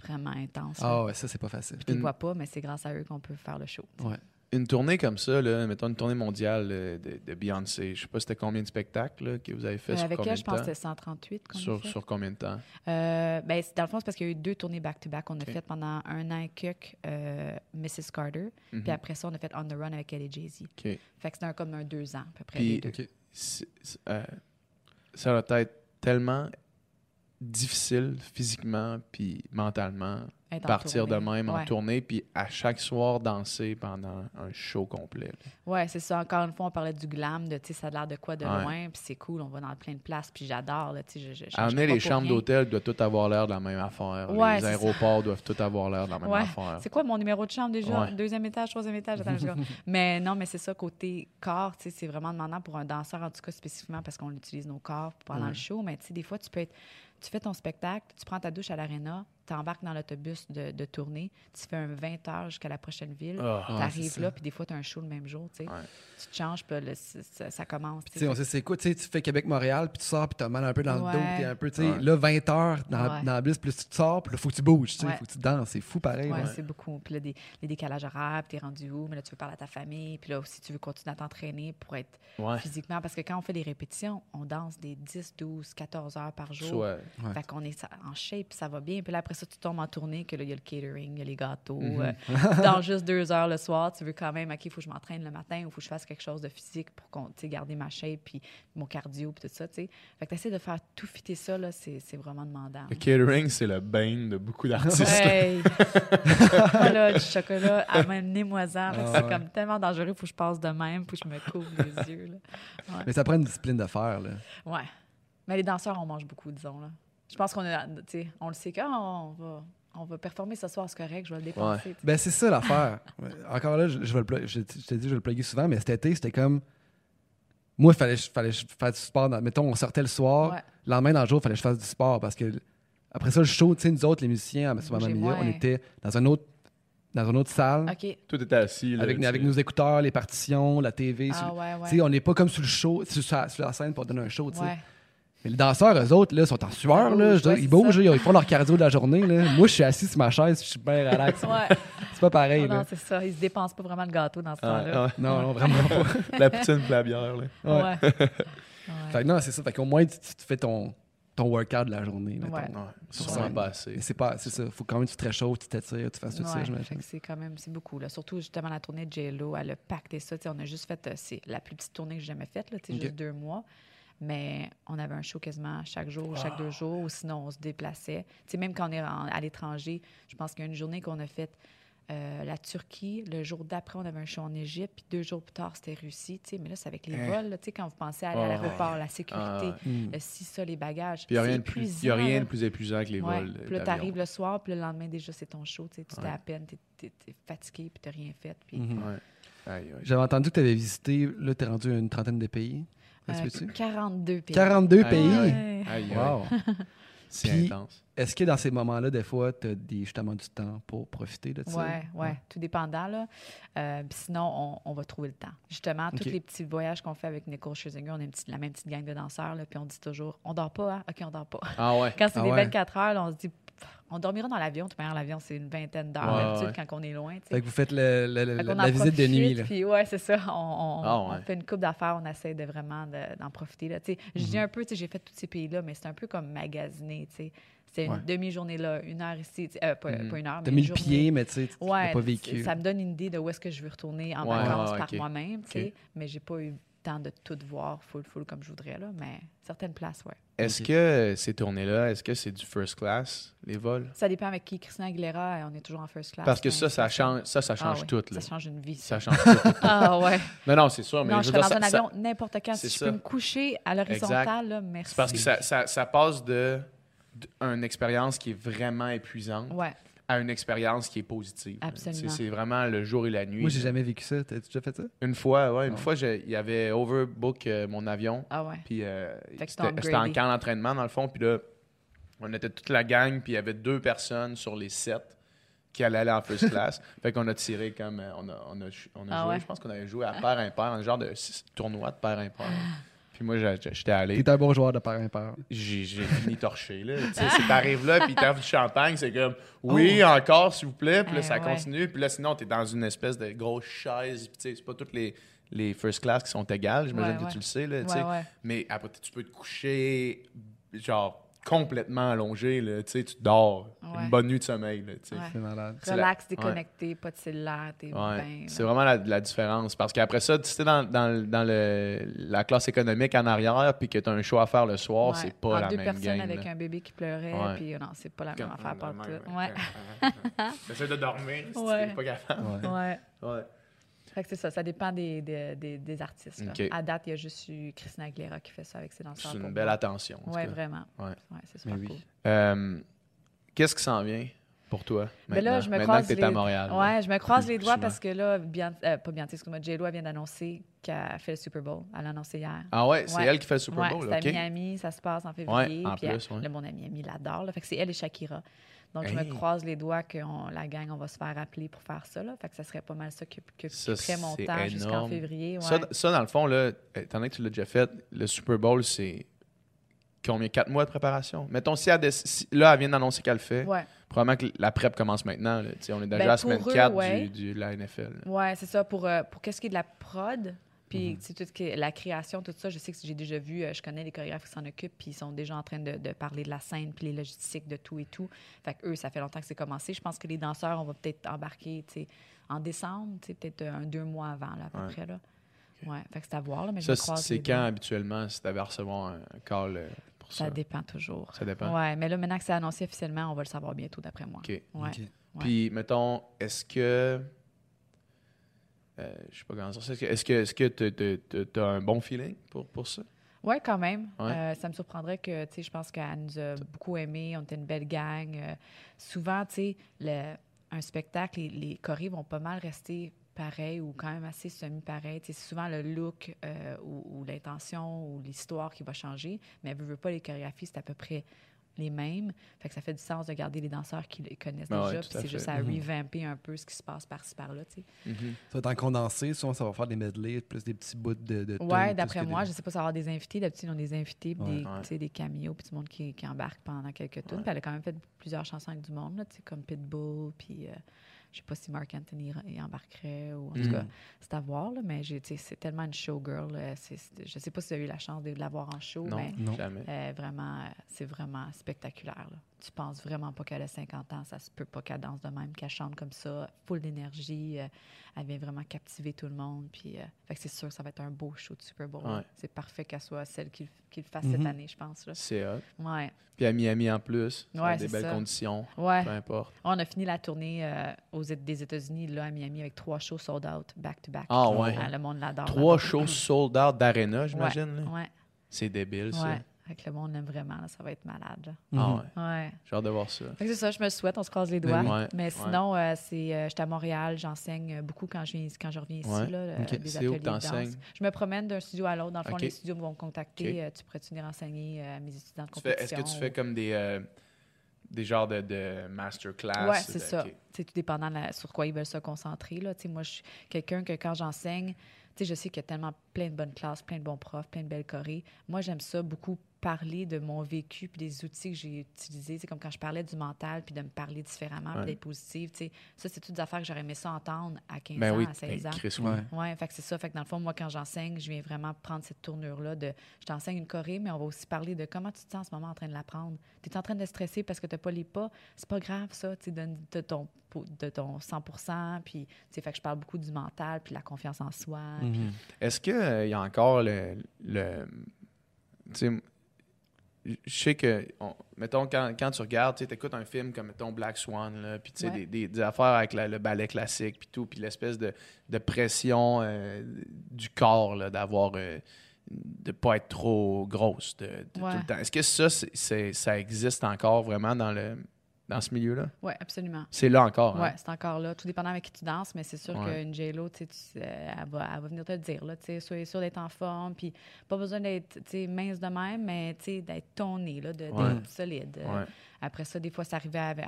vraiment intense. Ah ouais, ça, c'est pas facile. Puis tu les Une- vois pas, mais c'est grâce à eux qu'on peut faire le show. Ouais. Une tournée comme ça, là, mettons une tournée mondiale euh, de, de Beyoncé, je sais pas c'était combien de spectacles là, que vous avez fait Euh, sur avec combien elle, je de pense temps? que c'était 138 qu'on a sur, fait. sur combien de temps? Euh, ben, c'est- dans le fond, c'est parce qu'il y a eu deux tournées back-to-back qu'on a Ok. faites pendant un an et quelques, euh, Mrs. Carter. Mhm. Puis après ça, on a fait On the Run avec elle et Jay-Z. OK. Fait que c'était un, comme un deux ans, à peu près. Puis- les deux. OK. C'est- c'est, euh, ça doit être tellement difficile physiquement puis mentalement partir de même en tournée puis à chaque soir danser pendant un show complet. Ouais, c'est ça. Encore une fois, on parlait du glam, de, tu sais, ça a l'air de quoi de Ouais. loin, puis c'est cool, on va dans plein de places, puis j'adore, je, je, amener les chambres d'hôtel doivent tout avoir l'air de la même affaire. Ouais, les ça. aéroports doivent tout avoir l'air de la même affaire. C'est quoi mon numéro de chambre déjà? Deuxième étage, troisième étage? Attends, mais non, mais c'est ça, côté corps, c'est vraiment demandant pour un danseur, en tout cas spécifiquement parce qu'on utilise nos corps pendant le show. Mais tu sais, des fois, tu peux être. Tu fais ton spectacle, tu prends ta douche à l'aréna, tu embarques dans l'autobus de, de tournée, tu fais un 20 heures jusqu'à la prochaine ville, Ah. Ah, tu arrives c'est là, puis des fois, tu as un show le même jour, tu sais. Ouais. Tu te changes, puis ça, ça commence. tu Tu sais. on sait c'est quoi, tu sais, tu fais Québec-Montréal, puis tu sors, puis t'as mal un peu dans le dos, puis un peu, tu sais, Ouais. là, 20 heures dans, Ouais. dans la bus, plus tu sors, puis là, faut que tu bouges, tu sais, Ouais. faut que tu danses, c'est fou pareil. Ouais, c'est beaucoup. Puis là, des, les décalages horaires, puis t'es rendu où? Mais là, tu veux parler à ta famille. Puis là aussi, tu veux continuer à t'entraîner pour être Ouais. physiquement. Parce que quand on fait des répétitions, on danse des 10, 12, 14 heures par jour. Fait qu'on est en shape, puis ça va bien. Puis là, après ça, tu tombes en tournée, que là, il y a le catering, il y a les gâteaux. Mhm. euh, tu danses juste deux heures le soir. Tu veux quand même, OK, il faut que je m'entraîne le matin ou il faut que je fasse quelque chose de physique pour garder ma shape, puis mon cardio, puis tout ça, tu sais. Fait que t'essaies de faire tout fitter ça, là, c'est c'est vraiment demandant. Le catering, c'est le bain de beaucoup d'artistes. Hey! voilà, du chocolat, amenez-moi-en. Fait que Ah c'est ouais. comme tellement dangereux, faut que je passe de même, faut que je me couvre les yeux. Là. Mais ça prend une discipline de faire, là. Ouais. Mais les danseurs, on mange beaucoup, disons. Là. Je pense qu'on sais, on le sait quand on va, on va performer ce soir, c'est correct, je vais le dépenser. Ben, c'est ça l'affaire. Encore là, je, je vais le plug- je, je te dis, je vais le plugger souvent, mais cet été, c'était comme. Moi, il fallait, fallait que je fasse du sport. dans- mettons, on sortait le soir. Ouais. Le lendemain, dans le jour, il fallait que je fasse du sport parce que après ça, le show, tu sais, nous autres, les musiciens, à souvent on était dans un autre, dans une autre salle. Tout était assis. Là, avec, nos écouteurs, les partitions, la TV. Ah sur- ouais, Tu ouais. sais, on n'est pas comme sur le show, sur, la scène pour donner un show. Les danseurs, eux autres, là, sont en sueur. Ils là, je dire, ils c'est bougent, ils font leur cardio de la journée. Là. Moi, je suis assis sur ma chaise, je suis bien relax. Ouais. C'est pas pareil. Là. non, c'est ça. Ils se dépensent pas vraiment le gâteau dans ce Ah, temps-là. ouais. Non, non, vraiment pas. La poutine et la bière. Là. Ouais. Fait que non, c'est ça. Fait qu'au moins, tu, fais ton, ton workout de la journée. mettons. Ouais. Scène. pas assez. C'est pas, c'est ça. Faut quand même que tu te réchauffes, tu t'étires, tu fasses tout ça, j'imagine. c'est quand même c'est beaucoup là. Surtout justement la tournée de J-Lo, elle a pacté ça. On a juste fait euh, c'est la plus petite tournée que j'ai jamais faite là, tu sais, Ok. juste deux mois. Mais on avait un show quasiment chaque jour, ou chaque deux jours, ou sinon on se déplaçait. Tu sais, même quand on est en- à l'étranger, je pense qu'il y a une journée qu'on a faite euh, la Turquie. Le jour d'après, on avait un show en Égypte. Puis deux jours plus tard, c'était Russie. Tu sais, mais là, c'est avec les Hein. vols. là, tu sais, quand vous pensez à aller à Ouais. l'aéroport, la sécurité, Ah, Hmm. le si ça, les bagages. Puis il n'y a rien de plus, épuisant, y a rien là. de plus épuisant que les Ouais. vols. Puis là, t'arrives le soir, puis le lendemain, déjà, c'est ton show. Tu sais, tu t'es à peine, t'es, t'es fatigué, puis t'as rien fait. Puis, Mhm. Ouais. J'avais entendu que tu avais visité, là, tu es rendu à une trentaine de pays. Ça se euh, peut-tu? 42 pays. 42 Aïe, pays? Ouais. Aïe, aïe. Wow. C'est intense. Est-ce que dans ces moments-là, des fois, tu as des, justement du temps pour profiter de ça? Ouais, ouais, tout dépendant. Là. Euh, sinon, on, on va trouver le temps. Justement, tous les petits voyages qu'on fait avec Nicole Scherzinger, on est une petite- la même petite gang de danseurs, là, puis on dit toujours on dort pas, hein? OK, on dort pas. Ah ouais. Quand c'est Ah des ouais. 24 heures, là, on se dit on dormira dans l'avion. De toute manière, l'avion, c'est une vingtaine d'heures Ouais, d'habitude ouais. quand on est loin. Fait que vous faites le- le- la visite de nuit. Là. Puis ouais, c'est ça. On, on- Ah on fait une coupe d'affaires, on essaie de vraiment de- d'en profiter. Là. Tu sais, Je Mhm. dis un peu, j'ai fait tous ces pays-là, mais c'est un peu comme magasiner. tu sais. C'est une Ouais. demi-journée là, une heure ici. euh, pas, Mhm. pas une heure, mais T'as une mis le pied, mais tu sais, Ouais, pas vécu. Ça me donne une idée de où est-ce que je veux retourner en Ouais, vacances par moi-même, tu sais. Ok. Mais j'ai pas eu temps de tout voir full full comme je voudrais là, mais certaines places, ouais. Est-ce que ces tournées-là, est-ce que c'est du first class, les vols? Ça dépend avec qui. Christina Aguilera, on est toujours en first class. Parce que ça, ça change, ça, ça Ah change tout. Là. Ça change une vie. Ça change tout. Ah ouais. Non, non, c'est sûr, mais non, je je serais dans un ça- avion n'importe quand. Si je peux me coucher à l'horizontale, là, merci. C'est parce que ça, ça, ça passe de, de- une expérience qui est vraiment épuisante Ouais. À une expérience qui est positive. Absolument. C'est vraiment le jour et la nuit. Moi, j'ai jamais vécu ça. T'as-tu déjà fait ça? Une fois, ouais, une Ah. fois, il y avait overbook euh, mon avion. Ah ouais. Puis euh, c'était en camp d'entraînement, dans le fond. Puis là, on était toute la gang, puis il y avait deux personnes sur les sept qui allaient aller en first class. fait qu'on a tiré comme. euh, On a, on a, ch- on a Ah joué, ouais? je pense qu'on avait joué à paire impair, un genre de tournoi de paire impair. Puis moi, j'étais allé. T'es un bon joueur de part impair. J'ai j'ai fini torché, là. Tu sais, c'est- t'arrives là, puis t'offres du champagne, c'est comme, oui, encore, s'il vous plaît. Puis là, Eh ça ouais. continue. Puis là, sinon, t'es dans une espèce de grosse chaise. Puis tu sais, c'est pas toutes les, les first class qui sont égales, j'imagine Ouais, que ouais. tu le sais, là. Mais après, tu peux te coucher, genre, complètement allongé, là. Tu sais, tu dors. Ouais. Une bonne nuit de sommeil, là, tu sais. Ouais. C'est malade. C'est la- Relax, déconnecté, pas de cellulaire, t'es Ouais, bien. c'est là. vraiment la, la différence. Parce qu'après ça, tu sais, dans, dans, dans le, la classe économique en arrière, puis que tu as un choix à faire le soir, Ouais. c'est pas la deux même personnes game. avec là. un bébé qui pleurait, puis euh, non, c'est pas la même affaire même, tout. ouais. Ouais. T'essaies de dormir, si Ouais. t'es pas capable. Ouais. Ouais. Ouais. Fait que c'est ça, ça dépend des, des, des, des artistes. là. À date, il y a juste eu Christina Aguilera qui fait ça avec ses danseurs. C'est une belle moi. attention. Ouais, cas. vraiment. Ouais. Ouais, c'est super oui. cool. Euh, Qu'est-ce qui s'en vient pour toi là, maintenant? je me Maintenant croise que t'es à les- Montréal. là? Ouais, je me croise les doigts parce que là, Bian... euh, pas Beyoncé, excuse-moi, J-Lo elle vient d'annoncer qu'elle fait le Super Bowl. Elle l'a annoncé hier. Ah ouais, c'est Ouais. elle qui fait le Super Ouais, Bowl, c'est OK? à Miami, ça se passe en février. en puis plus, elle- ouais. là, mon ami Ami l'adore. là. Fait que c'est elle et Shakira. Donc, je me croise les doigts que on- la gang, on va se faire appeler pour faire ça. Là. Fait que ça serait pas mal ça que, que, Ça, mon temps jusqu'en février. Ouais. Ça, ça, dans le fond, là, étant donné que tu l'as déjà fait, le Super Bowl, c'est combien? Quatre mois de préparation? Mettons, si elle, déc- si- là, elle vient d'annoncer qu'elle le fait, ouais. probablement que la prep commence maintenant. là. On est déjà Ben, à semaine pour eux, 4 ouais. du, du- de la NFL. là. Ouais, c'est ça. Pour, euh, pour qu'est-ce qui est de la prod, puis Mhm. tu sais, tout ce qui est la création, tout ça, je sais que j'ai déjà vu, euh, je connais les chorégraphes qui s'en occupent, puis ils sont déjà en train de, de parler de la scène, puis les logistiques de tout et tout. Fait que eux, ça fait longtemps que c'est commencé. Je pense que les danseurs, on va peut-être embarquer, en décembre, peut-être euh, un deux mois avant, là, à peu Ouais. près, là. Ouais, fait que c'est à voir, là, mais je Ça, me croise c'est quand habituellement, si tu avais recevoir un call euh, pour ça? Ça? dépend toujours. Ça dépend? Ouais, mais là, maintenant que c'est annoncé officiellement, on va le savoir bientôt, d'après moi. OK. Ouais. Ok. Puis, mettons, est-ce que. Euh, je sais pas comment dire ça. Est-ce que est-ce que tu as un bon feeling pour, pour ça? Oui, quand même. Ouais. Euh, ça me surprendrait que, tu sais, je pense qu'elle nous a beaucoup aimés. On était une belle gang. Euh, souvent, tu sais, un spectacle, les, les chorés vont pas mal rester pareils ou quand même assez semi-pareils. Tu sais, C'est souvent le look euh, ou, ou l'intention ou l'histoire qui va changer. Mais elle veut pas les chorégraphies, c'est à peu près les mêmes. Fait que ça fait du sens de garder les danseurs qui les connaissent Ah déjà. Puis c'est juste à Mhm. revamper un peu ce qui se passe par-ci par-là, tu sais. Ça va être en condensé, souvent ça va faire des medley, plus des petits bouts de, de Ouais, d'après moi, des- je sais pas, ça va avoir des invités. D'habitude, ils ont des invités, puis Ouais. des, Ouais. des cameos, puis du monde qui, qui embarque pendant quelques tours. Ouais. Puis elle a quand même fait plusieurs chansons avec du monde, là, tu sais, comme Pitbull, puis euh, je sais pas si Mark Anthony y embarquerait ou en tout Mm. cas, c'est à voir, là, mais c'est tellement une showgirl. c'est- c'est- je sais pas si tu as eu la chance de la voir en show, Non, mais Non. jamais. euh, vraiment, euh, c'est vraiment spectaculaire. Là. Tu penses vraiment pas qu'elle a 50 ans, ça se peut pas qu'elle danse de même, qu'elle chante comme ça, full d'énergie. euh, elle vient vraiment captiver tout le monde. Puis, euh, c'est sûr que ça va être un beau show de Super Bowl. Ouais. C'est parfait qu'elle soit celle qui, qui le fasse Mhm. cette année, je pense. C'est hot. Ouais. Puis à Miami en plus, Ouais, des belles ça. conditions, Ouais. peu importe. On a fini la tournée euh, aux, des États-Unis, là, à Miami, avec trois shows sold out, back-to-back. Ah ouais. Le monde l'adore. Trois shows sold out d'arena, j'imagine. Ouais, C'est débile, ça. Fait que le monde l'aime vraiment, là, ça va être malade. là. Mhm. Ah ouais. Ouais. J'ai hâte de voir ça. Fait que c'est ça, je me le souhaite, on se croise les Ben doigts. oui. Ouais, Mais ouais. sinon, euh, c'est, euh, j'étais à Montréal, j'enseigne beaucoup quand je, viens, quand je reviens ici, Ouais. là, euh, des ateliers où de danse. Je me promène d'un studio à l'autre. Dans le fond, les studios vont me contacter. Euh, tu pourrais-tu venir enseigner euh, à mes étudiants de compétition? Est-ce que tu fais comme des, euh, des genres de, de masterclass? Ouais, c'est ça. C'est tout dépendant de la- sur quoi ils veulent se concentrer. Là. Tu sais, Moi, je suis quelqu'un que quand j'enseigne, tu sais, je sais qu'il y a tellement plein de bonnes classes, plein de bons profs, plein de belles chorés. Moi, j'aime ça beaucoup parler de mon vécu puis des outils que j'ai utilisés. C'est comme quand je parlais du mental puis de me parler différemment Ouais. puis d'être positive. tu sais. Ça, c'est toutes des affaires que j'aurais aimé ça entendre à 15 Ben ans, oui, à 16 ben, ans. Chris. Ouais. Fait que c'est ça. Fait que dans le fond, moi, quand j'enseigne, je viens vraiment prendre cette tournure-là de je t'enseigne une choré, mais on va aussi parler de comment tu te sens en ce moment en train de l'apprendre. Tu es en train de stresser parce que tu n'as pas les pas. C'est pas grave, ça. Tu donne de ton, de ton 100 Puis, tu sais, fait que je parle beaucoup du mental, puis de la confiance en soi. Mhm. Est-ce qu'il y a encore le. le tu sais, je sais que, on- mettons, quand, quand tu regardes, tu écoutes un film comme, mettons, Black Swan, puis tu sais, Ouais. des, des- des affaires avec la- le ballet classique, puis tout, puis l'espèce de, de pression euh, du corps, là, d'avoir. euh, de pas être trop grosse de, de Ouais. tout le temps. Est-ce que ça, ça existe encore vraiment dans, le, dans ce milieu-là? Oui, absolument. C'est là encore. Oui, hein? c'est encore là. Tout dépendant avec qui tu danses, mais c'est sûr Ouais. qu'une J-Lo, tu sais, euh, elle, va, elle va venir te le dire. Là, tu sais, soyez sûr d'être en forme, puis pas besoin d'être tu sais, mince de même, mais tu sais, d'être toné, là, de- d'être solide. Ouais. Après ça, des fois, ça arrivait avec,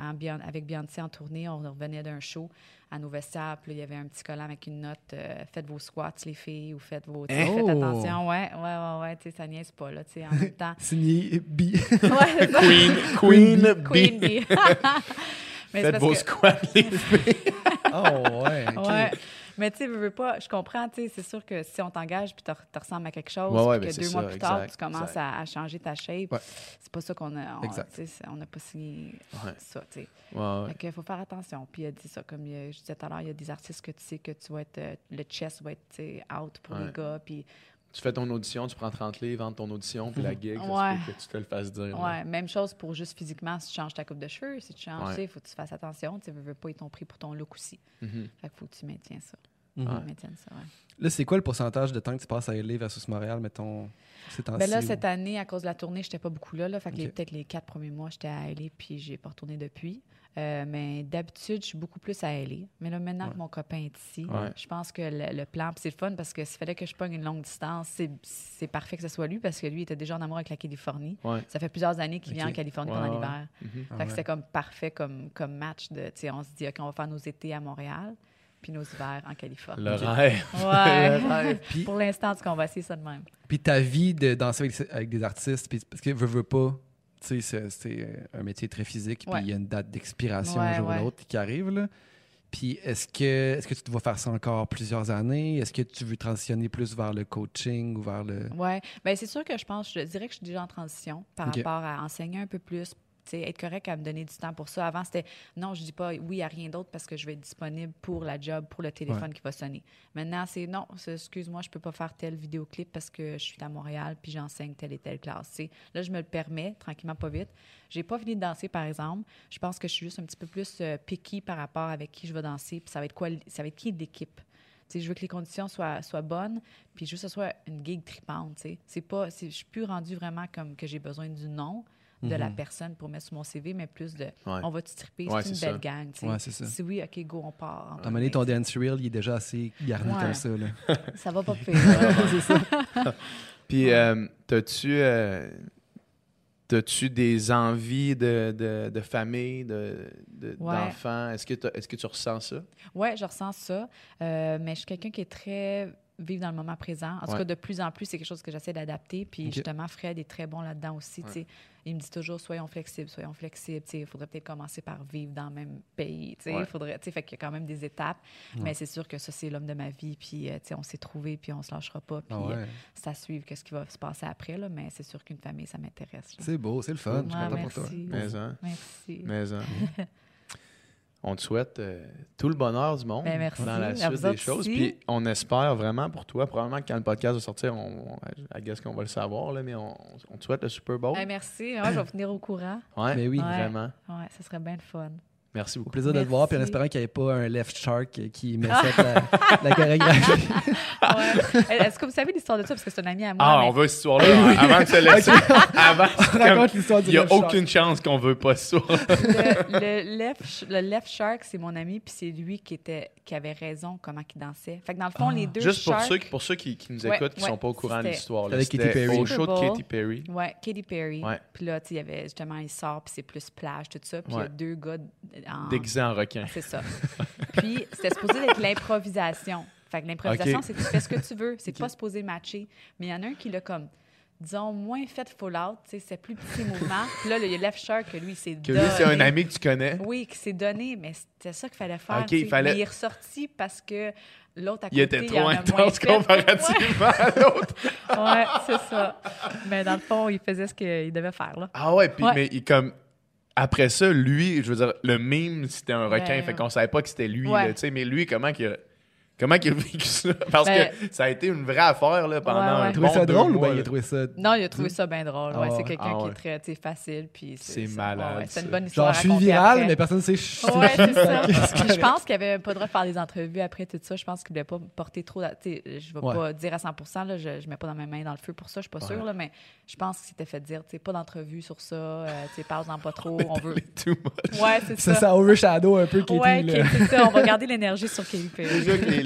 avec Beyoncé en tournée. On revenait d'un show à nos vestiaires. Puis là, il y avait un petit collant avec une note euh, Faites vos squats, les filles, ou faites vos. Faites Oh! attention. Ouais, ouais, ouais, ouais. Tu sais, ça niaise pas, là. Tu sais, en même temps. Signé B. Ouais. Queen, Queen, B. Queen. Mais c'est Faites vos que- squats, les filles. oh. Ouais. Mais tu sais, veux, veux pas, je comprends, tu sais, c'est sûr que si on t'engage puis tu re- ressembles à quelque chose, Ouais, ouais, puis ben que deux mois plus tard, tu commences à, à changer ta shape, Ouais. c'est pas ça qu'on a. On, n'a pas signé ça, tu sais. Qu'il faut faire attention. Puis il a dit ça, comme il a- je disais tout à l'heure, il y a des artistes que tu sais que tu vas être, euh, le chest va être out pour les gars. Puis Tu fais ton audition, tu prends 30 livres, vends ton audition, puis la gig, Ouais. que tu te le fasses dire. là. Ouais, même chose pour juste physiquement, si tu changes ta coupe de cheveux, si tu changes, Ouais. il faut que tu fasses attention. Tu ne veux pas, ils t'ont pris pour ton look aussi. Mhm. Fait qu'il faut que tu maintiens ça. Ouais. Maintiennes ça, ouais. Là, c'est quoi le pourcentage de temps que tu passes à LA versus Montréal, mettons, ces temps-ci? Ben là, ou- cette année, à cause de la tournée, j'étais pas beaucoup là. là fait que peut-être les quatre premiers mois, j'étais à LA, puis j'ai pas retourné depuis. Euh, mais d'habitude, je suis beaucoup plus à LA. Mais là, maintenant Ouais. que mon copain est ici, Ouais. je pense que le, le plan, c'est le fun parce que s'il fallait que je pogne une longue distance, c'est, c'est parfait que ce soit lui parce que lui était déjà en amour avec la Californie. Ouais. Ça fait plusieurs années qu'il vient en Californie Ouais, pendant ouais. l'hiver. Ah Fait ouais. que c'était comme parfait comme, comme match. De, on se dit, OK, on va faire nos étés à Montréal, puis nos hivers en Californie. Le rêve. Ouais. Le rêve. Puis, Pour l'instant, en tout cas, on va essayer ça de même. puis ta vie de danser avec, avec des artistes, puis parce que veux, veux pas, tu sais, c'est- un métier très physique, puis Ouais. il y a une date d'expiration Ouais, un jour ouais. ou l'autre qui arrive, là. Puis est-ce que, est-ce que tu dois faire ça encore plusieurs années? Est-ce que tu veux transitionner plus vers le coaching ou vers le... Oui, bien c'est sûr que je pense, je dirais que je suis déjà en transition par rapport à enseigner un peu plus, tu être correct à me donner du temps pour ça. Avant, c'était non, je dis pas oui à rien d'autre parce que je vais être disponible pour la job, pour le téléphone qui va sonner. Maintenant, c'est non, excuse-moi, je peux pas faire tel vidéoclip parce que je suis à Montréal puis j'enseigne telle et telle classe. Là, je me le permets, tranquillement, pas vite. J'ai pas fini de danser, par exemple. Je pense que je suis juste un petit peu plus euh, picky par rapport avec qui je vais danser, puis ça va être quoi, ça va être qui sais, je veux que les conditions soient, soient bonnes, puis juste que ce soit une gig tripante. C'est pas, je suis plus rendue vraiment comme que j'ai besoin du nom de la Mhm. personne pour mettre sur mon CV, mais plus de Ouais. on va-tu tripper, Ouais, c'est une belle ça. gang. Ouais, ça. Si oui, OK, go, on part. moment donné, ton dance reel, il est déjà assez garni comme ça, là. Ça va pas pire. Puis, euh, t'as-tu, euh, t'as-tu des envies de, de, de famille, de, de- Ouais. d'enfants? Est-ce que, t'as- est-ce que tu ressens ça? Oui, je ressens ça. Euh, mais je suis quelqu'un qui est très vivre dans le moment présent. En tout Ouais. cas, de plus en plus, c'est quelque chose que j'essaie d'adapter. Puis justement, Fred est très bon là-dedans aussi. tu sais. Il me dit toujours, soyons flexibles, soyons flexibles. Il faudrait peut-être commencer par vivre dans le même pays. tu sais. Ouais. Il faudrait, fait qu'il y a quand même des étapes. Mais c'est sûr que ça, c'est l'homme de ma vie. Puis, euh, on s'est trouvé, puis on se lâchera pas. Puis, Ah ouais. euh, à suivre qu'est-ce qui va se passer après. Là. Mais c'est sûr qu'une famille, ça m'intéresse. C'est beau, c'est le fun. Je suis Ouais, content pour toi. merci. Mais, hein, Merci. mais, hein. On te souhaite euh, tout le bonheur du monde Ben, merci. dans la suite des choses. aussi. Puis on espère vraiment pour toi, probablement que quand le podcast va sortir, on, on, guess qu'on va le savoir, là, mais on, on te souhaite le Super Bowl. Eh, merci. Je vais venir au courant. Ouais, Mais oui. Ouais. vraiment. Ouais, ça serait bien le fun. Merci Au beaucoup. plaisir de te voir, puis en Merci. espérant qu'il n'y ait pas un left shark qui met la, la chorégraphie. Ouais. Est-ce que vous savez l'histoire de ça? Parce que c'est un ami à moi. Ah, mais- on veut cette histoire-là avant de se laisser. avant, comme- Raconte l'histoire du Il n'y a left shark. aucune chance qu'on veut pas ça. le, le left, le left shark, c'est mon ami, puis c'est lui qui, était, qui avait raison comment il dansait. Fait que dans le fond, Ah. les deux Juste pour sharks- ceux, qui- pour ceux qui, qui nous Ouais, écoutent, qui ne ouais, sont pas au courant de l'histoire. Avec Katy c'était Perry. Au show de. Katy Perry. Ouais, Katy Perry. Ouais. Puis là, il y avait justement, il sort, puis c'est plus plage, tout ça. Puis il y Ouais. a deux gars en. Déguisé en requin. C'est ça. puis c'était supposé être l'improvisation. Fait que l'improvisation, c'est que tu fais ce que tu veux. C'est pas supposé matcher. Mais il y en a un qui l'a comme. Disons, moins fait full out, tu sais, c'est plus petit mouvement. Puis là, le left shark, lui, c'est Que lui, c'est un ami que tu connais. Oui, qui s'est donné, mais c'était ça qu'il fallait faire. Ok, tu sais. il fallait- Mais il est ressorti parce que l'autre à côté, Il était il trop a intense comparativement à l'autre. Ouais, ouais c'est ça. Mais dans le fond, il faisait ce qu'il devait faire, là. Ah ouais, puis Ouais. mais il comme après ça, lui, je veux dire, le mime, c'était un requin, Ben, fait qu'on savait pas que c'était lui, ouais. là, sais, mais lui, comment qu'il a Comment qu'il a vécu ça? Parce Ben- que ça a été une vraie affaire là, pendant Ouais, ouais. un Il a trouvé bon ça drôle ou bien il a trouvé ça. Non, il a trouvé ça bien drôle. Ah Ouais, c'est quelqu'un Ah qui est très tu sais, facile. Puis c'est, malade, Ouais, c'est une bonne histoire. Genre, je suis viral, après. mais personne ne sait. Ouais, c'est ça. Je pense qu'il avait pas le droit de faire des entrevues après tout ça. Je pense qu'il voulait pas porter trop. Je vais Ouais. pas dire à 100 là, je, je mets pas dans mes mains dans le feu pour ça, je suis pas sûre, là, mais je pense qu'il s'était fait dire, tu sais, pas d'entrevue sur ça, euh, tu sais, parle-en pas trop, on veut. Too much. Ouais, c'est Ça, ça. ça overshadow un peu Katie. ouais, c'est ça. On va garder l'énergie sur que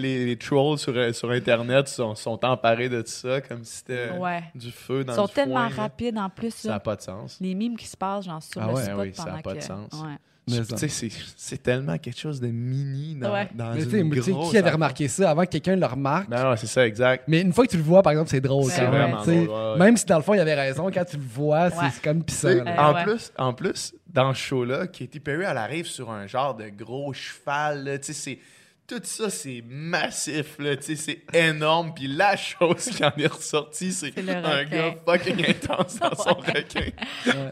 les, trolls sur, sur Internet sont, sont emparés de ça comme si c'était Ouais. du feu dans Ils sont tellement foin, rapides en plus. Ça n'a pas de sens. Les mimes qui se passent, genre sur Ah le ouais, spot oui, ça a pendant pas de sens. Ouais. C'est- tellement quelque chose de mini dans, Ouais. dans Mais une grosse qui avait remarqué ça avant que quelqu'un le remarque? Non, non, c'est ça, exact. Mais une fois que tu le vois, par exemple, c'est drôle. C'est quand même, vraiment tu sais. drôle, ouais, ouais. Même si dans le fond, il avait raison, quand tu le vois, c'est Ouais. c'est comme pissant. Euh, en, ouais. plus, en plus, dans ce show-là, Katy Perry, elle arrive sur un genre de gros cheval. là, tu sais, c'est- Tout ça, c'est massif. là, tu sais, C'est énorme. Puis la chose qui en est ressortie, c'est un gars fucking intense dans son requin.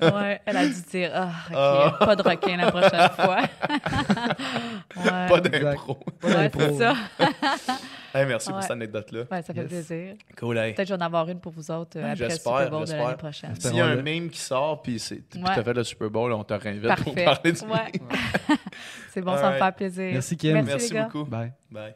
Ouais, elle a dû dire Ah, OK, Ah. pas de requin la prochaine fois. ouais. Pas d'impro. Pas Ouais, d'impro. c'est ça. Hey, merci pour cette anecdote-là. Ouais, ça fait Yes. plaisir. Cool, hey. Peut-être que je vais en avoir une pour vous autres euh, Ouais, après le Super Bowl de l'année prochaine. S'il y a un meme qui sort, puis Ouais. t'as fait le Super Bowl, on te réinvite pour parler du Ouais. meme. C'est bon, ça me fait plaisir. Merci, Kim. Merci, Merci les gars. beaucoup. Bye. Bye.